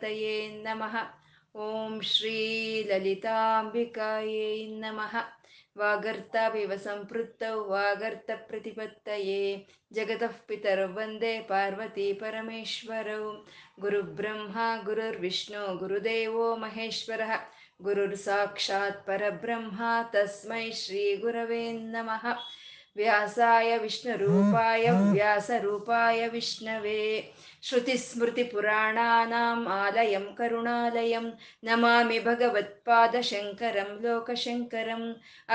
ಮಹಾಗಣಾಧಿಪತಯೇ ನಮಃ. ಓಂ ಶ್ರೀ ಲಲಿತಾಂಬಿಕಾಯೇ ನಮಃ. ವಾಗರ್ತಾವಿವ ಸಂಪೃತ್ತೌ ವಾಗರ್ತ ಪ್ರತಿಪತ್ತಯೇ ಜಗತಃ ಪಿತರೌ ವಂದೇ ಪಾರ್ವತಿ ಪರಮೇಶ್ವರೌ. ಗುರುಬ್ರಹ್ಮ ಗುರುರ್ವಿಷ್ಣು ಗುರುದೇವೋ ಮಹೇಶ್ವರ. ಗುರುರ್ ಸಾಕ್ಷಾತ್ ಪರಬ್ರಹ್ಮ ತಸ್ಮೈ ಶ್ರೀ ಗುರವೇ ನಮಃ. ವ್ಯಾಸಾಯ ವಿಷ್ಣುರೂಪಾಯ ವ್ಯಾಸರೂಪಾಯ ವಿಷ್ಣವೇ. श्रुतिस्मृतिपुराणानाम् आलयं करुणालयं नमामि भगवत्पादशङ्करं लोकशङ्करम्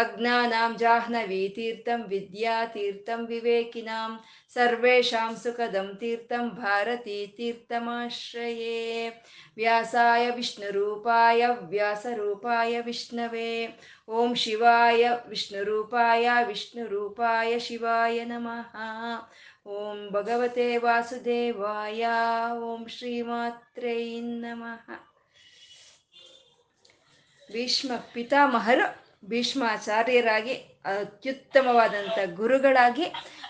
अज्ञानां जाह्नवीतीर्थं विद्यातीर्थं विवेकिनां सर्वेषां सुखदं तीर्थं भारतीतीर्थमाश्रये व्यासाय विष्णुरूपाय व्यासरूपाय विष्णवे ॐ शिवाय विष्णुरूपाय विष्णुरूपाय शिवाय नमः ಓಂ ಭಗವತೆ ವಾಸುದೇವಾಯ ಓಂ ಶ್ರೀಮಾತ್ರೈ ನಮಃ ಭೀಷ್ಮ ಪಿತಾಮಹರು ಭೀಷ್ಮಾಚಾರ್ಯರಾಗಿ, ಅತ್ಯುತ್ತಮವಾದಂಥ ಗುರುಗಳಾಗಿ,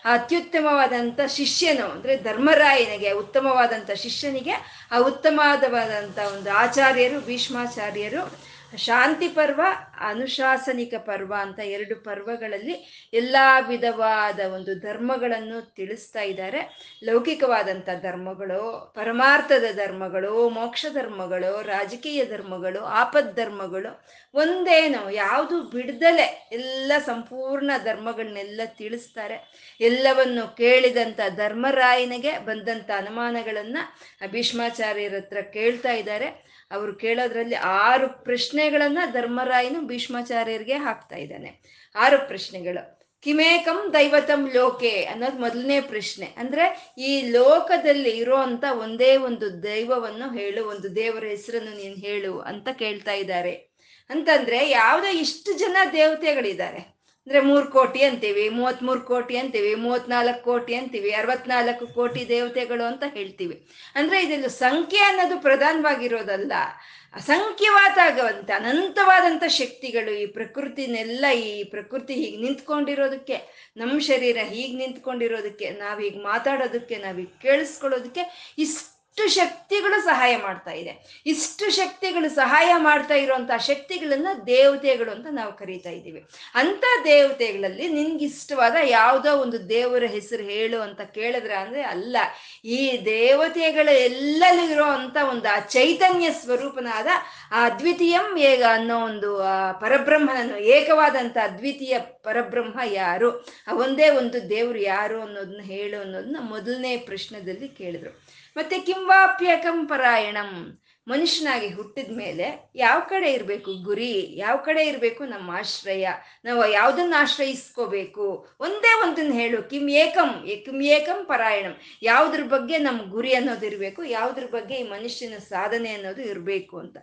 ಅತ್ಯುತ್ತಮವಾದಂಥ ಶಿಷ್ಯನು, ಅಂದರೆ ಧರ್ಮರಾಯನಿಗೆ, ಉತ್ತಮವಾದಂಥ ಶಿಷ್ಯನಿಗೆ, ಆ ಉತ್ತಮವಾದವಾದಂಥ ಒಂದು ಆಚಾರ್ಯರು, ಭೀಷ್ಮಾಚಾರ್ಯರು. ಶಾಂತಿ ಪರ್ವ ಅನುಶಾಸನಿಕ ಪರ್ವ ಅಂತ ಎರಡು ಪರ್ವಗಳಲ್ಲಿ ಎಲ್ಲ ವಿಧವಾದ ಒಂದು ಧರ್ಮಗಳನ್ನು ತಿಳಿಸ್ತಾ ಇದ್ದಾರೆ. ಲೌಕಿಕವಾದಂಥ ಧರ್ಮಗಳು, ಪರಮಾರ್ಥದ ಧರ್ಮಗಳು, ಮೋಕ್ಷ ಧರ್ಮಗಳು, ರಾಜಕೀಯ ಧರ್ಮಗಳು, ಆಪದ್ ಧರ್ಮಗಳು ಒಂದೇನು ಯಾವುದು ಬಿಡ್ದಲೆ ಎಲ್ಲ ಸಂಪೂರ್ಣ ಧರ್ಮಗಳನ್ನೆಲ್ಲ ತಿಳಿಸ್ತಾರೆ. ಎಲ್ಲವನ್ನು ಕೇಳಿದಂಥ ಧರ್ಮರಾಯನಿಗೆ ಬಂದಂಥ ಅನುಮಾನಗಳನ್ನು ಭೀಷ್ಮಾಚಾರ್ಯರ ಹತ್ರ ಕೇಳ್ತಾ ಇದ್ದಾರೆ. ಅವರು ಕೇಳೋದ್ರಲ್ಲಿ ಆರು ಪ್ರಶ್ನೆಗಳನ್ನ ಧರ್ಮರಾಯನು ಭೀಷ್ಮಾಚಾರ್ಯರಿಗೆ ಹಾಕ್ತಾ ಇದ್ದಾನೆ. ಆರು ಪ್ರಶ್ನೆಗಳು. ಕಿಮೇಕಂ ದೈವತಂ ಲೋಕೆ ಅನ್ನೋದು ಮೊದಲನೇ ಪ್ರಶ್ನೆ. ಅಂದ್ರೆ ಈ ಲೋಕದಲ್ಲಿ ಇರೋಂತ ಒಂದೇ ಒಂದು ದೈವವನ್ನು ಹೇಳು, ಒಂದು ದೇವರ ಹೆಸರನ್ನು ನೀನು ಹೇಳು ಅಂತ ಕೇಳ್ತಾ ಇದ್ದಾರೆ. ಅಂತಂದ್ರೆ ಯಾವುದೋ ಇಷ್ಟು ಜನ ದೇವತೆಗಳಿದ್ದಾರೆ. ಅಂದ್ರೆ ಮೂರು ಕೋಟಿ ಅಂತೀವಿ, ಮೂವತ್ಮೂರು ಕೋಟಿ ಅಂತೀವಿ, ಮೂವತ್ನಾಲ್ಕು ಕೋಟಿ ಅಂತೀವಿ, ಅರವತ್ನಾಲ್ಕು ಕೋಟಿ ದೇವತೆಗಳು ಅಂತ ಹೇಳ್ತೀವಿ. ಅಂದ್ರೆ ಇದೆಲ್ಲ ಸಂಖ್ಯೆ ಅನ್ನೋದು ಪ್ರಧಾನವಾಗಿರೋದಲ್ಲ. ಅಸಂಖ್ಯವಾದ ಆಗವಂತ ಅನಂತವಾದಂಥ ಶಕ್ತಿಗಳು ಈ ಪ್ರಕೃತಿನೆಲ್ಲ, ಈ ಪ್ರಕೃತಿ ಹೀಗೆ ನಿಂತ್ಕೊಂಡಿರೋದಕ್ಕೆ ನಮ್ಮ ಶರೀರ ಹೀಗೆ ನಿಂತ್ಕೊಂಡಿರೋದಕ್ಕೆ ನಾವೀಗ ಮಾತಾಡೋದಕ್ಕೆ ನಾವೀಗ ಕೇಳಿಸ್ಕೊಳ್ಳೋದಕ್ಕೆ ಇಷ್ಟು ಇಷ್ಟು ಶಕ್ತಿಗಳು ಸಹಾಯ ಮಾಡ್ತಾ ಇದೆ. ಇಷ್ಟು ಶಕ್ತಿಗಳು ಸಹಾಯ ಮಾಡ್ತಾ ಇರುವಂತ ಶಕ್ತಿಗಳನ್ನ ದೇವತೆಗಳು ಅಂತ ನಾವು ಕರೀತಾ ಇದ್ದೀವಿ. ಅಂತ ದೇವತೆಗಳಲ್ಲಿ ನಿನ್ಗೆ ಇಷ್ಟವಾದ ಯಾವುದೋ ಒಂದು ದೇವರ ಹೆಸರು ಹೇಳು ಅಂತ ಕೇಳಿದ್ರೆ ಅಂದ್ರೆ ಅಲ್ಲ. ಈ ದೇವತೆಗಳ ಎಲ್ಲಲ್ಲೂ ಇರೋ ಅಂತ ಒಂದು ಆ ಚೈತನ್ಯ ಸ್ವರೂಪನಾದ ಆ ಅದ್ವಿತೀಯಂ ಏಗ ಅನ್ನೋ ಒಂದು ಪರಬ್ರಹ್ಮನನ್ನು, ಏಕವಾದಂತ ಅದ್ವಿತೀಯ ಪರಬ್ರಹ್ಮ ಯಾರು? ಒಂದೇ ಒಂದು ದೇವರು ಯಾರು ಅನ್ನೋದನ್ನ ಹೇಳು ಅನ್ನೋದನ್ನ ಮೊದಲನೇ ಪ್ರಶ್ನದಲ್ಲಿ ಕೇಳಿದ್ರು. ಮತ್ತೆ ಕಿಂವಾಪ್ಯಕಂ ಪರಾಯಣಂ. ಮನುಷ್ಯನಾಗಿ ಹುಟ್ಟಿದ ಮೇಲೆ ಯಾವ ಕಡೆ ಇರಬೇಕು ಗುರಿ, ಯಾವ ಕಡೆ ಇರಬೇಕು ನಮ್ಮ ಆಶ್ರಯ? ನಾವು ಯಾವುದನ್ನ ಆಶ್ರಯಿಸ್ಕೋಬೇಕು? ಒಂದೇ ಒಂದನ್ನ ಹೇಳು. ಕಿಮ್ ಏಕಂ ಕಿಮ್ ಏಕಂ ಪರಾಯಣಂ. ಯಾವುದ್ರ ಬಗ್ಗೆ ನಮ್ಮ ಗುರಿ ಅನ್ನೋದು ಇರಬೇಕು, ಯಾವುದ್ರ ಬಗ್ಗೆ ಈ ಮನುಷ್ಯನ ಸಾಧನೆ ಅನ್ನೋದು ಇರಬೇಕು ಅಂತ.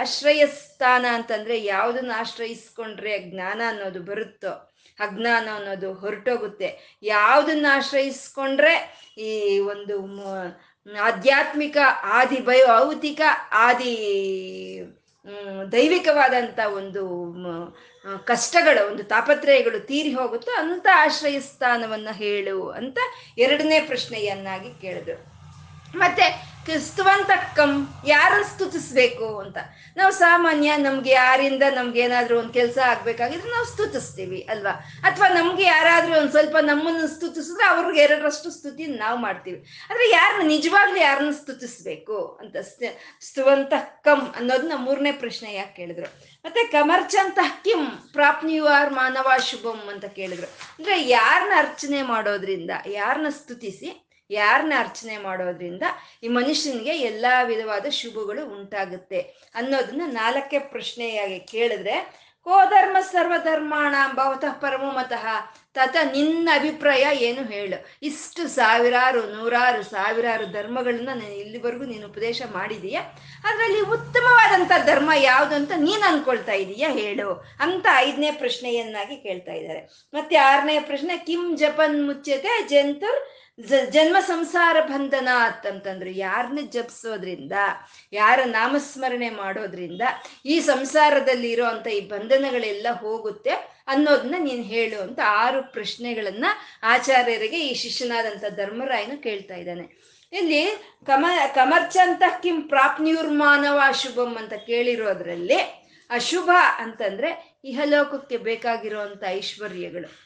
ಆಶ್ರಯ ಸ್ಥಾನ ಅಂತಂದ್ರೆ ಯಾವುದನ್ನ ಆಶ್ರಯಿಸ್ಕೊಂಡ್ರೆ ಜ್ಞಾನ ಅನ್ನೋದು ಬರುತ್ತೋ, ಅಜ್ಞಾನ ಅನ್ನೋದು ಹೊರಟೋಗುತ್ತೆ. ಯಾವುದನ್ನ ಆಶ್ರಯಿಸ್ಕೊಂಡ್ರೆ ಈ ಒಂದು ಆಧ್ಯಾತ್ಮಿಕ, ಆದಿ ಭೌತಿಕ, ಆದಿ ದೈವಿಕವಾದಂಥ ಒಂದು ಕಷ್ಟಗಳ, ಒಂದು ತಾಪತ್ರಯಗಳು ತೀರಿ ಹೋಗುತ್ತೋ ಅಂತ ಆಶ್ರಯ ಸ್ಥಾನವನ್ನು ಹೇಳು ಅಂತ ಎರಡನೇ ಪ್ರಶ್ನೆಯನ್ನಾಗಿ ಕೇಳಿದ್ರು. ಮತ್ತೆ ಸ್ತುವಂತಕ್ಕಂ ಯಾರನ್ನು ಸ್ತುತಿಸ್ಬೇಕು ಅಂತ. ನಾವು ಸಾಮಾನ್ಯ ನಮ್ಗೆ ಯಾರಿಂದ ನಮ್ಗೆ ಏನಾದ್ರೂ ಒಂದು ಕೆಲಸ ಆಗ್ಬೇಕಾಗಿದ್ರೆ ನಾವು ಸ್ತುತಿಸ್ತೀವಿ, ಅಲ್ವಾ? ಅಥವಾ ನಮ್ಗೆ ಯಾರಾದ್ರೂ ಒಂದ್ ಸ್ವಲ್ಪ ನಮ್ಮನ್ನು ಸ್ತುತಿಸಿದ್ರೆ ಅವ್ರಿಗೆ ಎರಡರಷ್ಟು ಸ್ತುತಿ ನಾವು ಮಾಡ್ತೀವಿ. ಆದ್ರೆ ಯಾರನ್ನ ನಿಜವಾಗ್ಲೂ ಯಾರನ್ನ ಸ್ತುತಿಸ್ಬೇಕು ಅಂತ ಸ್ತುವಂತಕ್ಕಂ ಅನ್ನೋದನ್ನ ಮೂರನೇ ಪ್ರಶ್ನೆ ಯಾಕೆ ಕೇಳಿದ್ರು? ಮತ್ತೆ ಕಮರ್ಚಂತ ಕಿಂ ಆರ್ ಮಾನವ ಶುಭಂ ಅಂತ ಕೇಳಿದ್ರು. ಅಂದ್ರೆ ಯಾರನ್ನ ಅರ್ಚನೆ ಮಾಡೋದ್ರಿಂದ ಯಾರನ್ನ ಸ್ತುತಿಸಿ ಯಾರನ್ನ ಅರ್ಚನೆ ಮಾಡೋದ್ರಿಂದ ಈ ಮನುಷ್ಯನಿಗೆ ಎಲ್ಲಾ ವಿಧವಾದ ಶುಭಗಳು ಉಂಟಾಗುತ್ತೆ ಅನ್ನೋದನ್ನ ನಾಲ್ಕೇ ಪ್ರಶ್ನೆಯಾಗಿ ಕೇಳಿದ್ರೆ ಕೋಧರ್ಮ ಸರ್ವಧರ್ಮಾಣ ಭವತಃ ಪರಮೋ ಮತಃ, ತತ ನಿನ್ನ ಅಭಿಪ್ರಾಯ ಏನು ಹೇಳು. ಇಷ್ಟು ಸಾವಿರಾರು, ನೂರಾರು ಸಾವಿರಾರು ಧರ್ಮಗಳನ್ನ ನಾನು ಇಲ್ಲಿವರೆಗೂ ನೀನು ಉಪದೇಶ ಮಾಡಿದೀಯ. ಅದರಲ್ಲಿ ಉತ್ತಮವಾದಂಥ ಧರ್ಮ ಯಾವುದು ಅಂತ ನೀನು ಅನ್ಕೊಳ್ತಾ ಇದೀಯ ಹೇಳು ಅಂತ ಐದನೇ ಪ್ರಶ್ನೆಯನ್ನಾಗಿ ಕೇಳ್ತಾ ಇದ್ದಾರೆ. ಮತ್ತೆ ಆರನೇ ಪ್ರಶ್ನೆ, ಕಿಂ ಜಪನ್ ಮುಚ್ಚತೆ ಜಂತುರ್ ಜನ್ಮ ಸಂಸಾರ ಬಂಧನ ಅಂತಂತಂದ್ರೆ ಯಾರನ್ನ ಜಪಿಸೋದ್ರಿಂದ, ಯಾರ ನಾಮಸ್ಮರಣೆ ಮಾಡೋದ್ರಿಂದ ಈ ಸಂಸಾರದಲ್ಲಿ ಇರುವಂತ ಈ ಬಂಧನಗಳೆಲ್ಲ ಹೋಗುತ್ತೆ ಅನ್ನೋದನ್ನ ನೀನು ಹೇಳು ಅಂತ ಆರು ಪ್ರಶ್ನೆಗಳನ್ನ ಆಚಾರ್ಯರಿಗೆ ಈ ಶಿಷ್ಯನಾದಂಥ ಧರ್ಮರಾಯನು ಕೇಳ್ತಾ ಇದ್ದಾನೆ. ಇಲ್ಲಿ ಕಮ, ಕಮರ್ಚಂತ ಕಿಂ ಪ್ರಾಪ್ನಿಯುರ್ಮಾನವ ಅಶುಭಂ ಅಂತ ಕೇಳಿರೋದ್ರಲ್ಲಿ ಅಶುಭ ಅಂತಂದ್ರೆ ಇಹಲೋಕಕ್ಕೆ ಬೇಕಾಗಿರುವಂತ ಐಶ್ವರ್ಯಗಳು.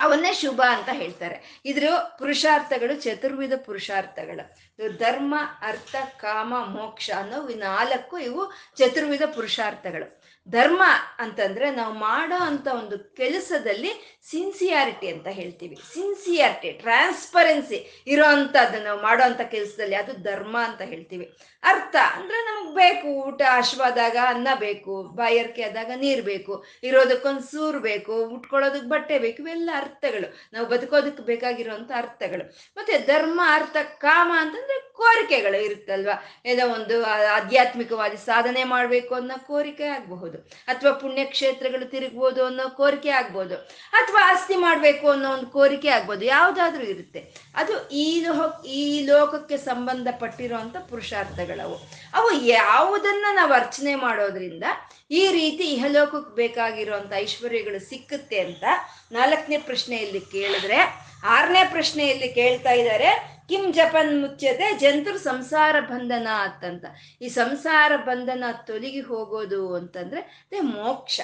ಅವನ್ನೇ ಶುಭ ಅಂತ ಹೇಳ್ತಾರೆ. ಇದ್ರ ಪುರುಷಾರ್ಥಗಳು, ಚತುರ್ವಿಧ ಪುರುಷಾರ್ಥಗಳು. ಧರ್ಮ, ಅರ್ಥ, ಕಾಮ, ಮೋಕ್ಷ ಅನ್ನೋ ನಾಲ್ಕು ಇವು ಚತುರ್ವಿಧ ಪುರುಷಾರ್ಥಗಳು. ಧರ್ಮ ಅಂತಂದ್ರೆ ನಾವು ಮಾಡೋ ಅಂತ ಒಂದು ಕೆಲಸದಲ್ಲಿ ಸಿನ್ಸಿಯಾರಿಟಿ ಅಂತ ಹೇಳ್ತೀವಿ. ಸಿನ್ಸಿಯಾರಿಟಿ ಟ್ರಾನ್ಸ್ಪರೆನ್ಸಿ ಇರೋ ಅಂಥದ್ದು ನಾವು ಮಾಡೋ ಅಂಥ ಕೆಲಸದಲ್ಲಿ ಅದು ಧರ್ಮ ಅಂತ ಹೇಳ್ತೀವಿ. ಅರ್ಥ, ಅಂದ್ರೆ ನಮಗೆ ಬೇಕು, ಊಟ ಹಶ್ವಾದಾಗ ಅನ್ನ ಬೇಕು ಬಾಯರ್ಕೆ ಆದಾಗ ನೀರು ಬೇಕು, ಇರೋದಕ್ಕೊಂದು ಸೂರು ಬೇಕು ಉಟ್ಕೊಳ್ಳೋದಕ್ಕೆ ಬಟ್ಟೆ ಬೇಕು, ಇವೆಲ್ಲ ಅರ್ಥಗಳು. ನಾವು ಬದುಕೋದಕ್ಕೆ ಬೇಕಾಗಿರುವಂಥ ಅರ್ಥಗಳು. ಮತ್ತೆ ಧರ್ಮ, ಅರ್ಥ, ಕಾಮ ಅಂತಂದ್ರೆ ಕೋರಿಕೆಗಳು ಇರುತ್ತಲ್ವಾ? ಏನೋ ಒಂದು ಆಧ್ಯಾತ್ಮಿಕವಾದಿ ಸಾಧನೆ ಮಾಡಬೇಕು ಅನ್ನೋ ಕೋರಿಕೆ ಆಗಬಹುದು. ಅಥವಾ ಪುಣ್ಯಕ್ಷೇತ್ರಗಳು ತಿರುಗ್ಬೋದು ಅನ್ನೋ ಕೋರಿಕೆ ಆಗ್ಬೋದು. ಅಥವಾ ಆಸ್ತಿ ಮಾಡಬೇಕು ಅನ್ನೋ ಒಂದು ಕೋರಿಕೆ ಆಗ್ಬೋದು. ಯಾವುದಾದ್ರೂ ಇರುತ್ತೆ. ಅದು ಈ ಲೋಕ, ಈ ಲೋಕಕ್ಕೆ ಸಂಬಂಧಪಟ್ಟಿರುವಂಥ ಪುರುಷಾರ್ಥಗಳವು. ಅವು ಯಾವುದನ್ನ ನಾವು ಅರ್ಚನೆ ಮಾಡೋದ್ರಿಂದ ಈ ರೀತಿ ಇಹಲೋಕಕ್ಕೆ ಬೇಕಾಗಿರುವಂಥ ಐಶ್ವರ್ಯಗಳು ಸಿಕ್ಕುತ್ತೆ ಅಂತ ನಾಲ್ಕನೇ ಪ್ರಶ್ನೆಯಲ್ಲಿ ಕೇಳಿದ್ರೆ, ಆರನೇ ಪ್ರಶ್ನೆಯಲ್ಲಿ ಕೇಳ್ತಾ ಇದ್ದಾರೆ, ಕಿಂ ಜಪನ್ ಮುಚ್ಚತೆ ಜಂತುರ್ ಸಂಸಾರ ಬಂಧನ ಅಂತಂತ ಈ ಸಂಸಾರ ಬಂಧನ ತೊಲಗಿ ಹೋಗೋದು ಅಂತಂದ್ರೆ, ಅದೇ ಮೋಕ್ಷ.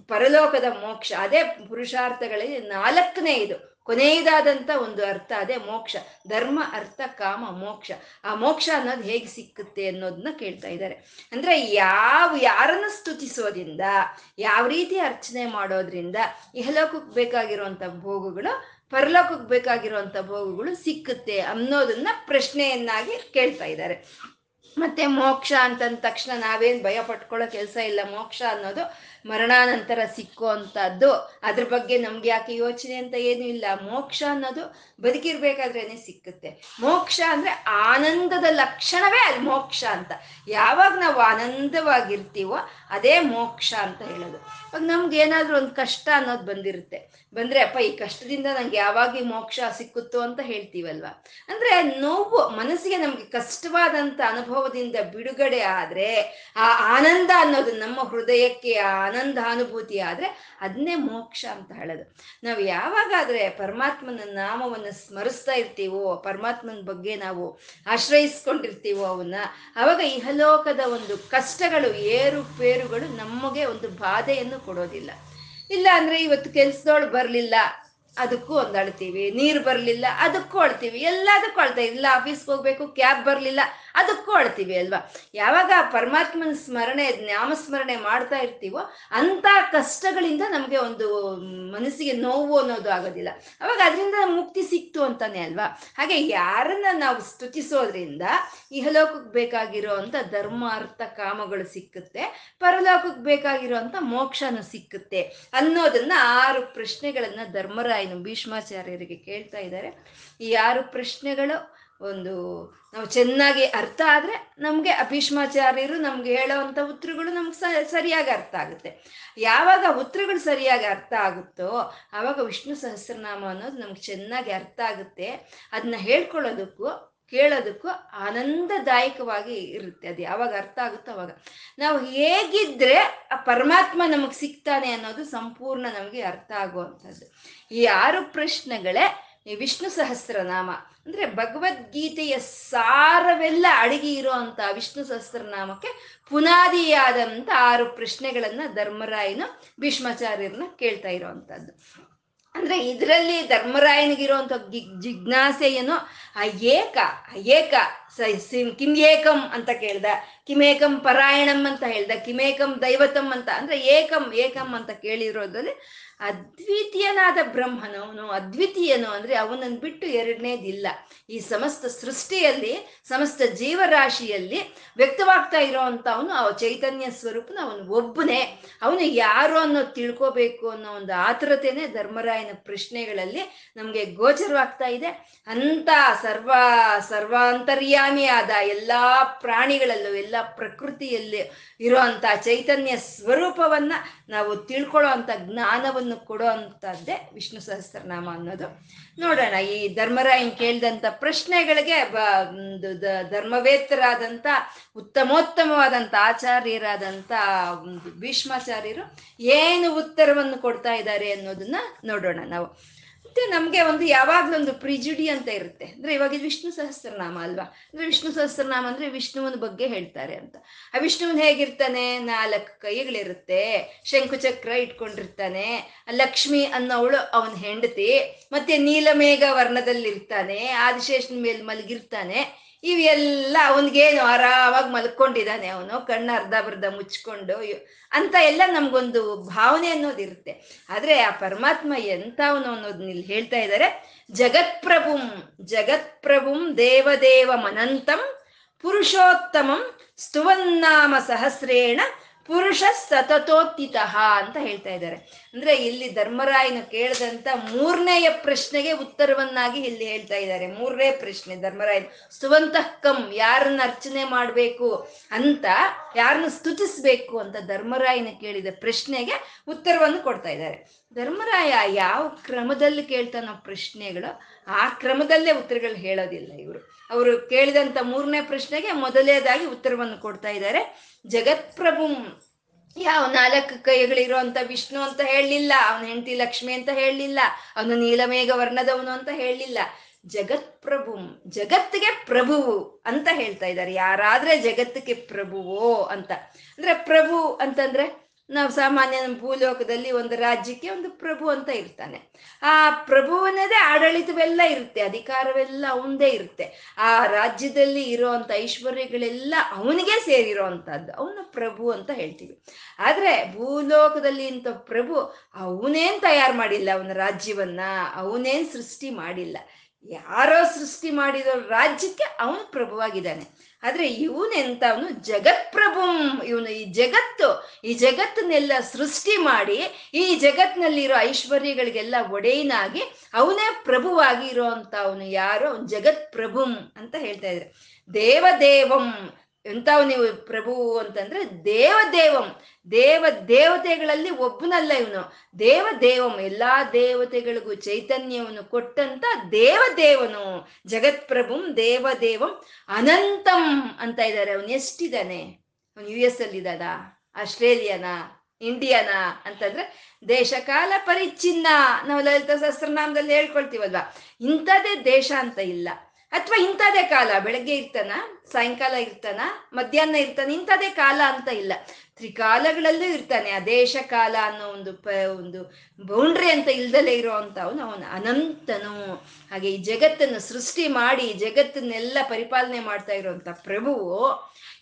ಪರಲೋಕದ ಮೋಕ್ಷ. ಅದೇ ಪುರುಷಾರ್ಥಗಳಲ್ಲಿ ನಾಲ್ಕನೇ ಇದು. ಕೊನೆಯದಾದಂಥ ಒಂದು ಅರ್ಥ, ಅದೇ ಮೋಕ್ಷ. ಧರ್ಮ, ಅರ್ಥ, ಕಾಮ, ಮೋಕ್ಷ. ಆ ಮೋಕ್ಷ ಅನ್ನೋದು ಹೇಗೆ ಸಿಕ್ಕುತ್ತೆ ಅನ್ನೋದನ್ನ ಕೇಳ್ತಾ ಇದ್ದಾರೆ. ಅಂದ್ರೆ ಯಾವ, ಯಾರನ್ನು ಸ್ತುತಿಸೋದ್ರಿಂದ, ಯಾವ ರೀತಿ ಅರ್ಚನೆ ಮಾಡೋದ್ರಿಂದ ಇಹಲೋಕಕ್ಕೆ ಬೇಕಾಗಿರುವಂಥ ಭೋಗಗಳು, ಪರಲೋಕಕ್ಕೆ ಬೇಕಾಗಿರುವಂಥ ಭೋಗಗಳು ಸಿಕ್ಕುತ್ತೆ ಅನ್ನೋದನ್ನ ಪ್ರಶ್ನೆಯನ್ನಾಗಿ ಕೇಳ್ತಾ ಇದ್ದಾರೆ. ಮತ್ತೆ ಮೋಕ್ಷ ಅಂತಂದ ತಕ್ಷಣ ನಾವೇನು ಭಯ ಪಟ್ಕೊಳ್ಳೋ ಕೆಲಸ ಇಲ್ಲ. ಮೋಕ್ಷ ಅನ್ನೋದು ಮರಣಾನಂತರ ಸಿಕ್ಕುವಂಥದ್ದು ಅದ್ರ ಬಗ್ಗೆ ನಮ್ಗೆ ಯಾಕೆ ಯೋಚನೆ ಅಂತ ಏನು ಇಲ್ಲ. ಮೋಕ್ಷ ಅನ್ನೋದು ಬದುಕಿರ್ಬೇಕಾದ್ರೇನೆ ಸಿಕ್ಕುತ್ತೆ. ಮೋಕ್ಷ ಅಂದ್ರೆ ಆನಂದದ ಲಕ್ಷಣವೇ ಅಲ್ಲಿ ಮೋಕ್ಷ ಅಂತ. ಯಾವಾಗ ನಾವು ಆನಂದವಾಗಿರ್ತೀವೋ ಅದೇ ಮೋಕ್ಷ ಅಂತ ಹೇಳೋದು. ಇವಾಗ ನಮ್ಗೆ ಏನಾದ್ರೂ ಒಂದು ಕಷ್ಟ ಅನ್ನೋದು ಬಂದಿರುತ್ತೆ. ಬಂದ್ರೆ, ಅಪ್ಪ, ಈ ಕಷ್ಟದಿಂದ ನಂಗೆ ಯಾವಾಗ ಮೋಕ್ಷ ಸಿಕ್ಕುತ್ತೋ ಅಂತ ಹೇಳ್ತೀವಲ್ವಾ? ಅಂದ್ರೆ ನೋವು ಮನಸ್ಸಿಗೆ ನಮ್ಗೆ ಕಷ್ಟವಾದಂತ ಅನುಭವದಿಂದ ಬಿಡುಗಡೆ ಆದ್ರೆ, ಆ ಆನಂದ ಅನ್ನೋದು ನಮ್ಮ ಹೃದಯಕ್ಕೆ, ಆ ಆನಂದ ಅನುಭೂತಿ ಆದ್ರೆ ಅದನ್ನೇ ಮೋಕ್ಷ ಅಂತ ಹೇಳೋದು. ನಾವು ಯಾವಾಗಾದ್ರೆ ಪರಮಾತ್ಮನ ನಾಮವನ್ನು ಸ್ಮರಿಸ್ತಾ ಇರ್ತೀವೋ, ಪರಮಾತ್ಮನ ಬಗ್ಗೆ ನಾವು ಆಶ್ರಯಿಸ್ಕೊಂಡಿರ್ತೀವೋ ಅವನ್ನ, ಅವಾಗ ಇಹಲೋಕದ ಒಂದು ಕಷ್ಟಗಳು ಏರುಪೇರುಗಳು ನಮಗೆ ಒಂದು ಬಾಧೆಯನ್ನು ಕೊಡೋದಿಲ್ಲ. ಇಲ್ಲ ಅಂದ್ರೆ ಇವತ್ತು ಕೆಲ್ಸದೋಳು ಬರ್ಲಿಲ್ಲ, ಅದಕ್ಕೂ ಒಂದಳ್ತೀವಿ ನೀರು ಬರಲಿಲ್ಲ, ಅದಕ್ಕೂ ಅಳ್ತೀವಿ. ಎಲ್ಲದಕ್ಕೂ ಅಳ್ತಾ ಇಲ್ಲ ಆಫೀಸ್ಗೆ ಹೋಗ್ಬೇಕು ಕ್ಯಾಬ್ ಬರಲಿಲ್ಲ ಅದಕ್ಕೂ ಅಳ್ತೀವಿ ಅಲ್ವಾ? ಯಾವಾಗ ಪರಮಾತ್ಮನ ಸ್ಮರಣೆ, ನಾಮಸ್ಮರಣೆ ಮಾಡ್ತಾ ಇರ್ತೀವೋ ಅಂತ ಕಷ್ಟಗಳಿಂದ ನಮಗೆ ಒಂದು ಮನಸ್ಸಿಗೆ ನೋವು ಅನ್ನೋದು ಆಗೋದಿಲ್ಲ. ಅವಾಗ ಅದರಿಂದ ಮುಕ್ತಿ ಸಿಕ್ತು ಅಂತಾನೆ ಅಲ್ವಾ? ಹಾಗೆ ಯಾರನ್ನ ನಾವು ಸ್ತುತಿಸೋದ್ರಿಂದ ಇಹಲೋಕಕ್ಕೆ ಬೇಕಾಗಿರೋ ಅಂತ ಧರ್ಮ ಅರ್ಥ ಕಾಮಗಳು ಸಿಕ್ಕುತ್ತೆ, ಪರಲೋಕಕ್ಕೆ ಬೇಕಾಗಿರೋ ಅಂತ ಮೋಕ್ಷನೂ ಸಿಕ್ಕುತ್ತೆ ಅನ್ನೋದನ್ನ ಆರು ಪ್ರಶ್ನೆಗಳನ್ನ ಧರ್ಮರಾಯನು ಭೀಷ್ಮಾಚಾರ್ಯರಿಗೆ ಕೇಳ್ತಾ ಇದ್ದಾರೆ. ಈ ಆರು ಪ್ರಶ್ನೆಗಳು ಒಂದು ನಾವು ಚೆನ್ನಾಗಿ ಅರ್ಥ ಆದರೆ ನಮಗೆ ಅಭೀಷ್ಮಾಚಾರ್ಯರು ನಮ್ಗೆ ಹೇಳೋವಂಥ ಉತ್ತರಗಳು ನಮ್ಗೆ ಸರಿಯಾಗಿ ಅರ್ಥ ಆಗುತ್ತೆ. ಯಾವಾಗ ಉತ್ತರಗಳು ಸರಿಯಾಗಿ ಅರ್ಥ ಆಗುತ್ತೋ ಆವಾಗ ವಿಷ್ಣು ಸಹಸ್ರನಾಮ ಅನ್ನೋದು ನಮ್ಗೆ ಚೆನ್ನಾಗಿ ಅರ್ಥ ಆಗುತ್ತೆ. ಅದನ್ನ ಹೇಳ್ಕೊಳ್ಳೋದಕ್ಕೂ ಕೇಳೋದಕ್ಕೂ ಆನಂದದಾಯಕವಾಗಿ ಇರುತ್ತೆ. ಅದು ಯಾವಾಗ ಅರ್ಥ ಆಗುತ್ತೋ ಅವಾಗ. ನಾವು ಹೇಗಿದ್ರೆ ಆ ಪರಮಾತ್ಮ ನಮಗೆ ಸಿಗ್ತಾನೆ ಅನ್ನೋದು ಸಂಪೂರ್ಣ ನಮಗೆ ಅರ್ಥ ಆಗುವಂಥದ್ದು. ಈ ಆರು ಪ್ರಶ್ನೆಗಳೇ ವಿಷ್ಣು ಸಹಸ್ರನಾಮ. ಅಂದ್ರೆ ಭಗವದ್ಗೀತೆಯ ಸಾರವೆಲ್ಲ ಅಡಗಿ ಇರುವಂತ ವಿಷ್ಣು ಸಹಸ್ರನಾಮಕ್ಕೆ ಪುನಾದಿಯಾದಂತ ಆರು ಪ್ರಶ್ನೆಗಳನ್ನ ಧರ್ಮರಾಯನು ಭೀಷ್ಮಾಚಾರ್ಯರನ್ನ ಕೇಳ್ತಾ ಇರುವಂತದ್ದು ಅಂದ್ರೆ ಇದರಲ್ಲಿ ಧರ್ಮರಾಯನಿಗಿರುವಂತ ಜಿಜ್ಞಾಸೆ ಏನೋ ಏಕ ಏಕ ಕಿಂ ಏಕಂ ಅಂತ ಕೇಳ್ದ. ಕಿಮೇಕಂ ಪರಾಯಣಂ ಅಂತ ಹೇಳ್ದ. ಕಿಮೇಕಂ ದೈವತಂ ಅಂತ, ಅಂದ್ರೆ ಏಕಂ ಏಕಂ ಅಂತ ಕೇಳಿರೋದ್ರಲ್ಲಿ ಅದ್ವಿತೀಯನಾದ ಬ್ರಹ್ಮನವನು ಅದ್ವಿತೀಯನು ಅಂದ್ರೆ ಅವನನ್ನು ಬಿಟ್ಟು ಎರಡನೇದಿಲ್ಲ. ಈ ಸಮಸ್ತ ಸೃಷ್ಟಿಯಲ್ಲಿ, ಸಮಸ್ತ ಜೀವರಾಶಿಯಲ್ಲಿ ವ್ಯಕ್ತವಾಗ್ತಾ ಇರೋವಂಥ ಅವನು ಅವ ಚೈತನ್ಯ ಸ್ವರೂಪನ ಅವನು ಒಬ್ಬನೇ. ಅವನು ಯಾರು ಅನ್ನೋ ತಿಳ್ಕೋಬೇಕು ಅನ್ನೋ ಒಂದು ಆತುರತೆನೆ ಧರ್ಮರಾಯನ ಪ್ರಶ್ನೆಗಳಲ್ಲಿ ನಮಗೆ ಗೋಚರವಾಗ್ತಾ ಇದೆ. ಅಂತ ಸರ್ವ, ಸರ್ವಾಂತರ್ಯ ಅಂತರ್ಯಾಮಿಯಾದ ಎಲ್ಲಾ ಪ್ರಾಣಿಗಳಲ್ಲೂ, ಎಲ್ಲ ಪ್ರಕೃತಿಯಲ್ಲಿ ಇರುವಂತ ಚೈತನ್ಯ ಸ್ವರೂಪವನ್ನ ನಾವು ತಿಳ್ಕೊಳ್ಳೋ ಅಂತ ಜ್ಞಾನವನ್ನು ಕೊಡೋ ವಿಷ್ಣು ಸಹಸ್ರನಾಮ ಅನ್ನೋದು. ನೋಡೋಣ, ಈ ಧರ್ಮರಾಯನ್ ಕೇಳಿದಂಥ ಪ್ರಶ್ನೆಗಳಿಗೆ ಬ, ಒಂದು ಧರ್ಮವೇತ್ತರಾದಂಥ ಉತ್ತಮೋತ್ತಮವಾದಂಥ ಆಚಾರ್ಯರಾದಂಥ ಭೀಷ್ಮಾಚಾರ್ಯರು ಏನು ಉತ್ತರವನ್ನು ಕೊಡ್ತಾ ಇದ್ದಾರೆ ಅನ್ನೋದನ್ನ ನೋಡೋಣ ನಾವು. ಮತ್ತೆ ನಮ್ಗೆ ಒಂದು ಯಾವಾಗ್ಲೊಂದು ಒಂದು ಪ್ರಿಜುಡಿ ಅಂತ ಇರುತ್ತೆ. ಅಂದ್ರೆ ಇವಾಗ ಇದು ವಿಷ್ಣು ಸಹಸ್ರನಾಮ ಅಲ್ವಾ? ಅಂದ್ರೆ ವಿಷ್ಣು ಸಹಸ್ರನಾಮ ಅಂದ್ರೆ ವಿಷ್ಣುವನ ಬಗ್ಗೆ ಹೇಳ್ತಾರೆ ಅಂತ. ಆ ವಿಷ್ಣುವನ್ ಹೇಗಿರ್ತಾನೆ? ನಾಲ್ಕು ಕೈಗಳಿರುತ್ತೆ. ಶಂಕುಚಕ್ರ ಇಟ್ಕೊಂಡಿರ್ತಾನೆ. ಲಕ್ಷ್ಮಿ ಅನ್ನೋವಳು ಅವನ ಹೆಂಡತಿ. ಮತ್ತೆ ನೀಲಮೇಘ ವರ್ಣದಲ್ಲಿರ್ತಾನೆ. ಆದಿಶೇಷನ ಮೇಲೆ ಮಲಗಿರ್ತಾನೆ. ಇವೆಲ್ಲ ಅವನಿಗೇನು ಆರಾಮಾಗಿ ಮಲ್ಕೊಂಡಿದ್ದಾನೆ ಅವನು, ಕಣ್ಣು ಅರ್ಧ ಬರ್ಧ ಮುಚ್ಕೊಂಡು ಅಂತ ಎಲ್ಲ ನಮ್ಗೊಂದು ಭಾವನೆ ಅನ್ನೋದು ಇರುತ್ತೆ. ಆದ್ರೆ ಆ ಪರಮಾತ್ಮ ಎಂಥವನು ಅನ್ನೋದನ್ನ ಇಲ್ಲಿ ಹೇಳ್ತಾ ಇದ್ದಾರೆ ಜಗತ್ಪ್ರಭುಂ ಜಗತ್ಪ್ರಭುಂ ದೇವದೇವ ಮನಂತಂ ಪುರುಷೋತ್ತಮಂ ಸ್ತುವನ್ನಾಮ ಸಹಸ್ರೇಣ ಪುರುಷ ಸತತೋತ್ತಿತ ಅಂತ ಹೇಳ್ತಾ ಇದ್ದಾರೆ. ಅಂದ್ರೆ ಇಲ್ಲಿ ಧರ್ಮರಾಯನು ಕೇಳಿದಂತ ಮೂರನೆಯ ಪ್ರಶ್ನೆಗೆ ಉತ್ತರವನ್ನಾಗಿ ಇಲ್ಲಿ ಹೇಳ್ತಾ ಇದ್ದಾರೆ. ಮೂರನೇ ಪ್ರಶ್ನೆ, ಧರ್ಮರಾಯನ್ ಸ್ತುವಂತಃಕಂ ಯಾರನ್ನ ಅರ್ಚನೆ ಮಾಡ್ಬೇಕು ಅಂತ, ಯಾರನ್ನ ಸ್ತುತಿಸ್ಬೇಕು ಅಂತ ಧರ್ಮರಾಯನ ಕೇಳಿದ ಪ್ರಶ್ನೆಗೆ ಉತ್ತರವನ್ನು ಕೊಡ್ತಾ ಇದ್ದಾರೆ. ಧರ್ಮರಾಯ ಯಾವ ಕ್ರಮದಲ್ಲಿ ಕೇಳ್ತಾನೋ ಪ್ರಶ್ನೆಗಳು, ಆ ಕ್ರಮದಲ್ಲೇ ಉತ್ತರಗಳು ಹೇಳೋದಿಲ್ಲ ಇವರು. ಅವರು ಕೇಳಿದಂತ ಮೂರನೇ ಪ್ರಶ್ನೆಗೆ ಮೊದಲೇದಾಗಿ ಉತ್ತರವನ್ನು ಕೊಡ್ತಾ ಇದ್ದಾರೆ. ಜಗತ್ಪ್ರಭುಂ, ಯಾವ ನಾಲ್ಕು ಕೈಗಳಿರೋ ಅಂತ ವಿಷ್ಣು ಅಂತ ಹೇಳಲಿಲ್ಲ, ಅವನ ಹೆಂಡತಿ ಲಕ್ಷ್ಮಿ ಅಂತ ಹೇಳಲಿಲ್ಲ, ಅವನು ನೀಲಮೇಘ ವರ್ಣದವನು ಅಂತ ಹೇಳಲಿಲ್ಲ. ಜಗತ್ಪ್ರಭುಂ, ಜಗತ್ತಿಗೆ ಪ್ರಭುವು ಅಂತ ಹೇಳ್ತಾ ಇದ್ದಾರೆ. ಯಾರಾದ್ರೆ ಜಗತ್ತಿಗೆ ಪ್ರಭುವೋ ಅಂತ. ಅಂದ್ರೆ ಪ್ರಭು ಅಂತಂದ್ರೆ ನಾವು ಸಾಮಾನ್ಯ ಭೂಲೋಕದಲ್ಲಿ ಒಂದು ರಾಜ್ಯಕ್ಕೆ ಒಂದು ಪ್ರಭು ಅಂತ ಇರ್ತಾನೆ. ಆ ಪ್ರಭುವನದೇ ಆಡಳಿತವೆಲ್ಲ ಇರುತ್ತೆ, ಅಧಿಕಾರವೆಲ್ಲ ಅವನದೇ ಇರುತ್ತೆ. ಆ ರಾಜ್ಯದಲ್ಲಿ ಇರೋವಂಥ ಐಶ್ವರ್ಯಗಳೆಲ್ಲ ಅವನಿಗೆ ಸೇರಿರೋ ಅಂಥದ್ದು ಅವನ ಪ್ರಭು ಅಂತ ಹೇಳ್ತೀವಿ. ಆದರೆ ಭೂಲೋಕದಲ್ಲಿ ಇಂಥ ಪ್ರಭು ಅವನೇನ್ ತಯಾರು ಮಾಡಿಲ್ಲ, ಅವನ ರಾಜ್ಯವನ್ನ ಅವನೇನ್ ಸೃಷ್ಟಿ ಮಾಡಿಲ್ಲ. ಯಾರೋ ಸೃಷ್ಟಿ ಮಾಡಿರೋ ರಾಜ್ಯಕ್ಕೆ ಅವನು ಪ್ರಭುವಾಗಿದ್ದಾನೆ. ಆದ್ರೆ ಇವನೆಂತ ಅವನು ಜಗತ್ಪ್ರಭುಂ. ಇವನು ಈ ಜಗತ್ತು, ಈ ಜಗತ್ತನ್ನೆಲ್ಲ ಸೃಷ್ಟಿ ಮಾಡಿ, ಈ ಜಗತ್ನಲ್ಲಿರೋ ಐಶ್ವರ್ಯಗಳಿಗೆಲ್ಲ ಒಡೆಯನಾಗಿ ಅವನೇ ಪ್ರಭುವಾಗಿ ಇರೋಂತ ಅವನು ಯಾರು? ಅವನು ಜಗತ್ ಪ್ರಭುಂ ಅಂತ ಹೇಳ್ತಾ ಇದ್ರೆ. ದೇವದೇವಂ ಎಂತವ್ ನೀವು ಪ್ರಭು ಅಂತಂದ್ರೆ ದೇವದೇವಂ. ದೇವ, ದೇವತೆಗಳಲ್ಲಿ ಒಬ್ಬನಲ್ಲ ಇವನು. ದೇವ ದೇವಂ, ಎಲ್ಲಾ ದೇವತೆಗಳಿಗೂ ಚೈತನ್ಯವನ್ನು ಕೊಟ್ಟಂತ ದೇವದೇವನು. ಜಗತ್ಪ್ರಭುಂ ದೇವದೇವಂ ಅನಂತಂ ಅಂತ ಇದ್ದಾರೆ. ಅವನು ಎಷ್ಟಿದ್ದಾನೆ? ಅವನು ಯು ಎಸ್ ಅಲ್ಲಿ ಇದ್ದಾನ ಆಸ್ಟ್ರೇಲಿಯಾನ? ಇಂಡಿಯಾನ? ಅಂತಂದ್ರೆ ದೇಶಕಾಲ ಪರಿಚ್ಛಿನ್ನ. ನಾವು ಲಲಿತ ಸಹಸ್ರನಾಮದಲ್ಲಿ ಹೇಳ್ಕೊಳ್ತೀವಲ್ವಾ? ಇಂಥದೇ ದೇಶ ಅಂತ ಇಲ್ಲ. ಅಥವಾ ಇಂಥದೇ ಕಾಲ, ಬೆಳಗ್ಗೆ ಇರ್ತಾನ, ಸಾಯಂಕಾಲ ಇರ್ತಾನ, ಮಧ್ಯಾಹ್ನ ಇರ್ತಾನೆ, ಇಂಥದೇ ಕಾಲ ಅಂತ ಇಲ್ಲ. ತ್ರಿಕಾಲಗಳಲ್ಲೂ ಇರ್ತಾನೆ, ಆ ದೇಶ ಕಾಲ ಅನ್ನೋ ಒಂದು ಪ, ಒಂದು ಬೌಂಡ್ರಿ ಅಂತ ಇಲ್ದಲೇ ಇರೋ ಅಂತ ಅವನು ಅವನು ಅನಂತನು. ಹಾಗೆ ಈ ಜಗತ್ತನ್ನು ಸೃಷ್ಟಿ ಮಾಡಿ ಜಗತ್ತನ್ನೆಲ್ಲ ಪರಿಪಾಲನೆ ಮಾಡ್ತಾ ಇರುವಂತ ಪ್ರಭುವು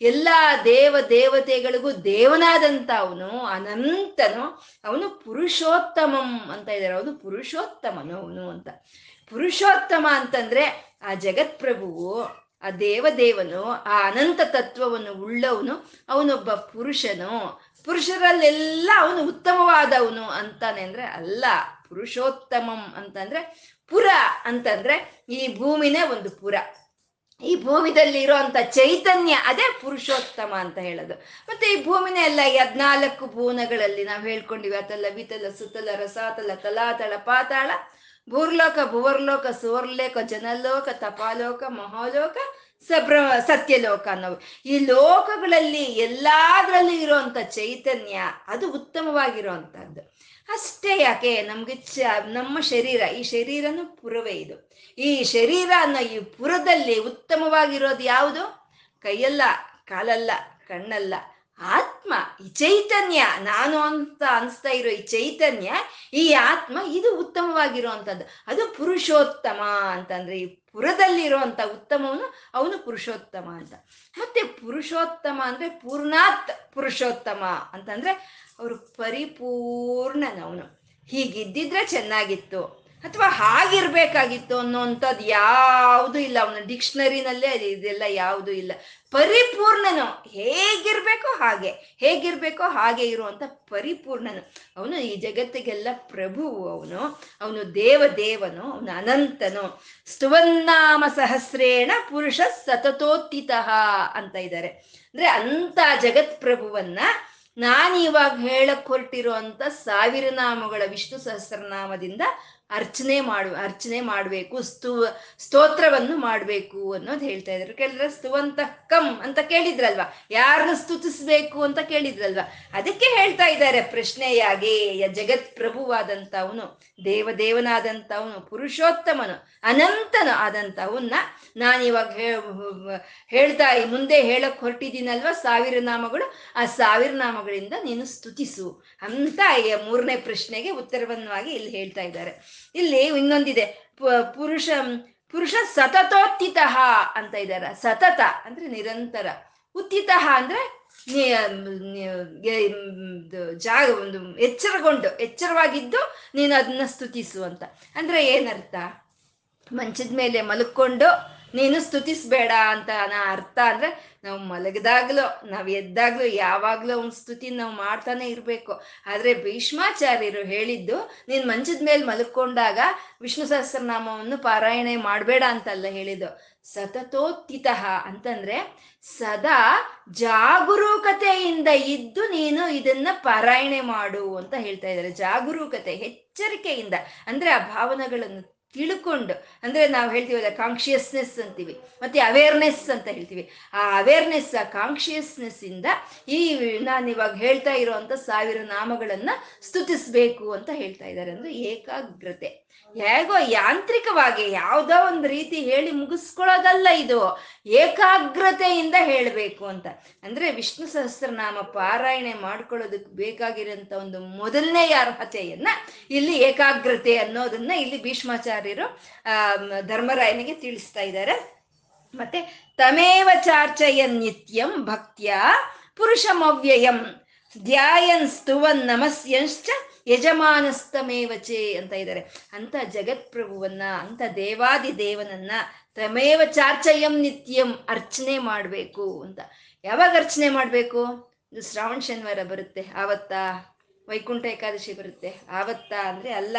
ಎಲ್ಲ ದೇವ ದೇವತೆಗಳಿಗೂ ದೇವನಾದಂಥ ಅವನು ಅನಂತನು. ಅವನು ಪುರುಷೋತ್ತಮಂ ಅಂತ ಇದ್ದಾರೆ. ಅವನು ಪುರುಷೋತ್ತಮನು ಅವನು ಅಂತ. ಪುರುಷೋತ್ತಮ ಅಂತಂದ್ರೆ ಆ ಜಗತ್ಪ್ರಭುವು, ಆ ದೇವದೇವನು, ಆ ಅನಂತ ತತ್ವವನ್ನು ಉಳ್ಳವನು, ಅವನೊಬ್ಬ ಪುರುಷನು. ಪುರುಷರಲ್ಲೆಲ್ಲ ಅವನು ಉತ್ತಮವಾದವನು ಅಂತಾನೆ ಅಂದ್ರೆ ಅಲ್ಲ, ಪುರುಷೋತ್ತಮಂ ಅಂತಂದ್ರೆ ಪುರ ಅಂತಂದ್ರೆ ಈ ಭೂಮಿನೇ ಒಂದು ಪುರ. ಈ ಭೂಮಿದಲ್ಲಿ ಇರುವಂತ ಚೈತನ್ಯ ಅದೇ ಪುರುಷೋತ್ತಮ ಅಂತ ಹೇಳೋದು. ಮತ್ತೆ ಈ ಭೂಮಿನ ಎಲ್ಲ ಹದ್ನಾಲ್ಕು ಭುವನಗಳಲ್ಲಿ ನಾವು ಹೇಳ್ಕೊಂಡಿವಿ ಅತಲ ವಿತಲ ಸುತ್ತಲ ರಸಾತಲ, ತಲಾತಳ, ಪಾತಾಳ. ಭೂರ್ಲೋಕ, ಭುವರ್ಲೋಕ, ಸುವರ್ಲೋಕ, ಜನಲೋಕ, ತಪಾಲೋಕ, ಮಹಾಲೋಕ, ಸಬ್ರ, ಸತ್ಯಲೋಕ ಅನ್ನೋವು. ಈ ಲೋಕಗಳಲ್ಲಿ ಎಲ್ಲಾದ್ರಲ್ಲಿ ಇರುವಂತ ಚೈತನ್ಯ ಅದು ಉತ್ತಮವಾಗಿರುವಂತಹದ್ದು. ಅಷ್ಟೇ ಯಾಕೆ? ನಮ್ಗೆ ಚ, ನಮ್ಮ ಶರೀರ, ಈ ಶರೀರನು ಪುರವೇ ಇದು. ಈ ಶರೀರ ಅನ್ನೋ ಈ ಪುರದಲ್ಲಿ ಉತ್ತಮವಾಗಿರೋದು ಯಾವುದು? ಕೈಯಲ್ಲ, ಕಾಲಲ್ಲ, ಕಣ್ಣಲ್ಲ. ಆತ್ಮ, ಈ ಚೈತನ್ಯ, ನಾನು ಅಂತ ಅನ್ಸ್ತಾ ಇರೋ ಈ ಚೈತನ್ಯ, ಈ ಆತ್ಮ ಇದು ಉತ್ತಮವಾಗಿರುವಂಥದ್ದು ಅದು ಪುರುಷೋತ್ತಮ ಅಂತಂದ್ರೆ, ಈ ಪುರದಲ್ಲಿರುವಂತ ಉತ್ತಮವನು ಅವನು ಪುರುಷೋತ್ತಮ ಅಂತ. ಮತ್ತೆ ಪುರುಷೋತ್ತಮ ಅಂದ್ರೆ ಪೂರ್ಣಾತ್ ಪುರುಷೋತ್ತಮ ಅಂತಂದ್ರೆ, ಅವರು ಪರಿಪೂರ್ಣನವನು. ಹೀಗಿದ್ದಿದ್ರೆ ಚೆನ್ನಾಗಿತ್ತು. ಅಥವಾ ಹಾಗಿರ್ಬೇಕಾಗಿತ್ತು ಅನ್ನೋಂಥದ್ದು ಯಾವುದು ಇಲ್ಲ. ಅವನ ಡಿಕ್ಷನರಿನಲ್ಲೇ ಇದೆಲ್ಲ ಯಾವುದು ಇಲ್ಲ. ಪರಿಪೂರ್ಣನು. ಹೇಗಿರ್ಬೇಕೋ ಹಾಗೆ. ಹೇಗಿರ್ಬೇಕೋ ಹಾಗೆ ಇರುವಂತ ಪರಿಪೂರ್ಣನು. ಅವನು ಈ ಜಗತ್ತಿಗೆಲ್ಲ ಪ್ರಭುವು ಅವನು. ಅವನು ದೇವ ದೇವನು ಅವನು ಅನಂತನು. ಸ್ತುವನ್ನಾಮ ಸಹಸ್ರೇಣ ಪುರುಷ ಸತತೋತ್ತಿತಃ ಅಂತ ಇದ್ದಾರೆ. ಅಂದ್ರೆ ಅಂತ ಜಗತ್ ಪ್ರಭುವನ್ನ ನಾನಿವಾಗ ಹೇಳಕ್ ಹೊರಟಿರೋ ಅಂತ ಸಾವಿರ ನಾಮಗಳ ವಿಷ್ಣು ಸಹಸ್ರನಾಮದಿಂದ ಅರ್ಚನೆ ಮಾಡು, ಅರ್ಚನೆ ಮಾಡಬೇಕು, ಸ್ತು, ಸ್ತೋತ್ರವನ್ನು ಮಾಡಬೇಕು ಅನ್ನೋದು ಹೇಳ್ತಾ ಇದ್ರು. ಕೇಳಿದ್ರೆ ಸ್ತುವಂತ ಕಮ್ ಅಂತ ಕೇಳಿದ್ರಲ್ವಾ? ಯಾರನ್ನ ಸ್ತುತಿಸ್ಬೇಕು ಅಂತ ಕೇಳಿದ್ರಲ್ವಾ? ಅದಕ್ಕೆ ಹೇಳ್ತಾ ಇದ್ದಾರೆ ಪ್ರಶ್ನೆಯಾಗಿ ಜಗತ್ ಪ್ರಭುವಾದಂಥವನು, ದೇವ ದೇವದೇವನಾದಂಥವನು ಪುರುಷೋತ್ತಮನು, ಅನಂತನು ಆದಂಥವನ್ನ ನಾನಿವಾಗ ಹೇಳ್ತಾ ಮುಂದೆ ಹೇಳಕ್ ಹೊರಟಿದ್ದೀನಲ್ವಾ ಸಾವಿರ ನಾಮಗಳು? ಆ ಸಾವಿರ ನಾಮಗಳಿಂದ ನೀನು ಸ್ತುತಿಸು ಅಂತ ಮೂರನೇ ಪ್ರಶ್ನೆಗೆ ಉತ್ತರವನ್ನಾಗಿ ಇಲ್ಲಿ ಹೇಳ್ತಾ ಇದ್ದಾರೆ. ಇಲ್ಲಿ ಇನ್ನೊಂದಿದೆ. ಪುರುಷ ಪುರುಷ ಸತತೋತ್ತಿತ ಅಂತ ಇದ್ದಾರೆ ಸತತ ಅಂದ್ರೆ ನಿರಂತರ. ಉತ್ತಿತ ಅಂದ್ರೆ ಜಾಗ, ಒಂದು ಎಚ್ಚರಗೊಂಡು, ಎಚ್ಚರವಾಗಿದ್ದು ನೀನು ಅದನ್ನ ಸ್ತುತಿಸು ಅಂತ. ಅಂದ್ರೆ ಏನರ್ಥ? ಮಂಚದ ಮೇಲೆ ಮಲ್ಕೊಂಡು ನೀನು ಸ್ತುತಿಸ್ಬೇಡ ಅಂತ ನಾ ಅರ್ಥ ಅಂದ್ರೆ ನಾವು ಮಲಗದಾಗ್ಲೋ, ನಾವು ಎದ್ದಾಗ್ಲೂ, ಯಾವಾಗ್ಲೂ ಅವ್ನ ಸ್ತುತಿ ನಾವು ಮಾಡ್ತಾನೆ ಇರ್ಬೇಕು. ಆದ್ರೆ ಭೀಷ್ಮಾಚಾರ್ಯರು ಹೇಳಿದ್ದು, ನೀನ್ ಮಂಚದ ಮೇಲೆ ಮಲ್ಕೊಂಡಾಗ ವಿಷ್ಣು ಸಹಸ್ರನಾಮವನ್ನು ಪಾರಾಯಣೆ ಮಾಡಬೇಡ ಅಂತಲ್ಲ ಹೇಳಿದ್ದು. ಸತತೋತ್ತಿತ ಅಂತಂದ್ರೆ, ಸದಾ ಜಾಗರೂಕತೆಯಿಂದ ಇದ್ದು ನೀನು ಇದನ್ನ ಪಾರಾಯಣೆ ಮಾಡು ಅಂತ ಹೇಳ್ತಾ ಇದ್ದಾರೆ. ಜಾಗರೂಕತೆ, ಎಚ್ಚರಿಕೆಯಿಂದ. ಅಂದ್ರೆ ಆ ಭಾವನೆಗಳನ್ನು ತಿಳ್ಕೊಂಡು, ಅಂದ್ರೆ ನಾವು ಹೇಳ್ತೀವಲ್ಲ ಕಾನ್ಶಿಯಸ್ನೆಸ್ ಅಂತೀವಿ, ಮತ್ತೆ ಅವೇರ್ನೆಸ್ ಅಂತ ಹೇಳ್ತೀವಿ. ಆ ಅವೇರ್ನೆಸ್ ಆ ಕಾನ್ಶಿಯಸ್ನೆಸ್ ಇಂದ ಈ ನಾನು ಇವಾಗ ಹೇಳ್ತಾ ಇರುವಂತ ಸಾವಿರ ನಾಮಗಳನ್ನ ಸ್ತುತಿಸ್ಬೇಕು ಅಂತ ಹೇಳ್ತಾ ಇದ್ದಾರೆ. ಅಂದ್ರೆ ಏಕಾಗ್ರತೆ. ಹೇಗೋ ಯಾಂತ್ರಿಕವಾಗಿ ಯಾವುದೋ ಒಂದು ರೀತಿ ಹೇಳಿ ಮುಗಿಸ್ಕೊಳ್ಳೋದಲ್ಲ ಇದು. ಏಕಾಗ್ರತೆಯಿಂದ ಹೇಳಬೇಕು ಅಂತ. ಅಂದ್ರೆ ವಿಷ್ಣು ಸಹಸ್ರನಾಮ ಪಾರಾಯಣೆ ಮಾಡ್ಕೊಳ್ಳೋದಕ್ಕೆ ಬೇಕಾಗಿರೋಂಥ ಒಂದು ಮೊದಲನೆಯ ಅರ್ಹತೆಯನ್ನ ಇಲ್ಲಿ ಏಕಾಗ್ರತೆ ಅನ್ನೋದನ್ನ ಇಲ್ಲಿ ಭೀಷ್ಮಾಚಾರ್ಯರು, ಆ ಧರ್ಮರಾಯನಿಗೆ ತಿಳಿಸ್ತಾ ಇದ್ದಾರೆ. ಮತ್ತೆ ತಮೇವ ಚಾರ್ಚಯ ನಿತ್ಯಂ ಭಕ್ತ್ಯ ಪುರುಷಮವ್ಯಯಂ ಧ್ಯಾಯನ್ ಸ್ತುವನ್ ನಮಸ್ಯಂಶ್ಚ ಯಜಮಾನಸ್ತಮೇವಚೆ ಅಂತ ಇದ್ದಾರೆ. ಅಂತ ಜಗತ್ಪ್ರಭುವನ್ನ ಅಂತ ದೇವಾದಿ ದೇವನನ್ನ ತಮೇವ ಚಾರ್ಚಯಂ ನಿತ್ಯಂ ಅರ್ಚನೆ ಮಾಡಬೇಕು ಅಂತ. ಯಾವಾಗ ಅರ್ಚನೆ ಮಾಡಬೇಕು? ಶ್ರಾವಣ ಶನಿವಾರ ಬರುತ್ತೆ. ಆವತ್ತ? ವೈಕುಂಠ ಏಕಾದಶಿ ಬರುತ್ತೆ. ಆವತ್ತ ಅಂದ್ರೆ ಅಲ್ಲ,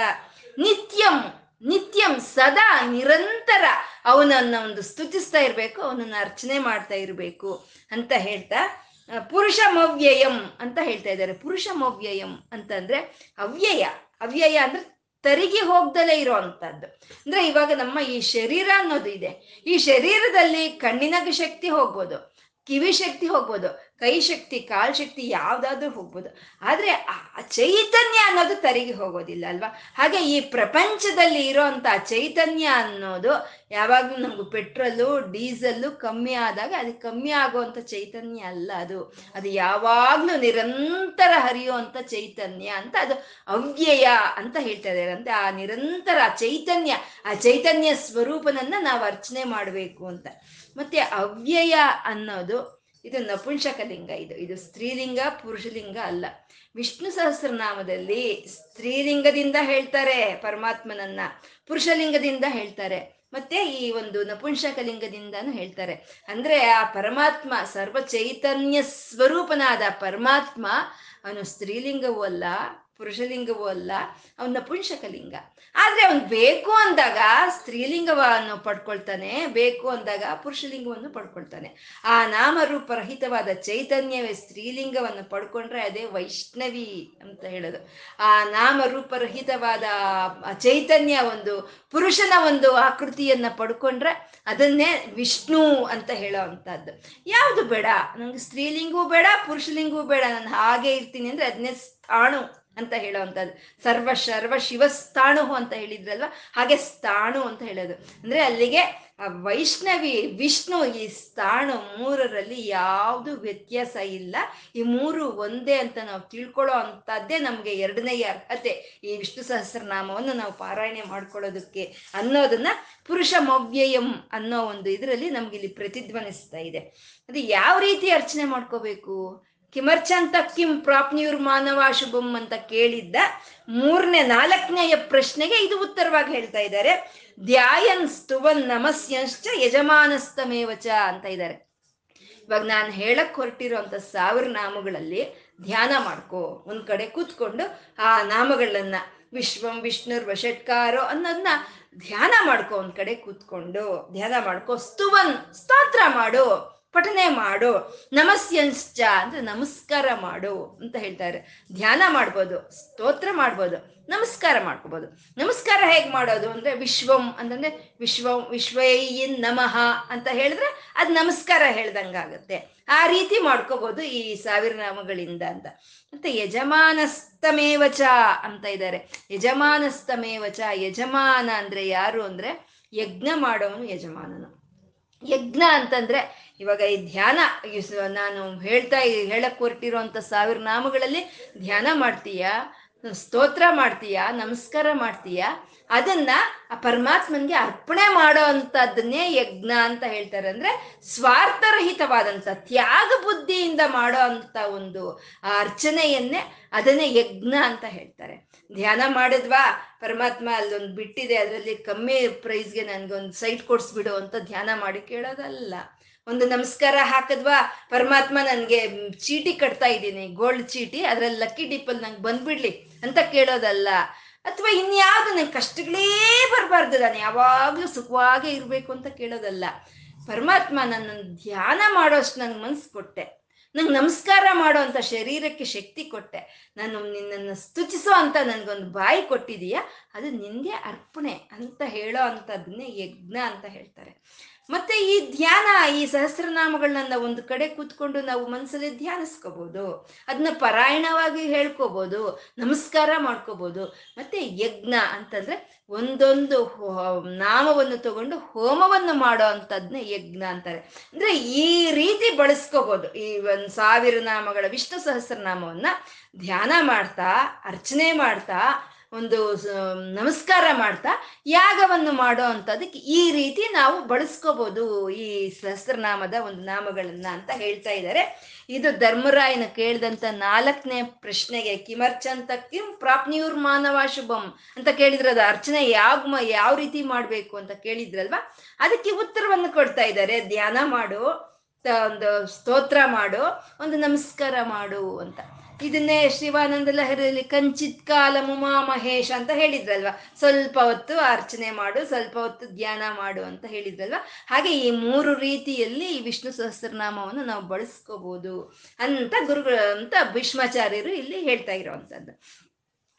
ನಿತ್ಯಂ ನಿತ್ಯಂ ಸದಾ ನಿರಂತರ ಅವನನ್ನ ಒಂದು ಸ್ತುತಿಸ್ತಾ ಇರಬೇಕು, ಅವನನ್ನ ಅರ್ಚನೆ ಮಾಡ್ತಾ ಇರಬೇಕು ಅಂತ ಹೇಳ್ತಾ ಪುರುಷ ಮವ್ಯಯಂ ಅಂತ ಹೇಳ್ತಾ ಇದ್ದಾರೆ. ಪುರುಷ ಮವ್ಯಯಂ ಅಂತಂದ್ರೆ ಅವ್ಯಯ. ಅವ್ಯಯ ಅಂದ್ರೆ ತರಿಗೆ ಹೋಗ್ದಲೇ ಇರೋ ಅಂತದ್ದು ಅಂದ್ರೆ ಇವಾಗ ನಮ್ಮ ಈ ಶರೀರ ಅನ್ನೋದು ಇದೆ. ಈ ಶರೀರದಲ್ಲಿ ಕಣ್ಣಿನ ಶಕ್ತಿ ಹೋಗ್ಬೋದು, ಕಿವಿ ಶಕ್ತಿ ಹೋಗ್ಬೋದು ಕೈ ಶಕ್ತಿ ಕಾಲ್ ಶಕ್ತಿ ಯಾವ್ದಾದ್ರೂ ಹೋಗ್ಬೋದು. ಆದ್ರೆ ಆ ಚೈತನ್ಯ ಅನ್ನೋದು ತರಿಗೆ ಹೋಗೋದಿಲ್ಲ ಅಲ್ವಾ? ಹಾಗೆ ಈ ಪ್ರಪಂಚದಲ್ಲಿ ಇರೋಂಥ ಚೈತನ್ಯ ಅನ್ನೋದು ಯಾವಾಗ್ಲೂ ನಮ್ಗೆ ಪೆಟ್ರೋಲು, ಡೀಸೆಲ್ಲು ಕಮ್ಮಿ ಆದಾಗ ಅದು ಕಮ್ಮಿ ಆಗುವಂಥ ಚೈತನ್ಯ ಅಲ್ಲ ಅದು. ಅದು ಯಾವಾಗ್ಲೂ ನಿರಂತರ ಹರಿಯುವಂಥ ಚೈತನ್ಯ ಅಂತ ಅದು ಅವ್ಯಯ ಅಂತ ಹೇಳ್ತಾ ಅಂದ್ರೆ ಆ ನಿರಂತರ ಚೈತನ್ಯ, ಆ ಚೈತನ್ಯ ಸ್ವರೂಪನನ್ನ ನಾವು ಅರ್ಚನೆ ಮಾಡಬೇಕು ಅಂತ. ಮತ್ತೆ ಅವ್ಯಯ ಅನ್ನೋದು ಇದು ನಪುಂಸಕಲಿಂಗ, ಇದು ಇದು ಸ್ತ್ರೀಲಿಂಗ, ಪುರುಷಲಿಂಗ ಅಲ್ಲ. ವಿಷ್ಣು ಸಹಸ್ರನಾಮದಲ್ಲಿ ಸ್ತ್ರೀಲಿಂಗದಿಂದ ಹೇಳ್ತಾರೆ ಪರಮಾತ್ಮನನ್ನ, ಪುರುಷಲಿಂಗದಿಂದ ಹೇಳ್ತಾರೆ. ಮತ್ತೆ ಈ ಒಂದು ನಪುಂಸಕಲಿಂಗದಿಂದಾನು ಹೇಳ್ತಾರೆ. ಅಂದ್ರೆ ಆ ಪರಮಾತ್ಮ ಸರ್ವ ಚೈತನ್ಯ ಸ್ವರೂಪನಾದ ಪರಮಾತ್ಮ, ಅವನು ಸ್ತ್ರೀಲಿಂಗವೂ ಅಲ್ಲ ಪುರುಷಲಿಂಗವೂ ಅಲ್ಲ, ಅವನ ಪುಂಷಕಲಿಂಗ ಆದರೆ ಅವನ್ ಬೇಕು ಅಂದಾಗ ಸ್ತ್ರೀಲಿಂಗವನ್ನು ಪಡ್ಕೊಳ್ತಾನೆ, ಬೇಕು ಅಂದಾಗ ಪುರುಷಲಿಂಗವನ್ನು ಪಡ್ಕೊಳ್ತಾನೆ. ಆ ನಾಮರೂಪರಹಿತವಾದ ಚೈತನ್ಯವೇ ಸ್ತ್ರೀಲಿಂಗವನ್ನು ಪಡ್ಕೊಂಡ್ರೆ ಅದೇ ವೈಷ್ಣವಿ ಅಂತ ಹೇಳೋದು. ಆ ನಾಮರೂಪರಹಿತವಾದ ಚೈತನ್ಯ ಒಂದು, ಪುರುಷನ ಒಂದು ಆಕೃತಿಯನ್ನ ಪಡ್ಕೊಂಡ್ರೆ ಅದನ್ನೇ ವಿಷ್ಣು ಅಂತ ಹೇಳೋ ಅಂತದ್ದು ಯಾವುದು ಬೇಡ, ನಂಗೆ ಸ್ತ್ರೀಲಿಂಗವೂ ಬೇಡ, ಪುರುಷಲಿಂಗವೂ ಬೇಡ, ನಾನು ಹಾಗೆ ಇರ್ತೀನಿ ಅಂದ್ರೆ ಅದನ್ನೇ ಸ್ಥಾಣು. ಅಂತ ಹೇಳುವಂಥದ್ದು. ಸರ್ವ ಶರ್ವ ಶಿವಸ್ಥಾಣು ಅಂತ ಹೇಳಿದ್ರಲ್ವ ಹಾಗೆ ಸ್ಥಾಣು ಅಂತ ಹೇಳೋದು. ಅಂದ್ರೆ ಅಲ್ಲಿಗೆ ವೈಷ್ಣವಿ, ವಿಷ್ಣು ಈ ಸ್ಥಾಣು ಮೂರರಲ್ಲಿ ಯಾವುದು ವ್ಯತ್ಯಾಸ ಇಲ್ಲ. ಈ ಮೂರು ಒಂದೇ ಅಂತ ನಾವು ತಿಳ್ಕೊಳ್ಳೋ ಅಂಥದ್ದೇ ನಮಗೆ ಎರಡನೇ ಅರ್ಹತೆ. ಈ ವಿಷ್ಣು ಸಹಸ್ರನಾಮವನ್ನು ನಾವು ಪಾರಾಯಣೆ ಮಾಡ್ಕೊಳ್ಳೋದಕ್ಕೆ ಅನ್ನೋದನ್ನ ಪುರುಷ ಮವ್ಯಯಂ ಅನ್ನೋ ಒಂದು ಇದರಲ್ಲಿ ನಮ್ಗೆ ಇಲ್ಲಿ ಪ್ರತಿಧ್ವನಿಸ್ತಾ ಇದೆ. ಅದು ಯಾವ ರೀತಿ ಅರ್ಚನೆ ಮಾಡ್ಕೋಬೇಕು? ಕಿಮರ್ಚಂತ ಕಿಂ ಪ್ರಾಪ್ನಿಯುರ್ ಮಾನವ ಶುಭಂ ಅಂತ ಕೇಳಿದ್ದ ಮೂರನೇ ನಾಲ್ಕನೆಯ ಪ್ರಶ್ನೆಗೆ ಇದು ಉತ್ತರವಾಗಿ ಹೇಳ್ತಾ ಇದ್ದಾರೆ. ಧ್ಯಾಯನ್ ಸ್ತುವನ್ ನಮಸ್ಯಂಶ್ಚ ಯಜಮಾನಸ್ತಮೇವಚ ಅಂತ ಇದ್ದಾರೆ. ಇವಾಗ ನಾನು ಹೇಳಕ್ ಹೊರಟಿರುವಂತ ಸಾವಿರ ನಾಮಗಳಲ್ಲಿ ಧ್ಯಾನ ಮಾಡ್ಕೋ. ಒಂದ್ ಕಡೆ ಕೂತ್ಕೊಂಡು ಆ ನಾಮಗಳನ್ನ ವಿಶ್ವಂ, ವಿಷ್ಣುರ್, ವಶಟ್ಕಾರೋ ಅನ್ನೋದನ್ನ ಧ್ಯಾನ ಮಾಡ್ಕೋ. ಒಂದ್ ಕಡೆ ಕೂತ್ಕೊಂಡು ಧ್ಯಾನ ಮಾಡ್ಕೋ. ಸ್ತುವನ್, ಸ್ತೋತ್ರ ಮಾಡು. ಪಠನೆ ಮಾಡು, ನಮಸ್ಯಂಶ್ಚ ಅಂದ್ರೆ ನಮಸ್ಕಾರ ಮಾಡು ಅಂತ ಹೇಳ್ತಾರೆ. ಧ್ಯಾನ ಮಾಡ್ಬೋದು, ಸ್ತೋತ್ರ ಮಾಡ್ಬೋದು, ನಮಸ್ಕಾರ ಮಾಡ್ಕೋಬೋದು. ನಮಸ್ಕಾರ ಹೇಗೆ ಮಾಡೋದು ಅಂದ್ರೆ ವಿಶ್ವಂ ಅಂತಂದ್ರೆ ವಿಶ್ವಂ ವಿಶ್ವಯ್ಯನ್ ನಮಃ ಅಂತ ಹೇಳಿದ್ರೆ ಅದು ನಮಸ್ಕಾರ ಹೇಳ್ದಂಗಾಗತ್ತೆ ಆ ರೀತಿ ಮಾಡ್ಕೋಬೋದು ಈ ಸಾವಿರ ನಾಮಗಳಿಂದ ಅಂತ. ಮತ್ತೆ ಯಜಮಾನಸ್ತಮೇವಚ ಅಂತ ಇದ್ದಾರೆ. ಯಜಮಾನಸ್ತಮೇವಚ ಯಜಮಾನ ಅಂದ್ರೆ ಯಾರು ಅಂದ್ರೆ ಯಜ್ಞ ಮಾಡೋನು ಯಜಮಾನನು. ಯಜ್ಞ ಅಂತಂದ್ರೆ ಇವಾಗ ಈ ಧ್ಯಾನ ನಾನು ಹೇಳ್ತಾ ಹೇಳಕ್ ಹೊರಟಿರುವಂತ ಸಾವಿರ ನಾಮಗಳಲ್ಲಿ ಧ್ಯಾನ ಮಾಡ್ತೀಯಾ, ಸ್ತೋತ್ರ ಮಾಡ್ತೀಯಾ, ನಮಸ್ಕಾರ ಮಾಡ್ತೀಯ ಅದನ್ನ ಆ ಪರಮಾತ್ಮನ್ಗೆ ಅರ್ಪಣೆ ಮಾಡೋ ಅಂತದನ್ನೇ ಯಜ್ಞ ಅಂತ ಹೇಳ್ತಾರೆ. ಅಂದ್ರೆ ಸ್ವಾರ್ಥರಹಿತವಾದಂತ ತ್ಯಾಗ ಬುದ್ಧಿಯಿಂದ ಮಾಡೋ ಅಂತ ಒಂದು ಆ ಅರ್ಚನೆಯನ್ನೇ ಅದನ್ನೇ ಯಜ್ಞ ಅಂತ ಹೇಳ್ತಾರೆ. ಧ್ಯಾನ ಮಾಡಿದ್ವಾ? ಪರಮಾತ್ಮ ಅಲ್ಲೊಂದು ಬಿಟ್ಟಿದೆ, ಅದರಲ್ಲಿ ಕಮ್ಮಿ ಪ್ರೈಸ್ಗೆ ನನ್ಗೊಂದು ಸೈಟ್ ಕೊಡ್ಸ್ಬಿಡು ಅಂತ ಧ್ಯಾನ ಮಾಡಿ ಕೇಳೋದಲ್ಲ. ಒಂದು ನಮಸ್ಕಾರ ಹಾಕದ್ವಾ? ಪರಮಾತ್ಮ ನನಗೆ ಚೀಟಿ ಕಟ್ತಾ ಇದ್ದೀನಿ, ಗೋಲ್ಡ್ ಚೀಟಿ, ಅದ್ರಲ್ಲಿ ಲಕ್ಕಿ ಡಿಪ್ಪಲ್ಲಿ ನಂಗೆ ಬಂದ್ಬಿಡ್ಲಿ ಅಂತ ಕೇಳೋದಲ್ಲ. ಅಥವಾ ಇನ್ಯಾವುದು ನಂಗೆ ಕಷ್ಟಗಳೇ ಬರಬಾರ್ದು ನಾನು ಯಾವಾಗಲೂ ಸುಖವಾಗೇ ಇರಬೇಕು ಅಂತ ಕೇಳೋದಲ್ಲ. ಪರಮಾತ್ಮ ನನ್ನ ಧ್ಯಾನ ಮಾಡೋಷ್ಟು ನನಗೆ ಮನಸ್ಸು ಕೊಟ್ಟೆ. ನಂಗೆ ನಮಸ್ಕಾರ ಮಾಡೋ ಅಂತ ಶರೀರಕ್ಕೆ ಶಕ್ತಿ ಕೊಟ್ಟೆ. ನಾನು ನಿನ್ನನ್ನು ಸ್ತುತಿಸೋ ಅಂತ ನನ್ಗೊಂದು ಬಾಯಿ ಕೊಟ್ಟಿದೀಯ. ಅದು ನಿನ್ಗೆ ಅರ್ಪಣೆ ಅಂತ ಹೇಳೋ ಅಂಥದ್ದನ್ನೇ ಯಜ್ಞ ಅಂತ ಹೇಳ್ತಾರೆ. ಮತ್ತೆ ಈ ಧ್ಯಾನ, ಈ ಸಹಸ್ರನಾಮಗಳನ್ನ ನಾವು ಒಂದು ಕಡೆ ಕೂತ್ಕೊಂಡು ನಾವು ಮನಸ್ಸಲ್ಲಿ ಧ್ಯಾನಿಸ್ಕೋಬಹುದು ಅದನ್ನ ಪಾರಾಯಣವಾಗಿ ಹೇಳ್ಕೋಬಹುದು ನಮಸ್ಕಾರ ಮಾಡ್ಕೋಬಹುದು ಮತ್ತೆ ಯಜ್ಞ ಅಂತಂದ್ರೆ ಒಂದೊಂದು ನಾಮವನ್ನು ತಗೊಂಡು ಹೋಮವನ್ನು ಮಾಡೋ ಅಂತದ್ನ ಯಜ್ಞ ಅಂತಾರೆ. ಅಂದ್ರೆ ಈ ರೀತಿ ಬಳಸ್ಕೋಬಹುದು ಈ ಒಂದ್ ಸಾವಿರ ನಾಮಗಳ ವಿಷ್ಣು ಸಹಸ್ರನಾಮವನ್ನ ಧ್ಯಾನ ಮಾಡ್ತಾ, ಅರ್ಚನೆ ಮಾಡ್ತಾ ಒಂದು ನಮಸ್ಕಾರ ಮಾಡ್ತಾ ಯಾಗವನ್ನು ಮಾಡೋ ಅಂತದಕ್ಕೆ ಈ ರೀತಿ ನಾವು ಬಳಸ್ಕೋಬಹುದು ಈ ಸಹಸ್ರನಾಮದ ಒಂದು ನಾಮಗಳನ್ನ ಅಂತ ಹೇಳ್ತಾ ಇದ್ದಾರೆ. ಇದು ಧರ್ಮರಾಯನ ಕೇಳಿದಂತ ನಾಲ್ಕನೇ ಪ್ರಶ್ನೆಗೆ, ಕಿಮರ್ಚಂತ ಕಿಂ ಪ್ರಾಪ್ನಿಯೂರ್ ಮಾನವ ಶುಭಂ ಅಂತ ಕೇಳಿದ್ರದ ಅರ್ಚನೆ ಯಾವ ಯಾವ ರೀತಿ ಮಾಡಬೇಕು ಅಂತ ಕೇಳಿದ್ರಲ್ವಾ? ಅದಕ್ಕೆ ಉತ್ತರವನ್ನು ಕೊಡ್ತಾ ಇದ್ದಾರೆ. ಧ್ಯಾನ ಮಾಡು ಒಂದು ಸ್ತೋತ್ರ ಮಾಡು, ಒಂದು ನಮಸ್ಕಾರ ಮಾಡು ಅಂತ. ಇದನ್ನೇ ಶಿವಾನಂದ ಲಹರಿಯಲ್ಲಿ ಕಂಚಿತ್ ಕಾಲ ಮುಮಾ ಮಹೇಶ್ ಅಂತ ಹೇಳಿದ್ರಲ್ವ? ಸ್ವಲ್ಪ ಹೊತ್ತು ಅರ್ಚನೆ ಮಾಡು, ಸ್ವಲ್ಪ ಹೊತ್ತು ಧ್ಯಾನ ಮಾಡು ಅಂತ ಹೇಳಿದ್ರಲ್ವ? ಹಾಗೆ ಈ ಮೂರು ರೀತಿಯಲ್ಲಿ ಈ ವಿಷ್ಣು ಸಹಸ್ರನಾಮವನ್ನು ನಾವು ಬಳಸ್ಕೋಬಹುದು ಅಂತ ಗುರುಗಳು ಅಂತ ಭೀಷ್ಮಾಚಾರ್ಯರು ಇಲ್ಲಿ ಹೇಳ್ತಾ ಇರೋವಂಥದ್ದು.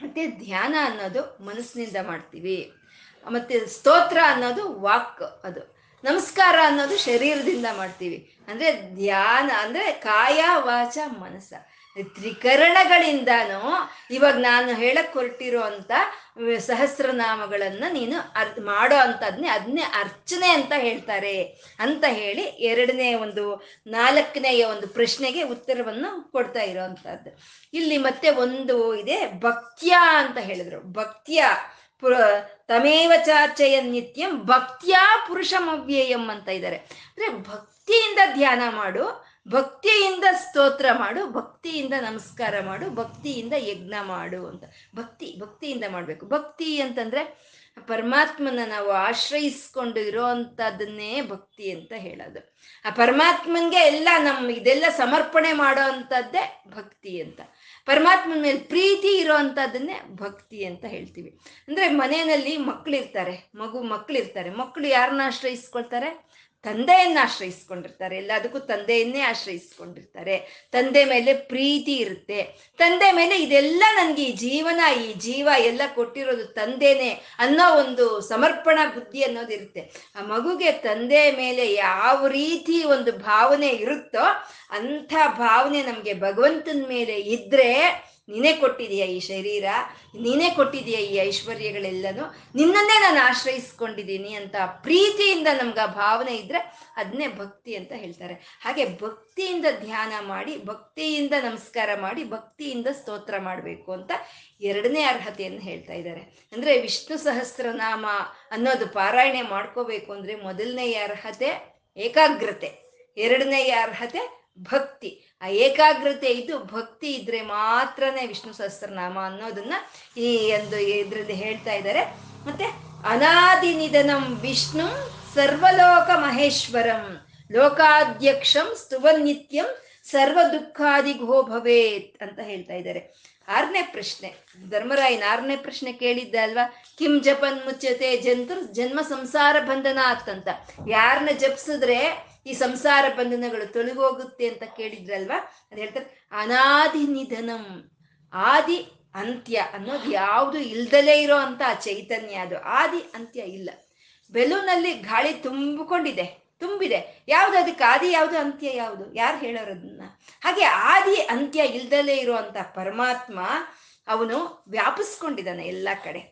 ಮತ್ತೆ ಧ್ಯಾನ ಅನ್ನೋದು ಮನಸ್ಸಿನಿಂದ ಮಾಡ್ತೀವಿ. ಮತ್ತೆ ಸ್ತೋತ್ರ ಅನ್ನೋದು ವಾಕ್ ಅದು. ನಮಸ್ಕಾರ ಅನ್ನೋದು ಶರೀರದಿಂದ ಮಾಡ್ತೀವಿ. ಅಂದ್ರೆ ಧ್ಯಾನ ಅಂದ್ರೆ ಕಾಯ ವಾಚ ಮನಸ್ಸ. ತ್ರಿಕರಣಗಳಿಂದಾನು ಇವಾಗ ನಾನು ಹೇಳಕ್ ಹೊರಟಿರೋ ಅಂತ ಸಹಸ್ರನಾಮಗಳನ್ನ ನೀನು ಅರ್, ಮಾಡೋ ಅಂತದ್ನೇ ಅದನ್ನೇ ಅರ್ಚನೆ ಅಂತ ಹೇಳ್ತಾರೆ ಅಂತ ಹೇಳಿ ಎರಡನೇ ಒಂದು ನಾಲ್ಕನೆಯ ಒಂದು ಪ್ರಶ್ನೆಗೆ ಉತ್ತರವನ್ನು ಕೊಡ್ತಾ ಇರೋವಂಥದ್ದು ಇಲ್ಲಿ ಮತ್ತೆ ಒಂದು ಇದೆ ಭಕ್ತ್ಯ ಅಂತ ಹೇಳಿದ್ರು. ಭಕ್ತ್ಯ ಪುರ, ತಮೇವ ಚಾರ್ಚೆಯ ನಿತ್ಯಂ ಭಕ್ತ್ಯಾ ಪುರುಷಮವ್ಯಯಂ ಅಂತ ಇದ್ದಾರೆ. ಅಂದ್ರೆ ಭಕ್ತಿಯಿಂದ ಧ್ಯಾನ ಮಾಡು ಭಕ್ತಿಯಿಂದ ಸ್ತೋತ್ರ ಮಾಡು, ಭಕ್ತಿಯಿಂದ ನಮಸ್ಕಾರ ಮಾಡು, ಭಕ್ತಿಯಿಂದ ಯಜ್ಞ ಮಾಡು ಅಂತ. ಭಕ್ತಿ, ಭಕ್ತಿಯಿಂದ ಮಾಡಬೇಕು. ಭಕ್ತಿ ಅಂತಂದ್ರೆ ಪರಮಾತ್ಮನ ನಾವು ಆಶ್ರಯಿಸ್ಕೊಂಡು ಇರೋ ಅಂತದನ್ನೇ ಭಕ್ತಿ ಅಂತ ಹೇಳೋದು. ಆ ಪರಮಾತ್ಮನ್ಗೆ ಎಲ್ಲ ನಮ್ಮ ಇದೆಲ್ಲ ಸಮರ್ಪಣೆ ಮಾಡೋ ಅಂತದ್ದೇ ಭಕ್ತಿ ಅಂತ. ಪರಮಾತ್ಮನ ಮೇಲೆ ಪ್ರೀತಿ ಇರೋ ಅಂತದನ್ನೇ ಭಕ್ತಿ ಅಂತ ಹೇಳ್ತೀವಿ. ಅಂದ್ರೆ ಮನೆಯಲ್ಲಿ ಮಕ್ಕಳಿರ್ತಾರೆ ಮಗು ಮಕ್ಕಳಿರ್ತಾರೆ ಮಕ್ಕಳು ಯಾರನ್ನ ಆಶ್ರಯಿಸ್ಕೊಳ್ತಾರೆ? ತಂದೆಯನ್ನ ಆಶ್ರಯಿಸ್ಕೊಂಡಿರ್ತಾರೆ, ಎಲ್ಲದಕ್ಕೂ ತಂದೆಯನ್ನೇ ಆಶ್ರಯಿಸ್ಕೊಂಡಿರ್ತಾರೆ. ತಂದೆ ಮೇಲೆ ಪ್ರೀತಿ ಇರುತ್ತೆ. ತಂದೆ ಮೇಲೆ ಇದೆಲ್ಲ ನನಗೆ ಈ ಜೀವನ, ಈ ಜೀವ ಎಲ್ಲ ಕೊಟ್ಟಿರೋದು ತಂದೆನೆ ಅನ್ನೋ ಒಂದು ಸಮರ್ಪಣಾ ಬುದ್ಧಿ ಅನ್ನೋದು ಇರುತ್ತೆ. ಆ ಮಗುಗೆ ತಂದೆ ಮೇಲೆ ಯಾವ ರೀತಿ ಒಂದು ಭಾವನೆ ಇರುತ್ತೋ ಅಂಥ ಭಾವನೆ ನಮಗೆ ಭಗವಂತನ ಮೇಲೆ ಇದ್ರೆ ನೀನೇ ಕೊಟ್ಟಿದೀಯ ಈ ಶರೀರ, ನೀನೇ ಕೊಟ್ಟಿದೀಯ ಈ ಐಶ್ವರ್ಯಗಳೆಲ್ಲನೂ, ನಿನ್ನನ್ನೇ ನಾನು ಆಶ್ರಯಿಸ್ಕೊಂಡಿದ್ದೀನಿ ಅಂತ ಪ್ರೀತಿಯಿಂದ ನಮ್ಗೆ ಆ ಭಾವನೆ ಇದ್ರೆ ಅದನ್ನೇ ಭಕ್ತಿ ಅಂತ ಹೇಳ್ತಾರೆ. ಹಾಗೆ ಭಕ್ತಿಯಿಂದ ಧ್ಯಾನ ಮಾಡಿ, ಭಕ್ತಿಯಿಂದ ನಮಸ್ಕಾರ ಮಾಡಿ, ಭಕ್ತಿಯಿಂದ ಸ್ತೋತ್ರ ಮಾಡಬೇಕು ಅಂತ ಎರಡನೇ ಅರ್ಹತೆಯನ್ನು ಹೇಳ್ತಾ ಇದ್ದಾರೆ. ಅಂದ್ರೆ ವಿಷ್ಣು ಸಹಸ್ರನಾಮ ಅನ್ನೋದು ಪಾರಾಯಣೆ ಮಾಡ್ಕೋಬೇಕು ಅಂದ್ರೆ ಮೊದಲನೆಯ ಅರ್ಹತೆ ಏಕಾಗ್ರತೆ, ಎರಡನೆಯ ಅರ್ಹತೆ ಭಕ್ತಿ. ಆ ಏಕಾಗ್ರತೆ ಇದು ಭಕ್ತಿ ಇದ್ರೆ ಮಾತ್ರನೇ ವಿಷ್ಣು ಸಹಸ್ರನಾಮ ಅನ್ನೋದನ್ನ ಈ ಒಂದು ಇದರಲ್ಲಿ ಹೇಳ್ತಾ ಇದ್ದಾರೆ. ಮತ್ತೆ ಅನಾದಿ ನಿಧನಂ ವಿಷ್ಣು ಸರ್ವಲೋಕ ಮಹೇಶ್ವರಂ ಲೋಕಾಧ್ಯಕ್ಷಂ ಸ್ತುವನ್ನಿತ್ಯಂ ಸರ್ವ ದುಃಖಾದಿಗೋ ಭವೇತ್ ಅಂತ ಹೇಳ್ತಾ ಇದ್ದಾರೆ. ಆರನೇ ಪ್ರಶ್ನೆ, ಧರ್ಮರಾಯನ ಆರನೇ ಪ್ರಶ್ನೆ ಕೇಳಿದ್ದ ಅಲ್ವಾ? ಕಿಂ ಜಪನ್ ಮುಚ್ಚತೆ ಜಂತು ಜನ್ಮ ಸಂಸಾರ ಬಂಧನ ಅಂತ. ಯಾರನ್ನ ಜಪಿಸಿದ್ರೆ ಈ ಸಂಸಾರ ಬಂಧನಗಳು ತೊಲಗೋಗುತ್ತೆ ಅಂತ ಕೇಳಿದ್ರಲ್ವಾ? ಅದು ಹೇಳ್ತಾರೆ ಅನಾದಿ ನಿಧನಂ ಆದಿ ಅಂತ್ಯ ಅನ್ನೋದು ಯಾವುದು ಇಲ್ದಲೇ ಇರೋ ಅಂತ ಚೈತನ್ಯ ಅದು. ಆದಿ ಅಂತ್ಯ ಇಲ್ಲ. ಬೆಲೂನಲ್ಲಿ ಗಾಳಿ ತುಂಬಿಕೊಂಡಿದೆ, ತುಂಬಿದೆ. ಯಾವುದು ಅದಕ್ಕೆ ಆದಿ, ಯಾವುದು ಅಂತ್ಯ ಯಾವುದು? ಯಾರು ಹೇಳೋರದನ್ನ? ಹಾಗೆ ಆದಿ ಅಂತ್ಯ ಇಲ್ದಲೇ ಇರುವಂತ ಪರಮಾತ್ಮ ಅವನು ವ್ಯಾಪಿಸ್ಕೊಂಡಿದ್ದಾನೆ ಎಲ್ಲ ಕಡೆ.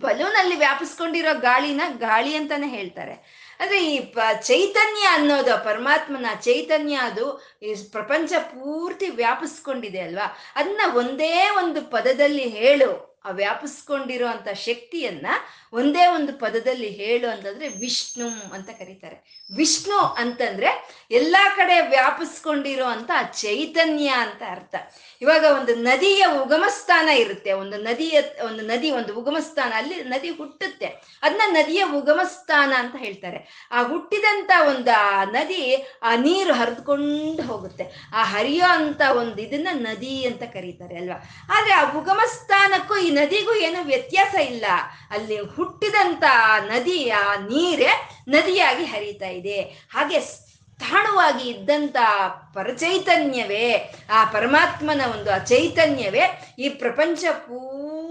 ಬಲೂನಲ್ಲಿ ವ್ಯಾಪಿಸ್ಕೊಂಡಿರೋ ಗಾಳಿನ ಗಾಳಿ ಅಂತಾನೆ ಹೇಳ್ತಾರೆ. ಅಂದ್ರೆ ಈ ಪ ಚೈತನ್ಯ ಅನ್ನೋದು, ಪರಮಾತ್ಮನ ಚೈತನ್ಯ ಅದು ಈ ಪ್ರಪಂಚ ಪೂರ್ತಿ ವ್ಯಾಪಿಸ್ಕೊಂಡಿದೆ ಅಲ್ವಾ? ಅದನ್ನ ಒಂದೇ ಒಂದು ಪದದಲ್ಲಿ ಹೇಳು. ಆ ವ್ಯಾಪಿಸ್ಕೊಂಡಿರೋ ಅಂತ ಶಕ್ತಿಯನ್ನ ಒಂದೇ ಒಂದು ಪದದಲ್ಲಿ ಹೇಳು ಅಂತಂದ್ರೆ ವಿಷ್ಣು ಅಂತ ಕರೀತಾರೆ. ವಿಷ್ಣು ಅಂತಂದ್ರೆ ಎಲ್ಲಾ ಕಡೆ ವ್ಯಾಪಿಸ್ಕೊಂಡಿರೋ ಅಂತ ಚೈತನ್ಯ ಅಂತ ಅರ್ಥ. ಇವಾಗ ಒಂದು ನದಿಯ ಉಗಮ ಸ್ಥಾನ ಇರುತ್ತೆ. ಒಂದು ನದಿಯ, ಒಂದು ನದಿ, ಒಂದು ಉಗಮ ಸ್ಥಾನ ಅಲ್ಲಿ ನದಿ ಹುಟ್ಟುತ್ತೆ. ಅದನ್ನ ನದಿಯ ಉಗಮ ಸ್ಥಾನ ಅಂತ ಹೇಳ್ತಾರೆ. ಆ ಹುಟ್ಟಿದಂತ ಒಂದು ಆ ನದಿ ಆ ನೀರು ಹರಿದುಕೊಂಡು ಹೋಗುತ್ತೆ. ಆ ಹರಿಯೋ ಅಂತ ಒಂದು ಇದನ್ನ ನದಿ ಅಂತ ಕರೀತಾರೆ ಅಲ್ವಾ? ಆದ್ರೆ ಆ ಉಗಮ ಸ್ಥಾನಕ್ಕೂ ಈ ನದಿಗೂ ಏನು ವ್ಯತ್ಯಾಸ ಇಲ್ಲ. ಅಲ್ಲಿ ಹುಟ್ಟಿದಂತ ನದಿಯ ನೀರೇ ನದಿಯಾಗಿ ಹರಿತಾ ಇದೆ. ಹಾಗೆ ತಾಣವಾಗಿ ಇದ್ದಂತ ಪರಚೈತನ್ಯವೇ, ಆ ಪರಮಾತ್ಮನ ಒಂದು ಆ ಚೈತನ್ಯವೇ ಈ ಪ್ರಪಂಚ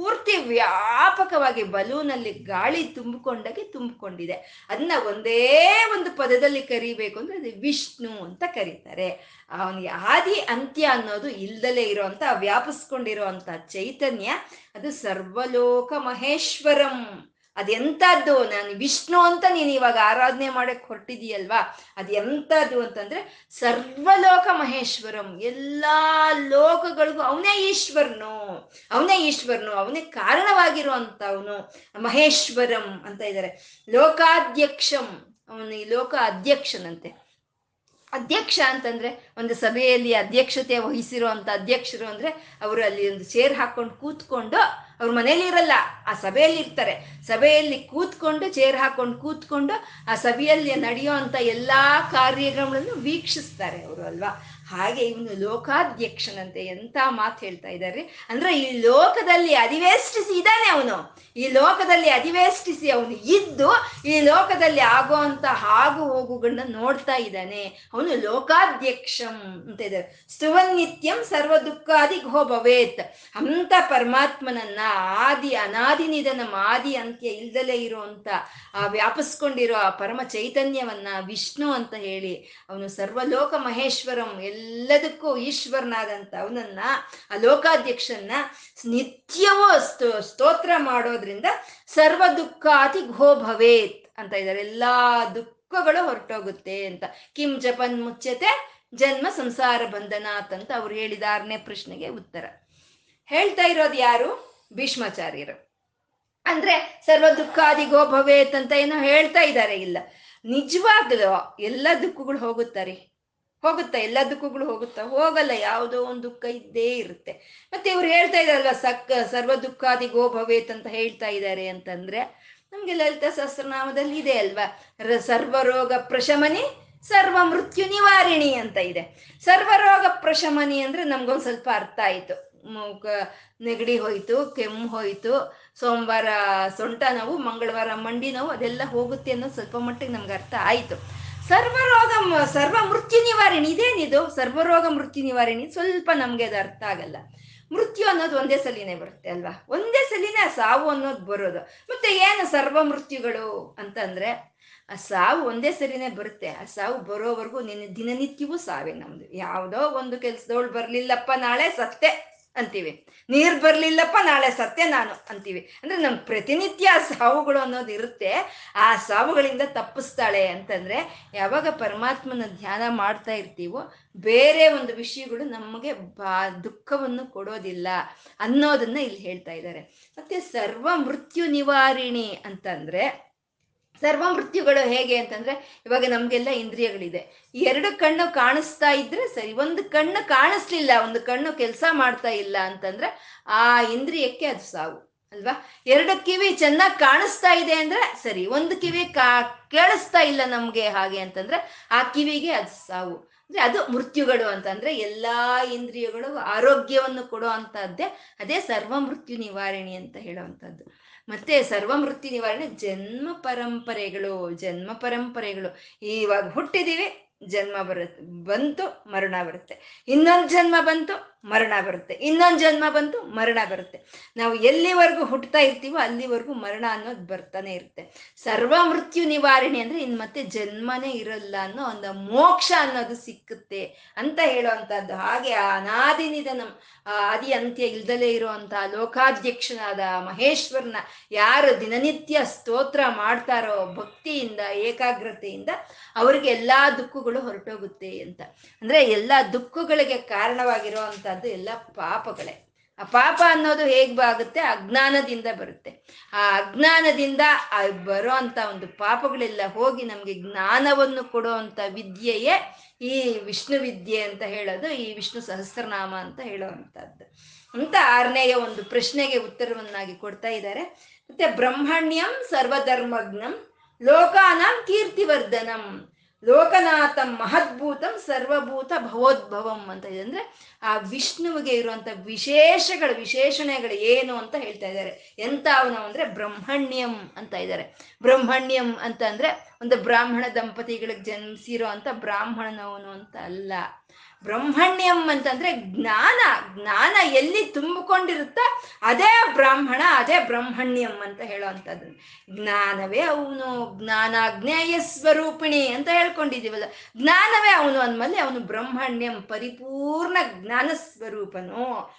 ಪೂರ್ತಿ ವ್ಯಾಪಕವಾಗಿ ಬಲೂನಲ್ಲಿ ಗಾಳಿ ತುಂಬಿಕೊಂಡಾಗೆ ತುಂಬಿಕೊಂಡಿದೆ. ಅದನ್ನ ಒಂದೇ ಒಂದು ಪದದಲ್ಲಿ ಕರಿಬೇಕು ಅಂದ್ರೆ ಅದು ವಿಷ್ಣು ಅಂತ ಕರೀತಾರೆ. ಅವನಿಗೆ ಆದಿ ಅಂತ್ಯ ಅನ್ನೋದು ಇಲ್ದಲೇ ಇರೋಂಥ, ವ್ಯಾಪಿಸ್ಕೊಂಡಿರೋಂಥ ಚೈತನ್ಯ, ಅದು ಸರ್ವಲೋಕ ಮಹೇಶ್ವರಂ. ಅದೆಂಥದ್ದು? ನಾನು ವಿಷ್ಣು ಅಂತ ನೀನು ಇವಾಗ ಆರಾಧನೆ ಮಾಡಕ್ ಹೊರಟಿದೀಯಲ್ವಾ? ಅದು ಎಂಥದ್ದು ಅಂತಂದ್ರೆ ಸರ್ವಲೋಕ ಮಹೇಶ್ವರಂ, ಎಲ್ಲಾ ಲೋಕಗಳಿಗೂ ಅವನೇ ಈಶ್ವರನು ಅವನೇ ಈಶ್ವರನು, ಅವನೇ ಕಾರಣವಾಗಿರುವಂತವನು ಮಹೇಶ್ವರಂ ಅಂತ ಇದ್ದಾರೆ ಲೋಕಾಧ್ಯಕ್ಷಂ, ಅವನು ಈ ಲೋಕ ಅಧ್ಯಕ್ಷನಂತೆ. ಅಧ್ಯಕ್ಷ ಅಂತಂದ್ರೆ ಒಂದು ಸಭೆಯಲ್ಲಿ ಅಧ್ಯಕ್ಷತೆ ವಹಿಸಿರುವಂತ ಅಧ್ಯಕ್ಷರು ಅಂದ್ರೆ ಅವರು ಅಲ್ಲಿ ಒಂದು ಚೇರ್ ಹಾಕೊಂಡು ಕೂತ್ಕೊಂಡು ಅವ್ರ ಮನೇಲಿ ಇರಲ್ಲ, ಆ ಸಭೆಯಲ್ಲಿ ಇರ್ತಾರೆ. ಸಭೆಯಲ್ಲಿ ಕೂತ್ಕೊಂಡು ಚೇರ್ ಹಾಕೊಂಡು ಕೂತ್ಕೊಂಡು ಆ ಸಭೆಯಲ್ಲಿ ನಡೆಯೋ ಅಂತ ಎಲ್ಲಾ ಕಾರ್ಯಗಳನ್ನು ವೀಕ್ಷಿಸ್ತಾರೆ ಅವರು ಅಲ್ವಾ? ಹಾಗೆ ಇವನು ಲೋಕಾಧ್ಯಕ್ಷನಂತೆ ಎಂತ ಮಾತು ಹೇಳ್ತಾ ಇದ್ದಾರೆ ಅಂದ್ರೆ ಈ ಲೋಕದಲ್ಲಿ ಅಧಿವೇಷ್ಟಿಸಿ ಇದ್ದಾನೆ ಅವನು. ಈ ಲೋಕದಲ್ಲಿ ಅಧಿವೇಷ್ಟಿಸಿ ಅವನು ಇದ್ದು ಈ ಲೋಕದಲ್ಲಿ ಆಗುವಂತ ಹಾಗು ಹೋಗುಗಳನ್ನ ನೋಡ್ತಾ ಇದ್ದಾನೆ. ಅವನು ಲೋಕಾಧ್ಯಕ್ಷಂ ಅಂತ ಇದ್ದಾರೆ ಸ್ತುವನ್ನಿತ್ಯಂ ಸರ್ವ ದುಃಖಾದಿ ಘೋ ಭವೇತ್ ಅಂತ ಪರಮಾತ್ಮನನ್ನ ಆದಿ ಅನಾದಿ ನಿಧನ, ಆದಿ ಅಂತ್ಯ ಇಲ್ದಲೇ ಇರುವಂತ ಆ ವ್ಯಾಪಿಸ್ಕೊಂಡಿರೋ ಆ ಪರಮ ಚೈತನ್ಯವನ್ನ ವಿಷ್ಣು ಅಂತ ಹೇಳಿ ಅವನು ಸರ್ವಲೋಕ ಮಹೇಶ್ವರಂ ಎಲ್ಲದಕ್ಕೂ ಈಶ್ವರನಾದಂತ ಅವನನ್ನ ಆ ಲೋಕಾಧ್ಯಕ್ಷನ್ನ ನಿತ್ಯವೂ ಸ್ತೋ, ಸ್ತೋತ್ರ ಮಾಡೋದ್ರಿಂದ ಸರ್ವ ದುಃಖಾತಿ ಘೋ ಭವೇತ್ ಅಂತ ಇದ್ದಾರೆ. ಎಲ್ಲಾ ದುಃಖಗಳು ಹೊರಟೋಗುತ್ತೆ ಅಂತ. ಕಿಂ ಜಪನ್ ಮುಚ್ಚತೆ, ಜನ್ಮ ಸಂಸಾರ ಬಂಧನಾಥ್ ಅಂತ ಅವ್ರು ಹೇಳಿದ ಆರನೇ ಪ್ರಶ್ನೆಗೆ ಉತ್ತರ. ಹೇಳ್ತಾ ಇರೋದು ಯಾರು? ಭೀಷ್ಮಾಚಾರ್ಯರು. ಅಂದ್ರೆ ಸರ್ವ ದುಃಖಾದಿಗೋ ಭವೇತ್ ಅಂತ ಏನೋ ಹೇಳ್ತಾ ಇದ್ದಾರೆ? ಇಲ್ಲ. ನಿಜವಾಗ್ಲೂ ಎಲ್ಲ ದುಃಖಗಳು ಹೋಗುತ್ತಾರೆ ಹೋಗುತ್ತಾ? ಎಲ್ಲ ದುಃಖಗಳು ಹೋಗುತ್ತಾ? ಹೋಗಲ್ಲ, ಯಾವುದೋ ಒಂದು ದುಃಖ ಇದ್ದೇ ಇರುತ್ತೆ. ಮತ್ತೆ ಇವ್ರು ಹೇಳ್ತಾ ಇದಾರಲ್ವ, ಸಕ್, ಸರ್ವ ದುಃಖಾದಿ ಗೋ ಭವೇತ್ ಅಂತ ಹೇಳ್ತಾ ಇದ್ದಾರೆ ಅಂತಂದ್ರೆ, ನಮ್ಗೆ ಲಲಿತ ಸಹಸ್ರನಾಮದಲ್ಲಿ ಇದೆ ಅಲ್ವಾ? ಸರ್ವರೋಗ ಪ್ರಶಮನಿ, ಸರ್ವ ಮೃತ್ಯು ನಿವಾರಿಣಿ ಅಂತ ಇದೆ. ಸರ್ವರೋಗ ಪ್ರಶಮನಿ ಅಂದ್ರೆ ನಮ್ಗೊಂದ್ ಸ್ವಲ್ಪ ಅರ್ಥ ಆಯ್ತು. ನೆಗಡಿ ಹೋಯ್ತು, ಕೆಮ್ಮು ಹೋಯ್ತು, ಸೋಮವಾರ ಸೊಂಟ ನೋವು, ಮಂಗಳವಾರ ಮಂಡಿ ನೋವು, ಅದೆಲ್ಲ ಹೋಗುತ್ತೆ ಅನ್ನೋದು ಸ್ವಲ್ಪ ಮಟ್ಟಿಗೆ ನಮ್ಗೆ ಅರ್ಥ ಆಯ್ತು. ಸರ್ವರೋಗ ಸರ್ವ ಮೃತ್ಯು ನಿವಾರಣಿ. ಇದೇನಿದು? ಸರ್ವರೋಗ ಮೃತ್ಯು ನಿವಾರಣಿ ಸ್ವಲ್ಪ ನಮ್ಗೆ ಅದು ಅರ್ಥ ಆಗಲ್ಲ. ಮೃತ್ಯು ಅನ್ನೋದು ಒಂದೇ ಸಲಿನೇ ಬರುತ್ತೆ ಅಲ್ವಾ? ಒಂದೇ ಸಲಿನೇ ಸಾವು ಅನ್ನೋದು ಬರೋದು. ಮತ್ತೆ ಏನು ಸರ್ವ ಮೃತ್ಯುಗಳು ಅಂತಂದ್ರೆ, ಆ ಸಾವು ಒಂದೇ ಸರಿನೇ ಬರುತ್ತೆ. ಆ ಸಾವು ಬರೋವರೆಗೂ ನಿನ್ನ ದಿನನಿತ್ಯವೂ ಸಾವೇ ನಮ್ದು. ಯಾವುದೋ ಒಂದು ಕೆಲ್ಸದವಳು ಬರ್ಲಿಲ್ಲಪ್ಪ ನಾಳೆ ಸತ್ತೆ. ಅಂತೀವಿ. ನೀರ್ ಬರ್ಲಿಲ್ಲಪ್ಪ, ನಾಳೆ ಸತ್ಯ ನಾನು ಅಂತೀವಿ. ಅಂದ್ರೆ ನಮ್ ಪ್ರತಿನಿತ್ಯ ಸಾವುಗಳು ಅನ್ನೋದು ಇರುತ್ತೆ. ಆ ಸಾವುಗಳಿಂದ ತಪ್ಪಿಸ್ತಾಳೆ ಅಂತಂದ್ರೆ, ಯಾವಾಗ ಪರಮಾತ್ಮನ ಧ್ಯಾನ ಮಾಡ್ತಾ ಇರ್ತೀವೋ, ಬೇರೆ ಒಂದು ವಿಷಯಗಳು ನಮಗೆ ಬಾ ದುಃಖವನ್ನು ಕೊಡೋದಿಲ್ಲ ಅನ್ನೋದನ್ನ ಇಲ್ಲಿ ಹೇಳ್ತಾ ಇದ್ದಾರೆ. ಮತ್ತೆ ಸರ್ವ ಮೃತ್ಯು ನಿವಾರಿಣಿ ಅಂತಂದ್ರೆ ಸರ್ವ ಮೃತ್ಯುಗಳು ಹೇಗೆ ಅಂತಂದ್ರೆ ಇವಾಗ ನಮ್ಗೆಲ್ಲ ಇಂದ್ರಿಯಗಳಿದೆ. ಎರಡು ಕಣ್ಣು ಕಾಣಿಸ್ತಾ ಇದ್ರೆ ಸರಿ, ಒಂದು ಕಣ್ಣು ಕಾಣಿಸ್ಲಿಲ್ಲ, ಒಂದು ಕಣ್ಣು ಕೆಲಸ ಮಾಡ್ತಾ ಇಲ್ಲ ಅಂತಂದ್ರೆ ಆ ಇಂದ್ರಿಯಕ್ಕೆ ಅದು ಸಾವು, ಅಲ್ವಾ? ಎರಡು ಕಿವಿ ಚೆನ್ನಾಗಿ ಕಾಣಿಸ್ತಾ ಇದೆ ಅಂದ್ರೆ ಸರಿ, ಒಂದು ಕಿವಿ ಕಾ, ಕೇಳಿಸ್ತಾ ಇಲ್ಲ ನಮ್ಗೆ ಹಾಗೆ ಅಂತಂದ್ರೆ ಆ ಕಿವಿಗೆ ಅದು ಸಾವು. ಅಂದ್ರೆ ಅದು ಮೃತ್ಯುಗಳು ಅಂತಂದ್ರೆ ಎಲ್ಲಾ ಇಂದ್ರಿಯಗಳು ಆರೋಗ್ಯವನ್ನು ಕೊಡೋ ಅಂತದ್ದೇ ಅದೇ ಸರ್ವ ಮೃತ್ಯು ನಿವಾರಣೆ ಅಂತ ಹೇಳುವಂಥದ್ದು ಮತ್ತೆ ಸರ್ವ ಮೃತ್ಯು ನಿವಾರಣೆ ಜನ್ಮ ಪರಂಪರೆಗಳು ಜನ್ಮ ಪರಂಪರೆಗಳು. ಇವಾಗ ಹುಟ್ಟಿದೀವಿ, ಜನ್ಮ ಬರುತ್ತೆ ಬಂತು, ಮರಣ ಬರುತ್ತೆ. ಇನ್ನೊಂದು ಜನ್ಮ ಬಂತು ಮರಣ ಬರುತ್ತೆ. ಇನ್ನೊಂದು ಜನ್ಮ ಬಂತು, ಮರಣ ಬರುತ್ತೆ. ನಾವು ಎಲ್ಲಿವರೆಗೂ ಹುಟ್ಟುತ್ತಾ ಇರ್ತೀವೋ ಅಲ್ಲಿವರೆಗೂ ಮರಣ ಅನ್ನೋದು ಬರ್ತಾನೆ ಇರುತ್ತೆ. ಸರ್ವ ಮೃತ್ಯು ನಿವಾರಣೆ ಅಂದ್ರೆ ಇನ್ ಮತ್ತೆ ಜನ್ಮನೇ ಇರಲ್ಲ ಅನ್ನೋ ಒಂದು ಮೋಕ್ಷ ಅನ್ನೋದು ಸಿಕ್ಕುತ್ತೆ ಅಂತ ಹೇಳುವಂತಹದ್ದು. ಹಾಗೆ ಆ ಅನಾದಿ ನಿಧನಂ ಆದಿ ಅಂತ್ಯ ಇಲ್ದಲೇ ಇರುವಂತಹ ಲೋಕಾಧ್ಯಕ್ಷನಾದ ಮಹೇಶ್ವರನ ಯಾರು ದಿನನಿತ್ಯ ಸ್ತೋತ್ರ ಮಾಡ್ತಾರೋ ಭಕ್ತಿಯಿಂದ, ಏಕಾಗ್ರತೆಯಿಂದ ಅವ್ರಿಗೆ ಎಲ್ಲಾ ದುಃಖಗಳು ಹೊರಟೋಗುತ್ತೆ ಅಂತ. ಅಂದ್ರೆ ಎಲ್ಲಾ ದುಃಖಗಳಿಗೆ ಕಾರಣವಾಗಿರುವಂತ ಅದು ಎಲ್ಲ ಪಾಪಗಳೇ. ಆ ಪಾಪ ಅನ್ನೋದು ಹೇಗ್ ಬಾಗುತ್ತೆ? ಅಜ್ಞಾನದಿಂದ ಬರುತ್ತೆ. ಆ ಅಜ್ಞಾನದಿಂದ ಬರೋ ಅಂತ ಒಂದು ಪಾಪಗಳೆಲ್ಲ ಹೋಗಿ ನಮ್ಗೆ ಜ್ಞಾನವನ್ನು ಕೊಡುವಂತ ವಿದ್ಯೆಯೇ ಈ ವಿಷ್ಣು ವಿದ್ಯೆ ಅಂತ ಹೇಳೋದು, ಈ ವಿಷ್ಣು ಸಹಸ್ರನಾಮ ಅಂತ ಹೇಳೋವಂಥದ್ದು ಅಂತ ಆರನೆಯ ಒಂದು ಪ್ರಶ್ನೆಗೆ ಉತ್ತರವನ್ನಾಗಿ ಕೊಡ್ತಾ ಇದ್ದಾರೆ. ಮತ್ತೆ ಬ್ರಹ್ಮಣ್ಯಂ ಸರ್ವಧರ್ಮಜ್ಞಂ ಲೋಕಾನಾಂ ಕೀರ್ತಿವರ್ಧನಂ. ಲೋಕನಾಥಂ ಮಹದ್ಭೂತಂ ಸರ್ವಭೂತ ಭವೋದ್ಭವಂ ಅಂತ ಇದೆ. ಅಂದ್ರೆ ಆ ವಿಷ್ಣುವಿಗೆ ಇರುವಂತ ವಿಶೇಷಗಳು, ವಿಶೇಷಣೆಗಳು ಏನು ಅಂತ ಹೇಳ್ತಾ ಇದ್ದಾರೆ. ಎಂತ ಅವನು ಅಂದ್ರೆ ಬ್ರಹ್ಮಣ್ಯಂ ಅಂತ ಇದ್ದಾರೆ. ಬ್ರಹ್ಮಣ್ಯಂ ಅಂತ ಅಂದ್ರೆ ಒಂದು ಬ್ರಾಹ್ಮಣ ದಂಪತಿಗಳಿಗೆ ಜನ್ಸಿರೋ ಅಂತ ಬ್ರಾಹ್ಮಣನವನು ಅಂತ ಅಲ್ಲ. ಬ್ರಹ್ಮಣ್ಯಂ ಅಂತಂದ್ರೆ ಜ್ಞಾನ ಜ್ಞಾನ ಎಲ್ಲಿ ತುಂಬಿಕೊಂಡಿರುತ್ತ ಅದೇ ಬ್ರಾಹ್ಮಣ, ಅದೇ ಬ್ರಹ್ಮಣ್ಯಂ ಅಂತ ಹೇಳುವಂಥದ್ದು ಜ್ಞಾನವೇ ಅವನು ಜ್ಞಾನಾಜ್ಞೇಯ ಸ್ವರೂಪಿಣಿ ಅಂತ ಹೇಳ್ಕೊಂಡಿದ್ದೀವಲ್ಲ, ಜ್ಞಾನವೇ ಅವನು ಅಂದ್ಮೇಲೆ ಅವನು ಬ್ರಹ್ಮಣ್ಯಂ, ಪರಿಪೂರ್ಣ ಜ್ಞಾನ ಸ್ವರೂಪನು.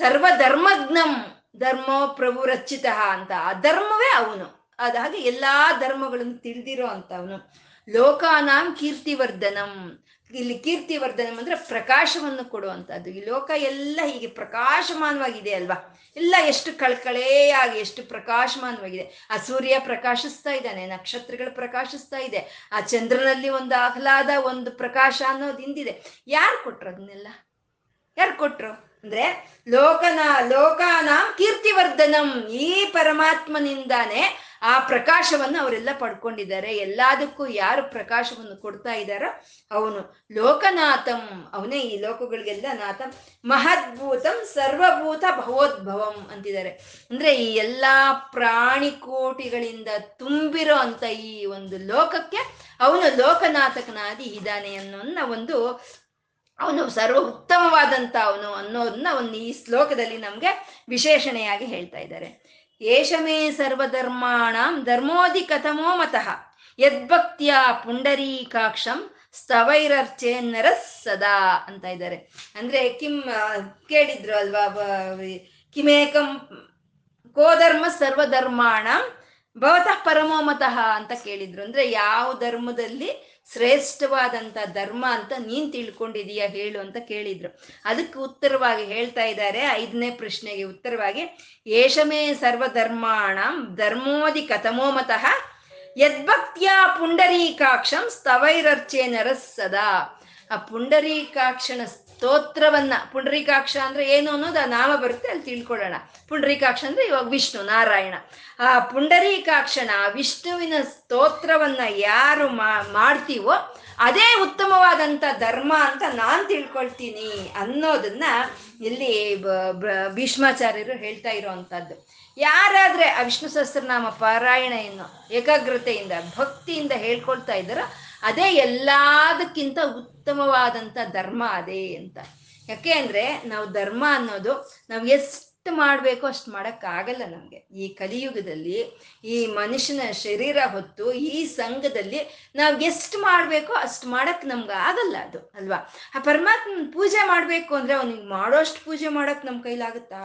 ಸರ್ವಧರ್ಮಜ್ಞಂ ಧರ್ಮೋ ಪ್ರಭು ರಚಿತ ಅಂತ, ಆ ಧರ್ಮವೇ ಅವನು. ಅದ ಹಾಗೆ ಎಲ್ಲಾ ಧರ್ಮಗಳನ್ನು ತಿಳಿದಿರೋ ಅಂತ ಅವನು ಲೋಕಾನಾಂ ಕೀರ್ತಿವರ್ಧನಂ. ಇಲ್ಲಿ ಕೀರ್ತಿವರ್ಧನಂ ಅಂದ್ರೆ ಪ್ರಕಾಶವನ್ನು ಕೊಡುವಂಥದ್ದು ಈ ಲೋಕ ಎಲ್ಲ ಹೀಗೆ ಪ್ರಕಾಶಮಾನವಾಗಿದೆ ಅಲ್ವಾ? ಎಲ್ಲ ಎಷ್ಟು ಕಳ್ಕಳೆಯಾಗಿ ಎಷ್ಟು ಪ್ರಕಾಶಮಾನವಾಗಿದೆ. ಆ ಸೂರ್ಯ ಪ್ರಕಾಶಿಸ್ತಾ ಇದ್ದಾನೆ, ನಕ್ಷತ್ರಗಳು ಪ್ರಕಾಶಿಸ್ತಾ ಇದೆ, ಆ ಚಂದ್ರನಲ್ಲಿ ಒಂದು ಆಹ್ಲಾದ, ಒಂದು ಪ್ರಕಾಶ ಅನ್ನೋದು ಹಿಂದಿದೆ ಯಾರು ಕೊಟ್ರು ಅದನ್ನೆಲ್ಲ? ಯಾರು ಕೊಟ್ರು? ಅಂದ್ರೆ ಲೋಕನ, ಲೋಕಾನ ಕೀರ್ತಿವರ್ಧನಂ ಈ ಪರಮಾತ್ಮನಿಂದಾನೇ ಆ ಪ್ರಕಾಶವನ್ನು ಅವರೆಲ್ಲ ಪಡ್ಕೊಂಡಿದ್ದಾರೆ. ಎಲ್ಲದಕ್ಕೂ ಯಾರು ಪ್ರಕಾಶವನ್ನು ಕೊಡ್ತಾ ಇದ್ದಾರೋ ಅವನು. ಲೋಕನಾಥಂ, ಅವನೇ ಈ ಲೋಕಗಳಿಗೆಲ್ಲ ನಾಥಂ. ಮಹದ್ಭೂತಂ, ಸರ್ವಭೂತ ಭವೋದ್ಭವಂ ಅಂತಿದ್ದಾರೆ. ಅಂದ್ರೆ ಈ ಎಲ್ಲಾ ಪ್ರಾಣಿ ಕೋಟಿಗಳಿಂದ ತುಂಬಿರೋ ಅಂತ ಈ ಒಂದು ಲೋಕಕ್ಕೆ ಅವನು ಲೋಕನಾಥಕನಾದಿ ಇದ್ದಾನೆ ಅನ್ನೋನ್ನ ಒಂದು ಅವನು ಸರ್ವ ಉತ್ತಮವಾದಂತ ಅವನು ಅನ್ನೋದನ್ನ ಅವನು ಈ ಶ್ಲೋಕದಲ್ಲಿ ನಮಗೆ ವಿಶೇಷಣೆಯಾಗಿ ಹೇಳ್ತಾ ಇದ್ದಾರೆ. ಏಷಮೇ ಸರ್ವಧರ್ಮಾಣಂ ಧರ್ಮೋಧಿ ಕಥಮೋ ಮತಃ. ಯದ್ಭಕ್ತಿಯ ಪುಂಡರೀಕಾಕ್ಷಂ ಸ್ತವೈರರ್ಚೆ ಸದಾ ಅಂತ ಇದ್ದಾರೆ. ಅಂದ್ರೆ ಕಿಂ ಕೇಳಿದ್ರು ಅಲ್ವಾ ಕಿಮೇಕಂ ಕೋಧರ್ಮ ಸರ್ವಧರ್ಮಾಣ ಭವತಃ ಪರಮೋಮತಃ ಅಂತ ಕೇಳಿದ್ರು. ಅಂದ್ರೆ ಯಾವ ಧರ್ಮದಲ್ಲಿ ಶ್ರೇಷ್ಠವಾದಂತ ಧರ್ಮ ಅಂತ ನೀನ್ ತಿಳ್ಕೊಂಡಿದೀಯ ಹೇಳು ಅಂತ ಕೇಳಿದ್ರು. ಅದಕ್ಕೆ ಉತ್ತರವಾಗಿ ಹೇಳ್ತಾ ಇದ್ದಾರೆ. ಐದನೇ ಪ್ರಶ್ನೆಗೆ ಉತ್ತರವಾಗಿ, ಏಷಮೇ ಸರ್ವಧರ್ಮಾಣ ಧರ್ಮೋದಿ ಕಥಮೋಮತಃ ಯದ್ಭಕ್ತಿಯ ಪುಂಡರೀಕಾಕ್ಷಂ ಸ್ತವೈರರ್ಚೆ ಆ ಪುಂಡರೀಕಾಕ್ಷನ ಸ್ತೋತ್ರವನ್ನ. ಪುಂಡರೀಕಾಕ್ಷ ಅಂದ್ರೆ ಏನು ಅನ್ನೋದು ಆ ನಾಮ ಬರುತ್ತೆ, ಅಲ್ಲಿ ತಿಳ್ಕೊಳ್ಳೋಣ. ಪುಂಡರೀಕಾಕ್ಷ ಅಂದ್ರೆ ಇವಾಗ ವಿಷ್ಣು, ನಾರಾಯಣ. ಆ ಪುಂಡರೀಕಾಕ್ಷನ ವಿಷ್ಣುವಿನ ಸ್ತೋತ್ರವನ್ನ ಯಾರು ಮಾಡ್ತೀವೋ ಅದೇ ಉತ್ತಮವಾದಂಥ ಧರ್ಮ ಅಂತ ನಾನು ತಿಳ್ಕೊಳ್ತೀನಿ ಅನ್ನೋದನ್ನ ಇಲ್ಲಿ ಭೀಷ್ಮಾಚಾರ್ಯರು ಹೇಳ್ತಾ ಇರೋವಂಥದ್ದು. ಯಾರಾದ್ರೆ ಆ ವಿಷ್ಣು ಸಹಸ್ರನಾಮ ಪಾರಾಯಣೆಯನ್ನು ಏಕಾಗ್ರತೆಯಿಂದ, ಭಕ್ತಿಯಿಂದ ಹೇಳ್ಕೊಳ್ತಾ ಇದ್ದಾರೋ ಅದೇ ಎಲ್ಲದಕ್ಕಿಂತ ಉತ್ತಮವಾದಂತ ಧರ್ಮ ಅದೇ ಅಂತ. ಯಾಕೆ ಅಂದ್ರೆ ನಾವು ಧರ್ಮ ಅನ್ನೋದು ನಾವು ಎಷ್ಟು ಮಾಡಬೇಕು ಅಷ್ಟು ಮಾಡೋಕ್ಕಾಗಲ್ಲ ನಮ್ಗೆ. ಈ ಕಲಿಯುಗದಲ್ಲಿ ಈ ಮನುಷ್ಯನ ಶರೀರ ಹೊತ್ತು ಈ ಸಂಘದಲ್ಲಿ ನಾವು ಎಷ್ಟು ಮಾಡ್ಬೇಕೋ ಅಷ್ಟು ಮಾಡಕ್ಕೆ ನಮ್ಗೆ ಆಗಲ್ಲ ಅದು, ಅಲ್ವಾ? ಆ ಪರಮಾತ್ಮನ ಪೂಜೆ ಮಾಡಬೇಕು ಅಂದ್ರೆ ಅವನಿಗೆ ಮಾಡೋಷ್ಟು ಪೂಜೆ ಮಾಡಕ್ ನಮ್ಮ ಕೈಲಾಗುತ್ತಾ?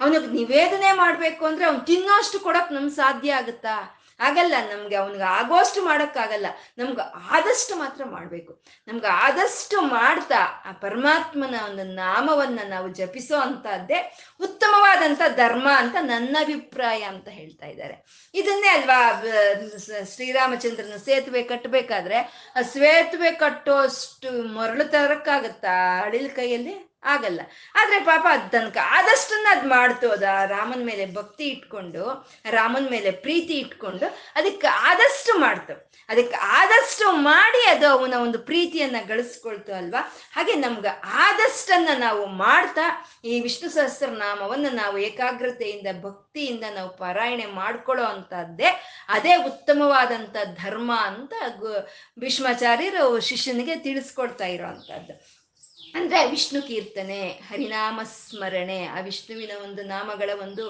ಅವನಿಗೆ ನಿವೇದನೆ ಮಾಡಬೇಕು ಅಂದ್ರೆ ಅವ್ನು ತಿನ್ನೋಷ್ಟು ಕೊಡಕ್ ನಮ್ಗೆ ಸಾಧ್ಯ ಆಗುತ್ತಾ? ಆಗಲ್ಲ, ನಮ್ಗೆ ಅವನಿಗೆ ಆಗೋಷ್ಟು ಮಾಡೋಕ್ಕಾಗಲ್ಲ. ನಮ್ಗೆ ಆದಷ್ಟು ಮಾತ್ರ ಮಾಡಬೇಕು. ನಮ್ಗೆ ಆದಷ್ಟು ಮಾಡ್ತಾ ಆ ಪರಮಾತ್ಮನ ಒಂದು ನಾಮವನ್ನ ನಾವು ಜಪಿಸೋ ಅಂತದ್ದೇ ಉತ್ತಮವಾದಂಥ ಧರ್ಮ ಅಂತ ನನ್ನ ಅಭಿಪ್ರಾಯ ಅಂತ ಹೇಳ್ತಾ ಇದ್ದಾರೆ. ಇದನ್ನೇ ಅಲ್ವಾ ಶ್ರೀರಾಮಚಂದ್ರನ ಸೇತುವೆ ಕಟ್ಟಬೇಕಾದ್ರೆ, ಆ ಸೇತುವೆ ಕಟ್ಟೋಷ್ಟು ಮರಳು ತರಕ್ಕಾಗತ್ತಾ ಅಳಿಲ್ ಕೈಯಲ್ಲಿ? ಆಗಲ್ಲ. ಆದ್ರೆ ಪಾಪ ಅದ್ ತನಕ ಆದಷ್ಟನ್ನ ಅದು ಮಾಡ್ತು. ಅದ ರಾಮನ ಮೇಲೆ ಭಕ್ತಿ ಇಟ್ಕೊಂಡು, ರಾಮನ ಮೇಲೆ ಪ್ರೀತಿ ಇಟ್ಕೊಂಡು ಅದಕ್ಕೆ ಆದಷ್ಟು ಮಾಡ್ತು. ಅದಕ್ಕೆ ಆದಷ್ಟು ಮಾಡಿ ಅದು ಅವನ ಒಂದು ಪ್ರೀತಿಯನ್ನ ಗಳಿಸ್ಕೊಳ್ತು ಅಲ್ವಾ? ಹಾಗೆ ನಮ್ಗೆ ಆದಷ್ಟನ್ನ ನಾವು ಮಾಡ್ತಾ, ಈ ವಿಷ್ಣು ಸಹಸ್ರನಾಮವನ್ನು ನಾವು ಏಕಾಗ್ರತೆಯಿಂದ, ಭಕ್ತಿಯಿಂದ ನಾವು ಪಾರಾಯಣೆ ಮಾಡ್ಕೊಳ್ಳೋ ಅಂತದ್ದೇ ಅದೇ ಉತ್ತಮವಾದಂಥ ಧರ್ಮ ಅಂತ ಭೀಷ್ಮಾಚಾರ್ಯರು ಶಿಷ್ಯನಿಗೆ ತಿಳಿಸ್ಕೊಡ್ತಾ ಇರೋ ಅಂಥದ್ದು. ಅಂದ್ರೆ ವಿಷ್ಣು ಕೀರ್ತನೆ, ಹರಿನಾಮ ಸ್ಮರಣೆ, ಆ ವಿಷ್ಣುವಿನ ಒಂದು ನಾಮಗಳ ಒಂದು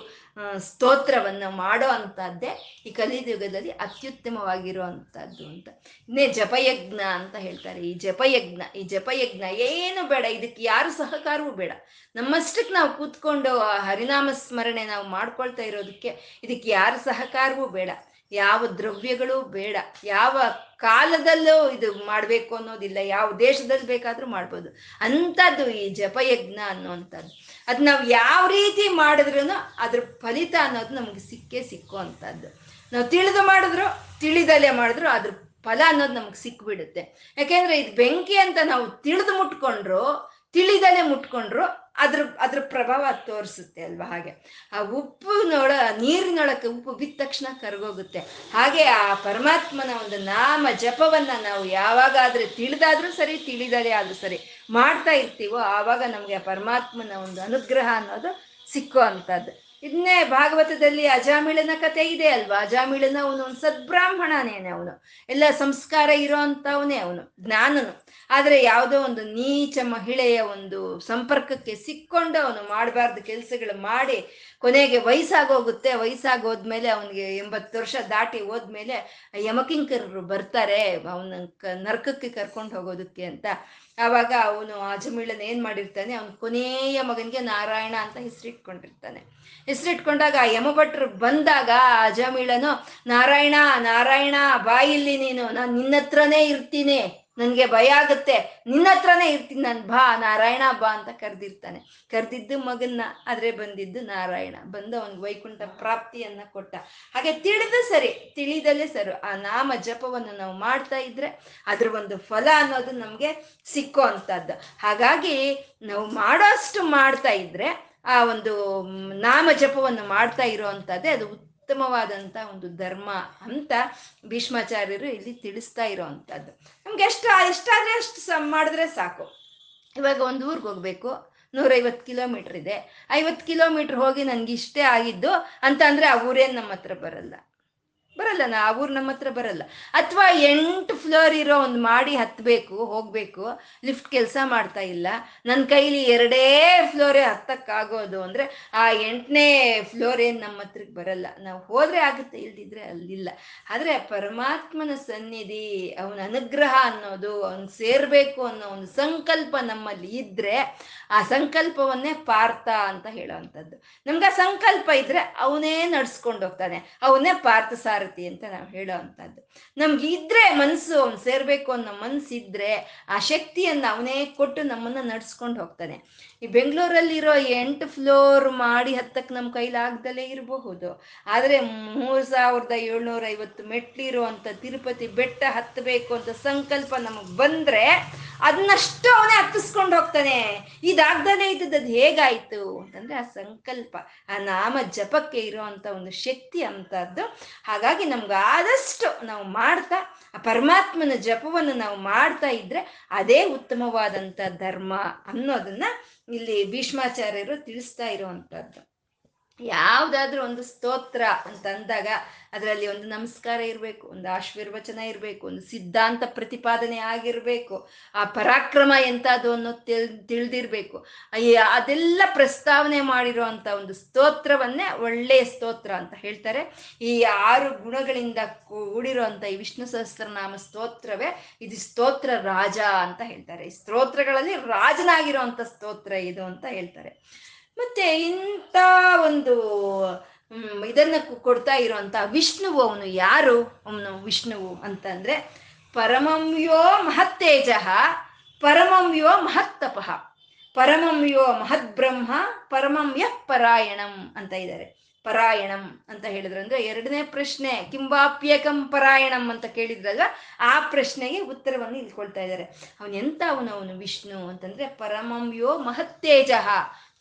ಸ್ತೋತ್ರವನ್ನು ಮಾಡೋ ಅಂಥದ್ದೇ ಈ ಕಲಿಯುಗದಲ್ಲಿ ಅತ್ಯುತ್ತಮವಾಗಿರೋ ಅಂಥದ್ದು ಅಂತ. ಇನ್ನೇ ಜಪಯಜ್ಞ ಅಂತ ಹೇಳ್ತಾರೆ. ಈ ಜಪಯಜ್ಞ ಈ ಜಪಯಜ್ಞ ಏನು ಬೇಡ, ಇದಕ್ಕೆ ಯಾರು ಸಹಕಾರವೂ ಬೇಡ. ನಮ್ಮಷ್ಟಕ್ಕೆ ನಾವು ಕೂತ್ಕೊಂಡು ಹರಿನಾಮ ಸ್ಮರಣೆ ನಾವು ಮಾಡ್ಕೊಳ್ತಾ ಇರೋದಕ್ಕೆ ಇದಕ್ಕೆ ಯಾರು ಸಹಕಾರವೂ ಬೇಡ. ಯಾವ ದ್ರವ್ಯಗಳು ಬೇಡ. ಯಾವ ಕಾಲದಲ್ಲೂ ಇದು ಮಾಡಬೇಕು ಅನ್ನೋದಿಲ್ಲ. ಯಾವ ದೇಶದಲ್ಲಿ ಬೇಕಾದರೂ ಮಾಡ್ಬೋದು. ಅಂಥದ್ದು ಈ ಜಪಯಜ್ಞ ಅನ್ನೋವಂಥದ್ದು. ಅದು ನಾವು ಯಾವ ರೀತಿ ಮಾಡಿದ್ರೂ ಅದ್ರ ಫಲಿತ ಅನ್ನೋದು ನಮ್ಗೆ ಸಿಕ್ಕೇ ಸಿಕ್ಕುವಂಥದ್ದು. ನಾವು ತಿಳಿದು ಮಾಡಿದ್ರು, ತಿಳಿದಲ್ಲೇ ಮಾಡಿದ್ರು ಅದ್ರ ಫಲ ಅನ್ನೋದು ನಮ್ಗೆ ಸಿಕ್ಬಿಡುತ್ತೆ. ಯಾಕೆಂದ್ರೆ ಇದು ಬೆಂಕಿ ಅಂತ ನಾವು ತಿಳಿದು ಮುಟ್ಕೊಂಡ್ರು ತಿಳಿದಲೆ ಮುಟ್ಕೊಂಡ್ರು ಅದ್ರ ಅದ್ರ ಪ್ರಭಾವ ತೋರಿಸುತ್ತೆ ಅಲ್ವಾ ಹಾಗೆ. ಆ ಉಪ್ಪು ನೋಡ, ನೀರಿನೊಳಕ್ಕೆ ಉಪ್ಪು ಬಿದ್ದ ತಕ್ಷಣ ಕರಗೋಗುತ್ತೆ. ಹಾಗೆ ಆ ಪರಮಾತ್ಮನ ಒಂದು ನಾಮ ಜಪವನ್ನ ನಾವು ಯಾವಾಗಾದ್ರೆ ತಿಳಿದಾದ್ರೂ ಸರಿ, ತಿಳಿದಲೇ ಆದ್ರೂ ಸರಿ ಮಾಡ್ತಾ ಇರ್ತೀವೋ, ಆವಾಗ ನಮ್ಗೆ ಪರಮಾತ್ಮನ ಒಂದು ಅನುಗ್ರಹ ಅನ್ನೋದು ಸಿಕ್ಕೋ ಅಂತದ್ದು ಇದನ್ನೇ ಭಾಗವತದಲ್ಲಿ ಅಜಾಮಿಳನ ಕತೆ ಇದೆ ಅಲ್ವಾ? ಅಜಾಮಿಳನ ಅವನು ಒಂದು ಸದ್ಬ್ರಾಹ್ಮಣನೇನೆ ಅವನು. ಎಲ್ಲ ಸಂಸ್ಕಾರ ಇರೋ ಅವನು, ಜ್ಞಾನನು. ಆದ್ರೆ ಯಾವುದೋ ಒಂದು ನೀಚ ಮಹಿಳೆಯ ಒಂದು ಸಂಪರ್ಕಕ್ಕೆ ಸಿಕ್ಕೊಂಡು ಅವನು ಮಾಡಬಾರ್ದು ಕೆಲಸಗಳು ಮಾಡಿ ಕೊನೆಗೆ ವಯಸ್ಸಾಗೋಗುತ್ತೆ. ವಯಸ್ಸಾಗೋದ್ಮೇಲೆ ಅವನಿಗೆ ಎಂಬತ್ತು ವರ್ಷ ದಾಟಿ ಹೋದ್ಮೇಲೆ ಯಮಕಿಂಕರರು ಬರ್ತಾರೆ. ಅವನ ನರ್ಕಕ್ಕೆ ಕರ್ಕೊಂಡು ಹೋಗೋದಕ್ಕೆ ಅಂತ. ಆವಾಗ ಅವನು ಅಜಮಿಳನ್ ಏನ್ ಮಾಡಿರ್ತಾನೆ? ಅವನು ಕೊನೆಯ ಮಗನಿಗೆ ನಾರಾಯಣ ಅಂತ ಹೆಸರಿಟ್ಕೊಂಡಿರ್ತಾನೆ. ಹೆಸರಿಟ್ಕೊಂಡಾಗ ಆ ಯಮಭಟ್ರು ಬಂದಾಗ ಅಜಮಿಳನು ನಾರಾಯಣ ನಾರಾಯಣ, ಬಾಯಿಲ್ಲಿ ನೀನು, ನಾನು ನಿನ್ನತ್ರನೇ ಇರ್ತೀನಿ. ನನ್ಗೆ ಭಯ ಆಗುತ್ತೆ. ನಿನ್ನ ಹತ್ರನೇ ಇರ್ತೀನಿ ನಾನು. ಬಾ, ನಾರಾಯಣ ಬಾ ಅಂತ ಕರೆದಿರ್ತಾನೆ. ಕರೆದಿದ್ದು ಮಗನ್ನ ಆದ್ರೆ ಬಂದಿದ್ದು ನಾರಾಯಣ. ಬಂದು ಅವನಿಗೆ ವೈಕುಂಠ ಪ್ರಾಪ್ತಿಯನ್ನ ಕೊಟ್ಟ. ಹಾಗೆ ತಿಳಿದು ಸರಿ ತಿಳಿದಲ್ಲೇ ಸರಿ. ಆ ನಾಮ ಜಪವನ್ನು ನಾವು ಮಾಡ್ತಾ ಇದ್ರೆ ಅದ್ರ ಒಂದು ಫಲ ಅನ್ನೋದು ನಮ್ಗೆ ಸಿಕ್ಕೋ ಅಂತದ್ದು ಹಾಗಾಗಿ ನಾವು ಮಾಡೋಷ್ಟು ಮಾಡ್ತಾ ಇದ್ರೆ ಆ ಒಂದು ನಾಮ ಜಪವನ್ನು ಮಾಡ್ತಾ ಇರೋ ಅಂತದ್ದೇ ಅದು ಉತ್ತಮವಾದಂಥ ಒಂದು ಧರ್ಮ ಅಂತ ಭೀಷ್ಮಾಚಾರ್ಯರು ಇಲ್ಲಿ ತಿಳಿಸ್ತಾ ಇರೋವಂಥದ್ದು. ನಮ್ಗೆ ಎಷ್ಟು ಎಷ್ಟಾದ್ರೆ ಅಷ್ಟು ಮಾಡಿದ್ರೆ ಸಾಕು. ಇವಾಗ ಒಂದು ಊರಿಗೆ ಹೋಗ್ಬೇಕು. ನೂರೈವತ್ತು ಕಿಲೋಮೀಟ್ರ್ ಇದೆ. ಐವತ್ತು ಕಿಲೋಮೀಟ್ರ್ ಹೋಗಿ ನನ್ಗೆ ಇಷ್ಟೇ ಆಗಿದ್ದು ಅಂತ ಆ ಊರೇನು ನಮ್ಮ ಹತ್ರ ಬರಲ್ಲ. ಬರಲ್ಲ, ನಾ ಊರು ನಮ್ಮ ಹತ್ರ ಬರಲ್ಲ. ಅಥವಾ ಎಂಟು ಫ್ಲೋರ್ ಇರೋ ಒಂದು ಮಾಡಿ ಹತ್ತಬೇಕು ಹೋಗ್ಬೇಕು ಲಿಫ್ಟ್ ಕೆಲಸ ಮಾಡ್ತಾ ಇಲ್ಲ. ನನ್ನ ಕೈಲಿ ಎರಡೇ ಫ್ಲೋರೇ ಹತ್ತಕ್ಕಾಗೋದು ಅಂದ್ರೆ ಆ ಎಂಟನೇ ಫ್ಲೋರ್ ಏನು ನಮ್ಮ ಹತ್ರಕ್ಕೆ ಬರಲ್ಲ. ನಾವು ಹೋದ್ರೆ ಆಗುತ್ತೆ, ಇಲ್ದಿದ್ರೆ ಅಲ್ಲಿಲ್ಲ. ಆದ್ರೆ ಪರಮಾತ್ಮನ ಸನ್ನಿಧಿ, ಅವನ ಅನುಗ್ರಹ ಅನ್ನೋದು, ಅವನ್ ಸೇರ್ಬೇಕು ಅನ್ನೋ ಒಂದು ಸಂಕಲ್ಪ ನಮ್ಮಲ್ಲಿ ಇದ್ರೆ ಆ ಸಂಕಲ್ಪವನ್ನೇ ಪಾರ್ಥ ಅಂತ ಹೇಳೋವಂಥದ್ದು ನಮ್ಗೆ ಆ ಸಂಕಲ್ಪ ಇದ್ರೆ ಅವನೇ ನಡ್ಸ್ಕೊಂಡು ಹೋಗ್ತಾನೆ. ಅವನೇ ಪಾರ್ಥ ಸಾರಥಿ ಅಂತ ನಾವು ಹೇಳೋ ಅಂಥದ್ದು ನಮ್ಗೆ ಇದ್ರೆ ಮನಸ್ಸು ಅವ್ನು ಸೇರ್ಬೇಕು ಅನ್ನೋ ಮನ್ಸಿದ್ರೆ ಆ ಶಕ್ತಿಯನ್ನು ಅವನೇ ಕೊಟ್ಟು ನಮ್ಮನ್ನ ನಡ್ಸ್ಕೊಂಡು ಹೋಗ್ತಾನೆ. ಈ ಬೆಂಗಳೂರಲ್ಲಿರೋ ಎಂಟು ಫ್ಲೋರ್ ಮಾಡಿ ಹತ್ತಕ್ಕೆ ನಮ್ಮ ಕೈಲಾಗ್ದಲೇ ಇರಬಹುದು. ಆದರೆ ಮೂರು ಸಾವಿರದ ಏಳ್ನೂರ ಐವತ್ತು ಮೆಟ್ಲಿರುವಂಥ ತಿರುಪತಿ ಬೆಟ್ಟ ಹತ್ತಬೇಕು ಅಂತ ಸಂಕಲ್ಪ ನಮಗೆ ಬಂದರೆ ಅದನ್ನಷ್ಟು ಅವನೇ ಹತ್ತಿಸ್ಕೊಂಡು ಹೋಗ್ತಾನೆ. ಇದಾಗ್ದಲೇ ಇದ್ದದ್ದು ಅದು ಹೇಗಾಯಿತು ಅಂತಂದರೆ ಆ ಸಂಕಲ್ಪ, ಆ ನಾಮ ಜಪಕ್ಕೆ ಇರುವಂತ ಒಂದು ಶಕ್ತಿ ಅಂತದ್ದು ಹಾಗಾಗಿ ನಮ್ಗೆ ಆದಷ್ಟು ನಾವು ಮಾಡ್ತಾ, ಆ ಪರಮಾತ್ಮನ ಜಪವನ್ನು ನಾವು ಮಾಡ್ತಾ ಇದ್ರೆ ಅದೇ ಉತ್ತಮವಾದಂಥ ಧರ್ಮ ಅನ್ನೋದನ್ನ ಇಲ್ಲಿ ಭೀಷ್ಮಾಚಾರ್ಯರು ತಿಳಿಸ್ತಾ ಇರುವಂತದ್ದು ಯಾವುದಾದ್ರೂ ಒಂದು ಸ್ತೋತ್ರ ಅಂತ ಅಂದಾಗ ಅದರಲ್ಲಿ ಒಂದು ನಮಸ್ಕಾರ ಇರಬೇಕು, ಒಂದು ಆಶೀರ್ವಚನ ಇರಬೇಕು, ಒಂದು ಸಿದ್ಧಾಂತ ಪ್ರತಿಪಾದನೆ ಆಗಿರಬೇಕು, ಆ ಪರಾಕ್ರಮ ಎಂಥದ್ದು ಅನ್ನೋ ತಿಳ್, ತಿಳಿದಿರಬೇಕು. ಅದೆಲ್ಲ ಪ್ರಸ್ತಾವನೆ ಮಾಡಿರುವಂಥ ಒಂದು ಸ್ತೋತ್ರವನ್ನೇ ಒಳ್ಳೆಯ ಸ್ತೋತ್ರ ಅಂತ ಹೇಳ್ತಾರೆ. ಈ ಆರು ಗುಣಗಳಿಂದ ಕೂಡಿರುವಂಥ ಈ ವಿಷ್ಣು ಸಹಸ್ರನಾಮ ಸ್ತೋತ್ರವೇ ಇದು ಸ್ತೋತ್ರ ರಾಜ ಅಂತ ಹೇಳ್ತಾರೆ. ಈ ಸ್ತೋತ್ರಗಳಲ್ಲಿ ರಾಜನಾಗಿರುವಂಥ ಸ್ತೋತ್ರ ಇದು ಅಂತ ಹೇಳ್ತಾರೆ. ಮತ್ತೆ ಇಂಥ ಒಂದು ಇದನ್ನ ಕೊಡ್ತಾ ಇರುವಂತ ವಿಷ್ಣುವು ಅವನು ಯಾರು? ಅವನು ವಿಷ್ಣುವು ಅಂತಂದ್ರೆ ಪರಮಂಯೋ ಮಹತ್ತೇಜ ಪರಮಂಯೋ ಮಹತ್ತಪಃ. ಪರಮಂಯೋ ಮಹದ್ಬ್ರಹ್ಮ ಪರಮಂ ಯಃ ಪರಾಯಣಂ ಅಂತ ಇದ್ದಾರೆ. ಪರಾಯಣಂ ಅಂತ ಹೇಳಿದ್ರು ಅಂದ್ರೆ ಎರಡನೇ ಪ್ರಶ್ನೆ, ಕಿಂಬಾಪ್ಯಕಂ ಪರಾಯಣಂ ಅಂತ ಕೇಳಿದ್ರಲ್ವ ಆ ಪ್ರಶ್ನೆಗೆ ಉತ್ತರವನ್ನು ಇಲ್ಕೊಳ್ತಾ ಇದ್ದಾರೆ. ಅವನು ಎಂತ ಅವನು? ಅವನು ವಿಷ್ಣು ಅಂತಂದ್ರೆ ಪರಮಂಯೋ ಮಹತ್ತೇಜ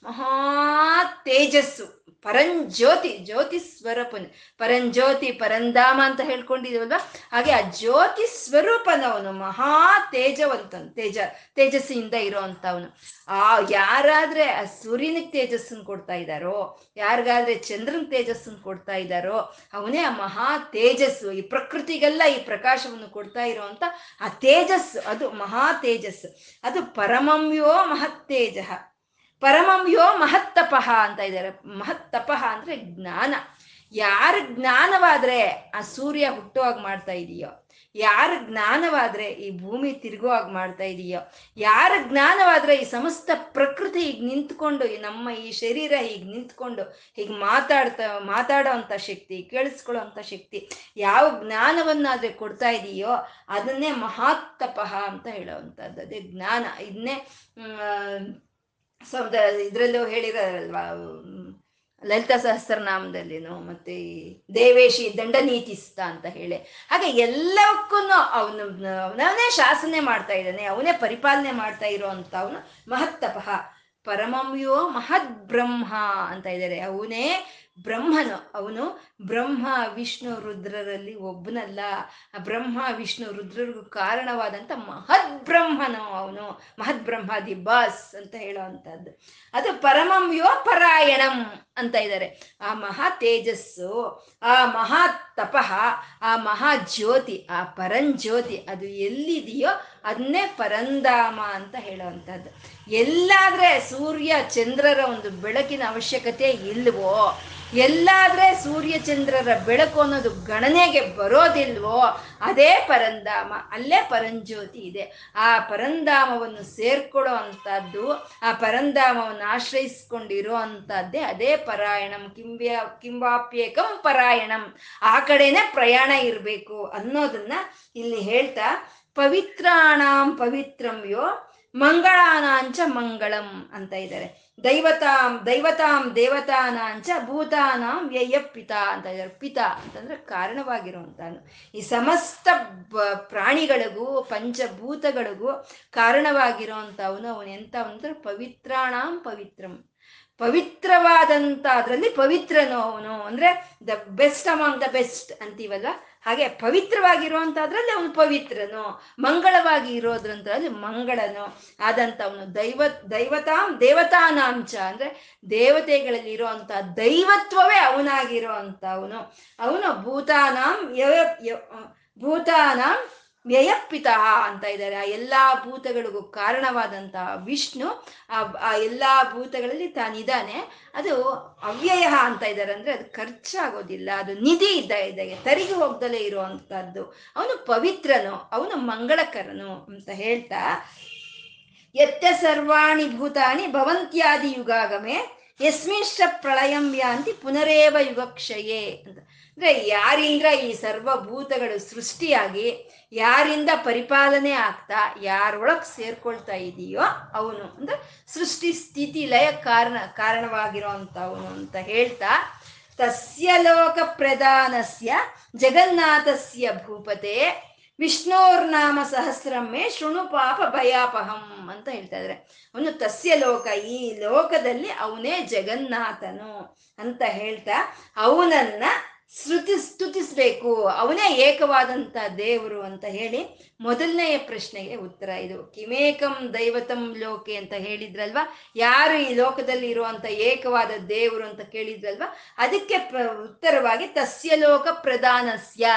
ಮಹಾ ತೇಜಸ್ಸು. ಪರಂಜ್ಯೋತಿ ಜ್ಯೋತಿ ಸ್ವರೂಪನ ಪರಂಜ್ಯೋತಿ, ಪರಂಧಾಮ ಅಂತ ಹೇಳ್ಕೊಂಡಿದೀವಲ್ವ? ಹಾಗೆ ಆ ಜ್ಯೋತಿ ಸ್ವರೂಪನವನು ಮಹಾ ತೇಜವಂತನು, ತೇಜ ತೇಜಸ್ಸಿಯಿಂದ ಇರೋವಂಥವನು. ಆ ಯಾರಾದ್ರೆ ಆ ಸೂರ್ಯನಿಗೆ ತೇಜಸ್ಸನ್ನು ಕೊಡ್ತಾ ಇದ್ದಾರೋ, ಯಾರಿಗಾದ್ರೆ ಚಂದ್ರನ ತೇಜಸ್ಸನ್ನು ಕೊಡ್ತಾ ಇದ್ದಾರೋ, ಅವನೇ ಆ ಮಹಾ ತೇಜಸ್ಸು. ಈ ಪ್ರಕೃತಿಗೆಲ್ಲ ಈ ಪ್ರಕಾಶವನ್ನು ಕೊಡ್ತಾ ಇರೋವಂಥ ಆ ತೇಜಸ್ಸು. ಅದು ಮಹಾ ತೇಜಸ್ಸು. ಅದು ಪರಮಂಯೋ ಮಹತ್ತೇಜ. ಪರಮಂಯೋ ಮಹತ್ತಪಃ ಅಂತ ಇದ್ದಾರೆ. ಮಹತ್ತಪಃ ಅಂದ್ರೆ ಜ್ಞಾನ. ಯಾರ ಜ್ಞಾನವಾದ್ರೆ ಆ ಸೂರ್ಯ ಹುಟ್ಟುವಾಗ ಮಾಡ್ತಾ ಇದೆಯೋ, ಯಾರ ಜ್ಞಾನವಾದ್ರೆ ಈ ಭೂಮಿ ತಿರುಗುವಾಗ ಮಾಡ್ತಾ ಇದೆಯೋ, ಯಾರ ಜ್ಞಾನವಾದ್ರೆ ಈ ಸಮಸ್ತ ಪ್ರಕೃತಿ ಈಗ ನಿಂತ್ಕೊಂಡು ನಮ್ಮ ಈ ಶರೀರ ಹೀಗೆ ನಿಂತ್ಕೊಂಡು, ಹೀಗೆ ಮಾತಾಡ್ತಾ ಮಾತಾಡೋ ಅಂಥ ಶಕ್ತಿ ಕೇಳಿಸ್ಕೊಳ್ಳೋ ಅಂಥ ಶಕ್ತಿ, ಯಾವ ಜ್ಞಾನವನ್ನಾದ್ರೆ ಕೊಡ್ತಾ ಇದೆಯೋ ಅದನ್ನೇ ಮಹಾತ್ತಪಃ ಅಂತ ಹೇಳೋವಂಥದ್ದು. ಅದೇ ಜ್ಞಾನ. ಇದನ್ನೇ ಸೌದ ಇದರಲ್ಲೂ ಹೇಳಿರಲ್ವಾ ಲಲಿತಾ ಸಹಸ್ರನಾಮದಲ್ಲಿನು, ಮತ್ತೆ ಈ ದೇವೇಶಿ ದಂಡನೀತಿಸ್ತ ಅಂತ ಹೇಳಿ. ಹಾಗೆ ಎಲ್ಲವಕ್ಕೂ ಅವನು ಅವನೇ ಶಾಸನೆ ಮಾಡ್ತಾ ಇದ್ದಾನೆ, ಅವನೇ ಪರಿಪಾಲನೆ ಮಾಡ್ತಾ ಇರೋವಂಥ ಅವನು ಮಹತ್ತಪಃ. ಪರಮಂಯೋ ಮಹದ್ ಬ್ರಹ್ಮ ಅಂತ ಇದ್ದಾರೆ. ಅವನೇ ಬ್ರಹ್ಮನು. ಅವನು ಬ್ರಹ್ಮ, ವಿಷ್ಣು, ರುದ್ರರಲ್ಲಿ ಒಬ್ಬನಲ್ಲ. ಬ್ರಹ್ಮ, ವಿಷ್ಣು, ರುದ್ರರಿಗೂ ಕಾರಣವಾದಂಥ ಮಹದ್ ಬ್ರಹ್ಮನು ಅವನು. ಮಹದ್ ಬ್ರಹ್ಮ ದಿ ಬಾಸ್ ಅಂತ ಹೇಳುವಂಥದ್ದು. ಅದು ಪರಮಂ ಯೋ ಪರಾಯಣಂ ಅಂತ ಇದ್ದಾರೆ. ಆ ಮಹಾ ತೇಜಸ್ಸು, ಆ ಮಹಾ ತಪಃ, ಆ ಮಹಾ ಜ್ಯೋತಿ, ಆ ಪರಂಜ್ಯೋತಿ ಅದು ಎಲ್ಲಿದೆಯೋ ಅದನ್ನೇ ಪರಂಧಾಮ ಅಂತ ಹೇಳುವಂಥದ್ದು. ಎಲ್ಲಾದ್ರೆ ಸೂರ್ಯ, ಚಂದ್ರರ ಒಂದು ಬೆಳಕಿನ ಅವಶ್ಯಕತೆ ಇಲ್ವೋ ಎಲ್ಲಾದ್ರೆ ಸೂರ್ಯಚಂದ್ರರ ಬೆಳಕು ಅನ್ನೋದು ಗಣನೆಗೆ ಬರೋದಿಲ್ವೋ, ಅದೇ ಪರಂಧಾಮ ಅಲ್ಲೇ ಪರಂಜ್ಯೋತಿ ಇದೆ. ಆ ಪರಂಧಾಮವನ್ನು ಸೇರ್ಕೊಳ್ಳೋ ಅಂಥದ್ದು, ಆ ಪರಂಧಾಮವನ್ನು ಆಶ್ರಯಿಸ್ಕೊಂಡಿರೋ ಅಂಥದ್ದೇ ಅದೇ ಪರಾಯಣಂ, ಕಿಂಬ್ಯ, ಕಿಂಬಾಪ್ಯೇಕಂ ಪರಾಯಣಂ. ಆ ಕಡೆನೆ ಪ್ರಯಾಣ ಇರಬೇಕು ಅನ್ನೋದನ್ನ ಇಲ್ಲಿ ಹೇಳ್ತಾ, ಪವಿತ್ರಾಣಾಂ ಪವಿತ್ರಂ ಯೋ ಮಂಗಳಾನಾಂಚ ಮಂಗಳಂ ಅಂತ ಇದ್ದಾರೆ. ದೈವತಾಂ ದೈವತಾಂ ದೇವತಾನಾಂಚ ಭೂತಾನಾಂ ವ್ಯಯ ಪಿತ ಅಂತ ಇದ್ದಾರೆ ಪಿತ ಅಂತಂದ್ರೆ ಕಾರಣವಾಗಿರುವಂತಾನು ಈ ಸಮಸ್ತ ಪ್ರಾಣಿಗಳಿಗೂ, ಪಂಚಭೂತಗಳಿಗೂ ಕಾರಣವಾಗಿರುವಂಥವನು ಅವನು. ಎಂತ ಅಂದ್ರೆ ಪವಿತ್ರಾಣಾಂ ಪವಿತ್ರಂ. ಪವಿತ್ರವಾದಂಥ ಅದರಲ್ಲಿ ಪವಿತ್ರನು ಅವನು. ಅಂದ್ರೆ the best among the best ಅಂತೀವಲ್ವ? ಹಾಗೆ ಪವಿತ್ರವಾಗಿರುವಂಥದ್ರಲ್ಲಿ ಅವನು ಪವಿತ್ರನು, ಮಂಗಳವಾಗಿ ಇರೋದ್ರಂತಲ್ಲಿ ಮಂಗಳನು ಅವನು ದೈವ, ದೈವತಾಂ ದೇವತಾನಾಂಚ ಅಂದ್ರೆ ದೇವತೆಗಳಲ್ಲಿ ಇರುವಂತ ದೈವತ್ವವೇ ಅವನಾಗಿರೋ ಅವನು. ಅವನು ಭೂತಾನಾಂ ಭೂತಾನಾಂ ವ್ಯಯಪಿತ ಅಂತ ಇದ್ದಾರೆ. ಆ ಎಲ್ಲಾ ಭೂತಗಳಿಗೂ ಕಾರಣವಾದಂತಹ ವಿಷ್ಣು ಆ ಎಲ್ಲಾ ಭೂತಗಳಲ್ಲಿ ತಾನಿದ್ದಾನೆ. ಅದು ಅವ್ಯಯ ಅಂತ ಇದ್ದಾರೆ ಅಂದ್ರೆ ಅದು ಖರ್ಚಾಗೋದಿಲ್ಲ. ಅದು ನಿಧಿ ಇದ್ದ ಇದ್ದಾಗೆ ತರಿಗೆ ಹೋಗ್ದಲೇ ಇರುವಂತಹದ್ದು. ಅವನು ಪವಿತ್ರನು, ಅವನು ಮಂಗಳಕರನು ಅಂತ ಹೇಳ್ತಾ ಎತ್ತ ಸರ್ವಾಣಿ ಭೂತಾನಿ ಭವಂತ್ಯಾದಿ ಯುಗಾಗಮೆ ಯಸ್ಮಿಷ್ಟ ಪ್ರಳಯಂ ಯಾಂತಿ ಪುನರೇವ ಯುಗಕ್ಷಯೇ ಅಂತ. ಅಂದ್ರೆ ಯಾರಿಂದ್ರ ಈ ಸರ್ವಭೂತಗಳು ಸೃಷ್ಟಿಯಾಗಿ ಯಾರಿಂದ ಪರಿಪಾಲನೆ ಆಗ್ತಾ, ಯಾರೊಳಗ್ ಸೇರ್ಕೊಳ್ತಾ ಇದೆಯೋ ಅವನು, ಅಂದ್ರೆ ಸೃಷ್ಟಿ ಸ್ಥಿತಿ ಲಯ ಕಾರಣ ಕಾರಣವಾಗಿರೋ ಅವನು ಅಂತ ಹೇಳ್ತಾ, ತಸ್ಯ ಲೋಕ ಪ್ರಧಾನಸ್ಯ ಜಗನ್ನಾಥಸ್ಯ ಭೂಪತೆ, ವಿಷ್ಣೋರ್ನಾಮ ಸಹಸ್ರಮ್ಮೆ ಶೃಣು ಪಾಪ ಭಯಾಪಹಂ ಅಂತ ಹೇಳ್ತಾ ಇದ್ರೆ. ಅವನು ತಸ್ಯ ಲೋಕ, ಈ ಲೋಕದಲ್ಲಿ ಅವನೇ ಜಗನ್ನಾಥನು ಅಂತ ಹೇಳ್ತಾ, ಅವನನ್ನ ಶ್ರುತಿ ಸ್ತುತಿಸ್ಬೇಕು ಅವನೇ ಏಕವಾದಂತ ದೇವರು ಅಂತ ಹೇಳಿ ಮೊದಲನೆಯ ಪ್ರಶ್ನೆಗೆ ಉತ್ತರ ಇದು. ಕಿಮೇಕಂ ದೈವತಂ ಲೋಕೆ ಅಂತ ಹೇಳಿದ್ರಲ್ವಾ? ಯಾರು ಈ ಲೋಕದಲ್ಲಿ ಇರುವಂತ ಏಕವಾದ ದೇವರು ಅಂತ ಕೇಳಿದ್ರಲ್ವಾ? ಅದಕ್ಕೆ ಉತ್ತರವಾಗಿ ತಸ್ಯ ಲೋಕ ಪ್ರಧಾನಸ್ಯ.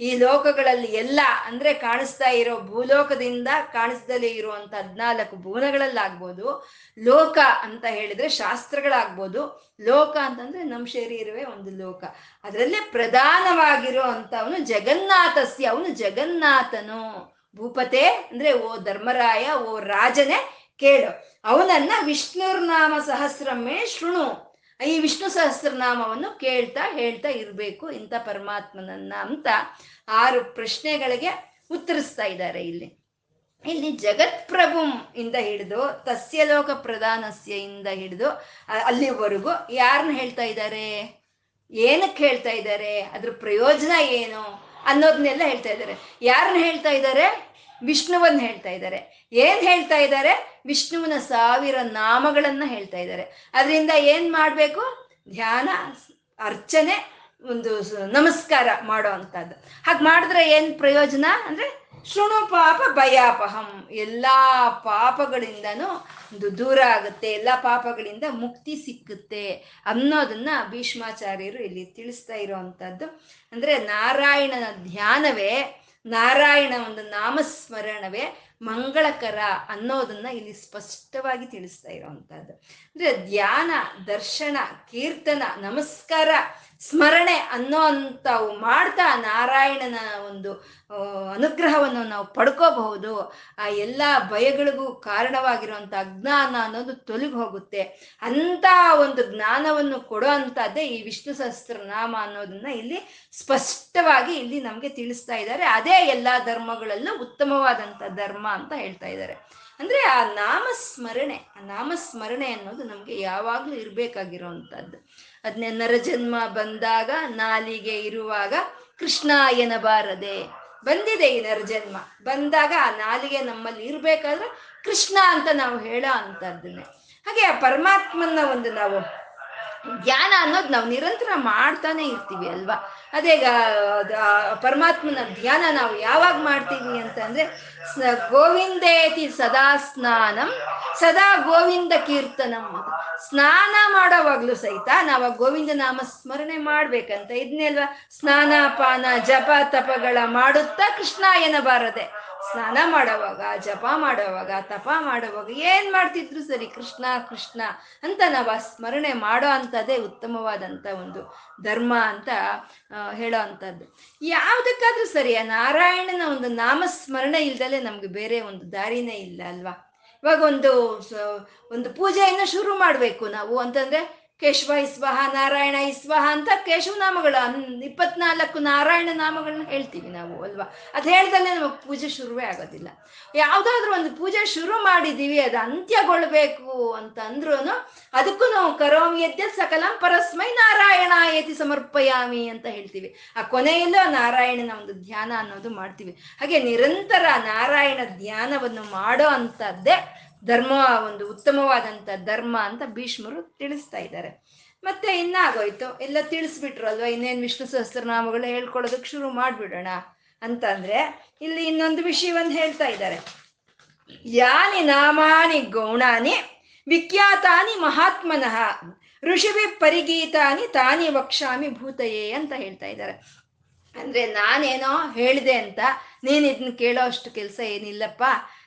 ಈ ಲೋಕಗಳಲ್ಲಿ ಎಲ್ಲ ಅಂದ್ರೆ ಕಾಣಿಸ್ತಾ ಇರೋ ಭೂಲೋಕದಿಂದ ಕಾಣಿಸ್ದಲೇ ಇರುವಂತ ಹದ್ನಾಲ್ಕು ಭುವನಗಳಲ್ಲಾಗ್ಬೋದು, ಲೋಕ ಅಂತ ಹೇಳಿದ್ರೆ ಶಾಸ್ತ್ರಗಳಾಗ್ಬೋದು, ಲೋಕ ಅಂತಂದ್ರೆ ನಮ್ಮ ಶರೀರವೇ ಒಂದು ಲೋಕ. ಅದರಲ್ಲೇ ಪ್ರಧಾನವಾಗಿರೋ ಅಂತ ಅವನು ಜಗನ್ನಾಥಸ್ಯ, ಅವನು ಜಗನ್ನಾಥನು. ಭೂಪತೆ ಅಂದ್ರೆ ಓ ಧರ್ಮರಾಯ, ಓ ರಾಜನೇ ಕೇಳು. ಅವನನ್ನ ವಿಷ್ಣುರ್ನಾಮ ಸಹಸ್ರಮೇ ಶೃಣು. ಈ ವಿಷ್ಣು ಸಹಸ್ರನಾಮವನ್ನು ಕೇಳ್ತಾ ಹೇಳ್ತಾ ಇರಬೇಕು ಇಂಥ ಪರಮಾತ್ಮನನ್ನ ಅಂತ ಆರು ಪ್ರಶ್ನೆಗಳಿಗೆ ಉತ್ತರಿಸ್ತಾ ಇದ್ದಾರೆ ಇಲ್ಲಿ. ಇಲ್ಲಿ ಜಗತ್ಪ್ರಭುಂ ಇಂದ ಹಿಡಿದು, ತಸ್ಯ ಲೋಕ ಪ್ರಧಾನಸ್ಯ ಇಂದ ಹಿಡಿದು ಅಲ್ಲಿವರೆಗೂ ಯಾರನ್ನ ಹೇಳ್ತಾ ಇದ್ದಾರೆ? ಏನಕ್ಕೆ ಹೇಳ್ತಾ ಇದ್ದಾರೆ? ಅದ್ರ ಪ್ರಯೋಜನ ಏನು ಅನ್ನೋದನ್ನೆಲ್ಲ ಹೇಳ್ತಾ ಇದ್ದಾರೆ. ಯಾರನ್ನ ಹೇಳ್ತಾ ಇದ್ದಾರೆ? ವಿಷ್ಣುವನ್ನ ಹೇಳ್ತಾ ಇದ್ದಾರೆ. ಏನ್ ಹೇಳ್ತಾ ಇದ್ದಾರೆ? ವಿಷ್ಣುವಿನ ಸಾವಿರ ನಾಮಗಳನ್ನ ಹೇಳ್ತಾ ಇದ್ದಾರೆ. ಅದರಿಂದ ಏನ್ ಮಾಡ್ಬೇಕು? ಧ್ಯಾನ, ಅರ್ಚನೆ, ಒಂದು ನಮಸ್ಕಾರ ಮಾಡೋ ಅಂತದ್ದು ಹಾಗೆ ಮಾಡಿದ್ರೆ ಏನ್ ಪ್ರಯೋಜನ? ಅಂದ್ರೆ ಶೃಣು ಪಾಪ ಭಯಾಪಹಂ. ಎಲ್ಲ ಪಾಪಗಳಿಂದನು ಒಂದು ದೂರ ಆಗುತ್ತೆ. ಎಲ್ಲ ಪಾಪಗಳಿಂದ ಮುಕ್ತಿ ಸಿಕ್ಕುತ್ತೆ ಅನ್ನೋದನ್ನ ಭೀಷ್ಮಾಚಾರ್ಯರು ಇಲ್ಲಿ ತಿಳಿಸ್ತಾ ಇರೋವಂಥದ್ದು ಅಂದ್ರೆ ನಾರಾಯಣನ ಧ್ಯಾನವೇ, ನಾರಾಯಣ ಒಂದು ನಾಮಸ್ಮರಣವೇ ಮಂಗಳಕರ ಅನ್ನೋದನ್ನ ಇಲ್ಲಿ ಸ್ಪಷ್ಟವಾಗಿ ತಿಳಿಸ್ತಾ ಇರೋವಂಥದ್ದು ಅಂದ್ರೆ ಧ್ಯಾನ, ದರ್ಶನ, ಕೀರ್ತನ, ನಮಸ್ಕಾರ, ಸ್ಮರಣೆ ಅನ್ನೋ ಅಂಥವು ಮಾಡ್ತಾ ನಾರಾಯಣನ ಒಂದು ಅನುಗ್ರಹವನ್ನು ನಾವು ಪಡ್ಕೋಬಹುದು. ಆ ಎಲ್ಲ ಭಯಗಳಿಗೂ ಕಾರಣವಾಗಿರುವಂಥ ಅಜ್ಞಾನ ಅನ್ನೋದು ತೊಲಗಿ ಹೋಗುತ್ತೆ. ಅಂತ ಒಂದು ಜ್ಞಾನವನ್ನು ಕೊಡೋ ಅಂಥದ್ದೇ ಈ ವಿಷ್ಣು ಸಹಸ್ರನಾಮ ಅನ್ನೋದನ್ನ ಇಲ್ಲಿ ಸ್ಪಷ್ಟವಾಗಿ ಇಲ್ಲಿ ನಮಗೆ ತಿಳಿಸ್ತಾ ಇದ್ದಾರೆ. ಅದೇ ಎಲ್ಲ ಧರ್ಮಗಳಲ್ಲೂ ಉತ್ತಮವಾದಂಥ ಧರ್ಮ ಅಂತ ಹೇಳ್ತಾ ಇದ್ದಾರೆ. ಅಂದ್ರೆ ಆ ನಾಮಸ್ಮರಣೆ ಆ ನಾಮಸ್ಮರಣೆ ಅನ್ನೋದು ನಮ್ಗೆ ಯಾವಾಗ್ಲೂ ಇರ್ಬೇಕಾಗಿರೋವಂಥದ್ದು. ಅದನ್ನೇ ನರಜನ್ಮ ಬಂದಾಗ, ನಾಲಿಗೆ ಇರುವಾಗ ಕೃಷ್ಣ ಎನಬಾರದೆ ಬಂದಿದೆ ಈ ನರಜನ್ಮ ಬಂದಾಗ ಆ ನಾಲಿಗೆ ನಮ್ಮಲ್ಲಿ ಇರ್ಬೇಕಾದ್ರೆ ಕೃಷ್ಣ ಅಂತ ನಾವು ಹೇಳೋ ಅಂಥದ್ದನ್ನೇ ಹಾಗೆ ಆ ಪರಮಾತ್ಮನ ಒಂದು ನಾವು ಧ್ಯಾನ ಅನ್ನೋದು ನಾವು ನಿರಂತರ ಮಾಡ್ತಾನೆ ಇರ್ತೀವಿ ಅಲ್ವಾ? ಅದೇ ಪರಮಾತ್ಮನ ಧ್ಯಾನ ನಾವು ಯಾವಾಗ ಮಾಡ್ತೀವಿ ಅಂತಂದ್ರೆ ಗೋವಿಂದೇತಿ ಸದಾ ಸ್ನಾನಂ, ಸದಾ ಗೋವಿಂದ ಕೀರ್ತನಂ ಸ್ನಾನ ಮಾಡೋವಾಗ್ಲೂ ಸಹಿತ ನಾವು ಗೋವಿಂದ ನಾಮ ಸ್ಮರಣೆ ಮಾಡ್ಬೇಕಂತ ಇದನ್ನೇ ಅಲ್ವಾ? ಸ್ನಾನ, ಪಾನ, ಜಪ, ತಪಗಳ ಮಾಡುತ್ತಾ ಕೃಷ್ಣ ಎನ್ನಬಾರದೆ ಸ್ನಾನ ಮಾಡೋವಾಗ, ಜಪ ಮಾಡೋವಾಗ, ತಪ ಮಾಡೋವಾಗ ಏನ್ ಮಾಡ್ತಿದ್ರು ಸರಿ, ಕೃಷ್ಣ ಕೃಷ್ಣ ಅಂತ ನಾವು ಆ ಸ್ಮರಣೆ ಮಾಡೋ ಅಂಥದ್ದೇ ಉತ್ತಮವಾದಂಥ ಒಂದು ಧರ್ಮ ಅಂತ ಹೇಳೋ ಅಂಥದ್ದು ಯಾವುದಕ್ಕಾದ್ರೂ ಸರಿ, ಆ ನಾರಾಯಣನ ಒಂದು ನಾಮಸ್ಮರಣೆ ಇಲ್ದಲೆ ನಮ್ಗೆ ಬೇರೆ ಒಂದು ದಾರಿನೇ ಇಲ್ಲ ಅಲ್ವಾ? ಇವಾಗ ಒಂದು ಒಂದು ಪೂಜೆಯನ್ನು ಶುರು ಮಾಡಬೇಕು ನಾವು ಅಂತಂದ್ರೆ ಕೇಶವ ಇಸ್ವಹ, ನಾರಾಯಣ ಇಸ್ವಹ ಅಂತ ಕೇಶವ ನಾಮಗಳು. ಇಪ್ಪತ್ನಾಲ್ಕು ನಾರಾಯಣ ನಾಮಗಳನ್ನ ಹೇಳ್ತೀವಿ ನಾವು, ಅಲ್ವಾ? ಅದು ಹೇಳ್ದಲ್ಲೇ ನಮಗೆ ಪೂಜೆ ಶುರುವೇ ಆಗೋದಿಲ್ಲ. ಯಾವುದಾದ್ರೂ ಒಂದು ಪೂಜೆ ಶುರು ಮಾಡಿದ್ದೀವಿ ಅದು ಅಂತ್ಯಗೊಳ್ಬೇಕು ಅಂತ ಅಂದ್ರೂ ಅದಕ್ಕೂ ನಾವು ಕರೋಮಿ ಯದ್ಯ ಸಕಲ ಪರಸ್ಮೈ ನಾರಾಯಣ ಯತಿ ಸಮರ್ಪಯಾಮಿ ಅಂತ ಹೇಳ್ತೀವಿ. ಆ ಕೊನೆಯಲ್ಲೂ ನಾರಾಯಣನ ಒಂದು ಧ್ಯಾನ ಅನ್ನೋದು ಮಾಡ್ತೀವಿ. ಹಾಗೆ ನಿರಂತರ ನಾರಾಯಣ ಧ್ಯಾನವನ್ನು ಮಾಡೋ ಅಂಥದ್ದೇ ಧರ್ಮ, ಒಂದು ಉತ್ತಮವಾದಂಥ ಧರ್ಮ ಅಂತ ಭೀಷ್ಮರು ತಿಳಿಸ್ತಾ ಇದ್ದಾರೆ. ಮತ್ತೆ ಇನ್ನಾಗೋಯ್ತು? ಎಲ್ಲ ತಿಳಿಸ್ಬಿಟ್ರು ಅಲ್ವಾ ಇನ್ನೇನು ವಿಷ್ಣು ಸಹಸ್ರನಾಮಗಳು ಹೇಳ್ಕೊಳ್ಳೋದಕ್ಕೆ ಶುರು ಮಾಡಿಬಿಡೋಣ ಅಂತಂದ್ರೆ, ಇಲ್ಲಿ ಇನ್ನೊಂದು ವಿಷಯವನ್ನು ಹೇಳ್ತಾ ಇದ್ದಾರೆ. ಯಾನಿ ನಾಮಾನಿ ಗೌಣಾನಿ ವಿಖ್ಯಾತಾನಿ ಮಹಾತ್ಮನಃ ಋಷಿವಿ ಪರಿಗೀತಾನಿ ತಾನಿ ವಕ್ಷಾಮಿ ಭೂತಯೇ ಅಂತ ಹೇಳ್ತಾ ಇದ್ದಾರೆ. ಅಂದ್ರೆ ನಾನೇನೋ ಹೇಳಿದೆ ಅಂತ ನೀನು ಇದನ್ನ ಕೇಳೋ ಅಷ್ಟು ಕೆಲಸ ಏನಿಲ್ಲಪ್ಪ.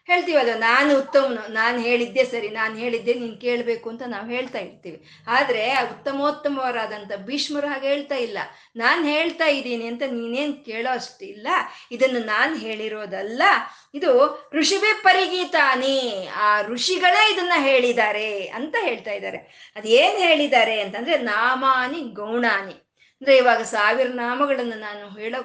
ಹೇಳ್ತೀವಲ್ಲ, ನಾನು ಉತ್ತಮನು, ನಾನು ಹೇಳಿದ್ದೆ ಸರಿ, ನಾನು ಹೇಳಿದ್ದೆ ನೀನು ಕೇಳಬೇಕು ಅಂತ ನಾವು ಹೇಳ್ತಾ ಇರ್ತೀವಿ. ಆದರೆ ಉತ್ತಮೋತ್ತಮವರಾದಂಥ ಭೀಷ್ಮರು ಹಾಗೆ ಹೇಳ್ತಾ ಇಲ್ಲ. ನಾನು ಹೇಳ್ತಾ ಇದ್ದೀನಿ ಅಂತ ನೀನೇನು ಕೇಳೋ ಅಷ್ಟಿಲ್ಲ. ಇದನ್ನು ನಾನು ಹೇಳಿರೋದಲ್ಲ. ಇದು ಋಷಿವೇ ಪರಿಗೀತಾನಿ, ಆ ಋಷಿಗಳೇ ಇದನ್ನ ಹೇಳಿದ್ದಾರೆ ಅಂತ ಹೇಳ್ತಾ ಇದ್ದಾರೆ. ಅದೇನು ಹೇಳಿದ್ದಾರೆ ಅಂತಂದ್ರೆ ನಾಮಾನಿ ಗೌಣಾನಿ. ಅಂದ್ರೆ ಇವಾಗ ಸಾವಿರ ನಾಮಗಳನ್ನು ನಾನು ಹೇಳ,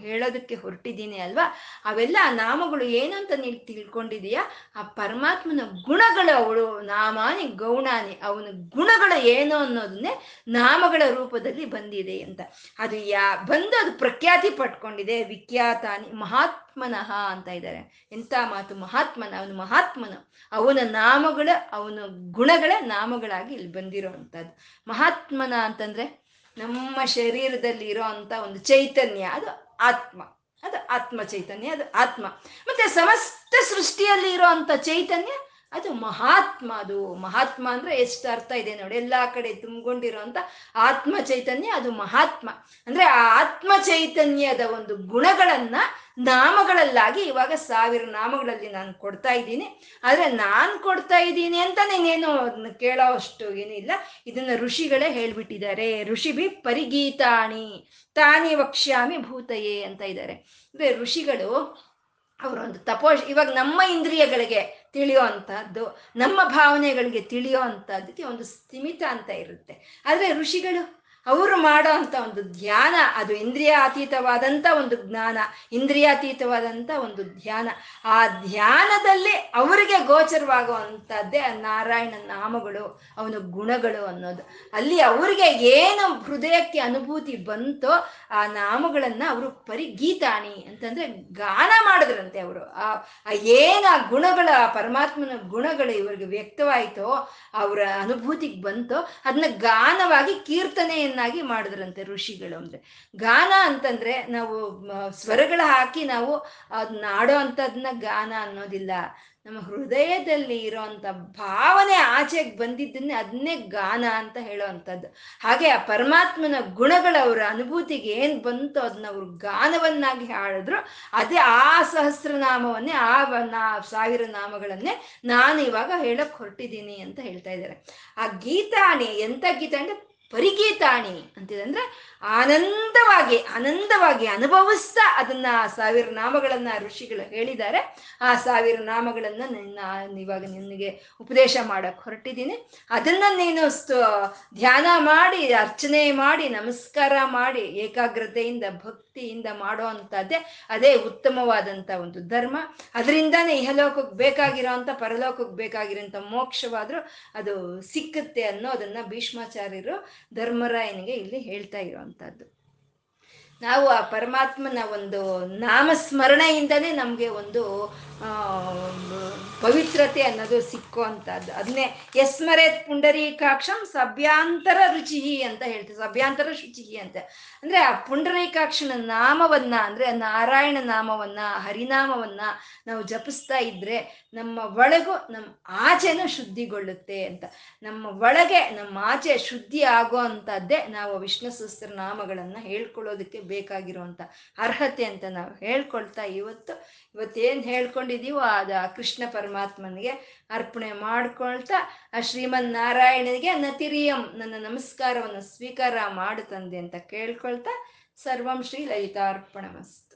ಹೇಳೋದಕ್ಕೆ ಹೊರಟಿದ್ದೀನಿ ಅಲ್ವಾ? ಅವೆಲ್ಲ ನಾಮಗಳು ಏನು ಅಂತ ನೀನು ತಿಳ್ಕೊಂಡಿದೀಯಾ ಆ ಪರಮಾತ್ಮನ ಗುಣಗಳು ಅವಳು, ನಾಮಾನಿ ಗೌಣಾನಿ, ಅವನ ಗುಣಗಳು ಏನು ಅನ್ನೋದನ್ನೇ ನಾಮಗಳ ರೂಪದಲ್ಲಿ ಬಂದಿದೆ ಅಂತ. ಅದು ಯಾ, ಬಂದು ಅದು ಪ್ರಖ್ಯಾತಿ ಪಟ್ಕೊಂಡಿದೆ ವಿಖ್ಯಾತಾನಿ ಮಹಾತ್ಮನಃ ಅಂತ ಇದ್ದಾರೆ. ಎಂಥ ಮಾತು? ಮಹಾತ್ಮನ, ಅವನು ಮಹಾತ್ಮನ. ಅವನ ನಾಮಗಳ, ಅವನ ಗುಣಗಳ ನಾಮಗಳಾಗಿ ಇಲ್ಲಿ ಬಂದಿರೋ ಅಂಥದ್ದು ಮಹಾತ್ಮನ ಅಂತಂದ್ರೆ? ನಮ್ಮ ಶರೀರದಲ್ಲಿ ಇರೋ ಒಂದು ಚೈತನ್ಯ, ಅದು ಆತ್ಮ. ಅದು ಆತ್ಮ ಚೈತನ್ಯ, ಅದು ಆತ್ಮ. ಮತ್ತೆ ಸಮಸ್ತ ಸೃಷ್ಟಿಯಲ್ಲಿ ಇರೋ ಅಂತ ಚೈತನ್ಯ ಅದು ಮಹಾತ್ಮ ಅದು ಮಹಾತ್ಮ ಅಂದ್ರೆ ಎಷ್ಟು ಅರ್ಥ ಇದೆ ನೋಡಿ. ಎಲ್ಲಾ ಕಡೆ ತುಂಬಿಕೊಂಡಿರೋ ಅಂತ ಆತ್ಮ ಚೈತನ್ಯ, ಅದು ಮಹಾತ್ಮ. ಅಂದ್ರೆ ಆ ಆತ್ಮ ಚೈತನ್ಯದ ಒಂದು ಗುಣಗಳನ್ನ ನಾಮಗಳಲ್ಲಾಗಿ ಇವಾಗ ಸಾವಿರ ನಾಮಗಳಲ್ಲಿ ನಾನು ಕೊಡ್ತಾ ಇದ್ದೀನಿ. ಆದ್ರೆ ನಾನು ಕೊಡ್ತಾ ಇದ್ದೀನಿ ಅಂತ ನೀನೇನು ಅದನ್ನ ಕೇಳೋ ಅಷ್ಟು ಏನಿಲ್ಲ ಇದನ್ನ ಋಷಿಗಳೇ ಹೇಳ್ಬಿಟ್ಟಿದ್ದಾರೆ. ಋಷಿ ಬಿ ಪರಿಗೀತಾಣಿ, ತಾನಿ ವಕ್ಷ್ಯಾಮಿ ಭೂತಯೇ ಅಂತ ಇದ್ದಾರೆ. ಅಂದ್ರೆ ಋಷಿಗಳು ಅವರೊಂದು ತಪೋ, ಇವಾಗ ನಮ್ಮ ಇಂದ್ರಿಯಗಳಿಗೆ ತಿಳಿಯೋ ಅಂಥದ್ದು ನಮ್ಮ ಭಾವನೆಗಳಿಗೆ ತಿಳಿಯೋ ಅಂಥದ್ದಕ್ಕೆ ಒಂದು ಸ್ಥಿಮಿತ ಅಂತ ಇರುತ್ತೆ. ಆದರೆ ಋಷಿಗಳು ಅವರು ಮಾಡೋ ಅಂತ ಒಂದು ಧ್ಯಾನ, ಅದು ಇಂದ್ರಿಯಾತೀತವಾದಂಥ ಒಂದು ಜ್ಞಾನ ಇಂದ್ರಿಯಾತೀತವಾದಂಥ ಒಂದು ಧ್ಯಾನ. ಆ ಧ್ಯಾನದಲ್ಲಿ ಅವರಿಗೆ ಗೋಚರವಾಗುವಂಥದ್ದೇ ನಾರಾಯಣ ನಾಮಗಳು, ಅವನ ಗುಣಗಳು ಅನ್ನೋದು. ಅಲ್ಲಿ ಅವರಿಗೆ ಏನು ಹೃದಯಕ್ಕೆ ಅನುಭೂತಿ ಬಂತೋ ಆ ನಾಮಗಳನ್ನ ಅವರು ಪರಿಗೀತಾಣಿ ಅಂತಂದ್ರೆ ಗಾನ ಮಾಡಿದ್ರಂತೆ ಅವರು. ಆ ಏನ ಗುಣಗಳ, ಆ ಪರಮಾತ್ಮನ ಗುಣಗಳು ಇವರಿಗೆ ವ್ಯಕ್ತವಾಯಿತೋ, ಅವರ ಅನುಭೂತಿಗೆ ಬಂತೋ ಅದನ್ನ ಗಾನವಾಗಿ ಕೀರ್ತನೆಯನ್ನಾಗಿ ಮಾಡಿದ್ರಂತೆ ಋಷಿಗಳು ಅಂದ್ರೆ. ಗಾನ ಅಂತಂದ್ರೆ ನಾವು ಸ್ವರಗಳ ಹಾಕಿ ನಾವು ಅದನ್ನ ಆಡೋ ಅಂತದನ್ನ ಗಾನ ಅನ್ನೋದಿಲ್ಲ. ನಮ್ಮ ಹೃದಯದಲ್ಲಿ ಇರೋಂಥ ಭಾವನೆ ಆಚೆಗೆ ಬಂದಿದ್ದನ್ನೇ ಅದನ್ನೇ ಗಾನ ಅಂತ ಹೇಳೋ ಅಂಥದ್ದು ಹಾಗೆ ಆ ಪರಮಾತ್ಮನ ಗುಣಗಳ ಅವರ ಅನುಭೂತಿಗೆ ಏನು ಬಂತು ಅದನ್ನ ಅವರು ಗಾನವನ್ನಾಗಿ ಹಾಡಿದ್ರು, ಅದೇ ಆ ಸಹಸ್ರನಾಮವನ್ನೇ, ಆ ನಾ, ಸಾವಿರ ನಾಮಗಳನ್ನೇ ನಾನು ಇವಾಗ ಹೇಳಕ್ ಹೊರಟಿದ್ದೀನಿ ಅಂತ ಹೇಳ್ತಾ ಇದ್ದಾರೆ. ಆ ಗೀತಾಣಿ ಎಂಥ ಗೀತ ಅಂದ್ರೆ ಪರಿಗೀತಾಣಿ ಅಂತಿದಂದ್ರೆ ಆನಂದವಾಗಿ ಆನಂದವಾಗಿ ಅನುಭವಿಸ್ತಾ ಅದನ್ನ ಸಾವಿರ ನಾಮಗಳನ್ನ ಋಷಿಗಳು ಹೇಳಿದ್ದಾರೆ. ಆ ಸಾವಿರ ನಾಮಗಳನ್ನ ನಾನು ಇವಾಗ ನಿನಗೆ ಉಪದೇಶ ಮಾಡಕ್ ಹೊರಟಿದ್ದೀನಿ. ಅದನ್ನ ನೀನು ಧ್ಯಾನ ಮಾಡಿ, ಅರ್ಚನೆ ಮಾಡಿ, ನಮಸ್ಕಾರ ಮಾಡಿ, ಏಕಾಗ್ರತೆಯಿಂದ ಭಕ್ತಿಯಿಂದ ಮಾಡೋ ಅಂಥದ್ದೇ ಅದೇ ಉತ್ತಮವಾದಂಥ ಒಂದು ಧರ್ಮ. ಅದರಿಂದಾನೇ ಇಹಲೋಕಕ್ಕೆ ಬೇಕಾಗಿರೋ ಅಂಥ ಪರಲೋಕಕ್ಕೆ ಬೇಕಾಗಿರೋಂಥ ಮೋಕ್ಷವಾದರೂ ಅದು ಸಿಕ್ಕುತ್ತೆ ಅನ್ನೋದನ್ನು ಭೀಷ್ಮಾಚಾರ್ಯರು ಧರ್ಮರಾಯನಿಗೆ ಇಲ್ಲಿ ಹೇಳ್ತಾ ಇರುವಂತಹದ್ದು ನಾವು ಆ ಪರಮಾತ್ಮನ ಒಂದು ನಾಮಸ್ಮರಣೆಯಿಂದನೇ ನಮಗೆ ಒಂದು ಪವಿತ್ರತೆ ಅನ್ನೋದು ಸಿಕ್ಕುವಂಥದ್ದು ಅದನ್ನೇ ಯಸ್ಮರೇತ್ ಪುಂಡರೀಕಾಕ್ಷಂ ಸಭ್ಯಾಂತರ ರುಚಿ ಅಂತ ಹೇಳ್ತೀವಿ ಸಭ್ಯಾಂತರ ಶುಚಿ ಅಂತ. ಅಂದ್ರೆ ಆ ಪುಂಡರೀಕಾಕ್ಷನ ನಾಮವನ್ನ, ಅಂದ್ರೆ ನಾರಾಯಣ ನಾಮವನ್ನ, ಹರಿನಾಮವನ್ನ ನಾವು ಜಪಿಸ್ತಾ ಇದ್ರೆ ನಮ್ಮ ಒಳಗು ನಮ್ಮ ಆಚೆನೂ ಶುದ್ಧಿಗೊಳ್ಳುತ್ತೆ ಅಂತ. ನಮ್ಮ ಒಳಗೆ ನಮ್ಮ ಆಚೆ ಶುದ್ಧಿ ಆಗೋ ಅಂಥದ್ದೇ ನಾವು ವಿಷ್ಣು ಸಹಸ್ರ ನಾಮಗಳನ್ನ ಹೇಳ್ಕೊಳ್ಳೋದಕ್ಕೆ ಬೇಕಾಗಿರುವಂತ ಅರ್ಹತೆ ಅಂತ ನಾವು ಹೇಳ್ಕೊಳ್ತಾ ಇವತ್ತು. ಇವತ್ತೇನು ಹೇಳ್ಕೊಂಡಿದೀವೋ ಆ ಕೃಷ್ಣ ಪರಮಾತ್ಮನಿಗೆ ಅರ್ಪಣೆ ಮಾಡ್ಕೊಳ್ತಾ ಆ ಶ್ರೀಮನ್ ನಾರಾಯಣನಿಗೆ ನತಿರಿಯಂ ನನ್ನ ನಮಸ್ಕಾರವನ್ನು ಸ್ವೀಕಾರ ಮಾಡು ತಂದೆ ಅಂತ ಕೇಳ್ಕೊಳ್ತಾ ಸರ್ವಂ ಶ್ರೀ ಲಲಿತಾರ್ಪಣಮಸ್ತು.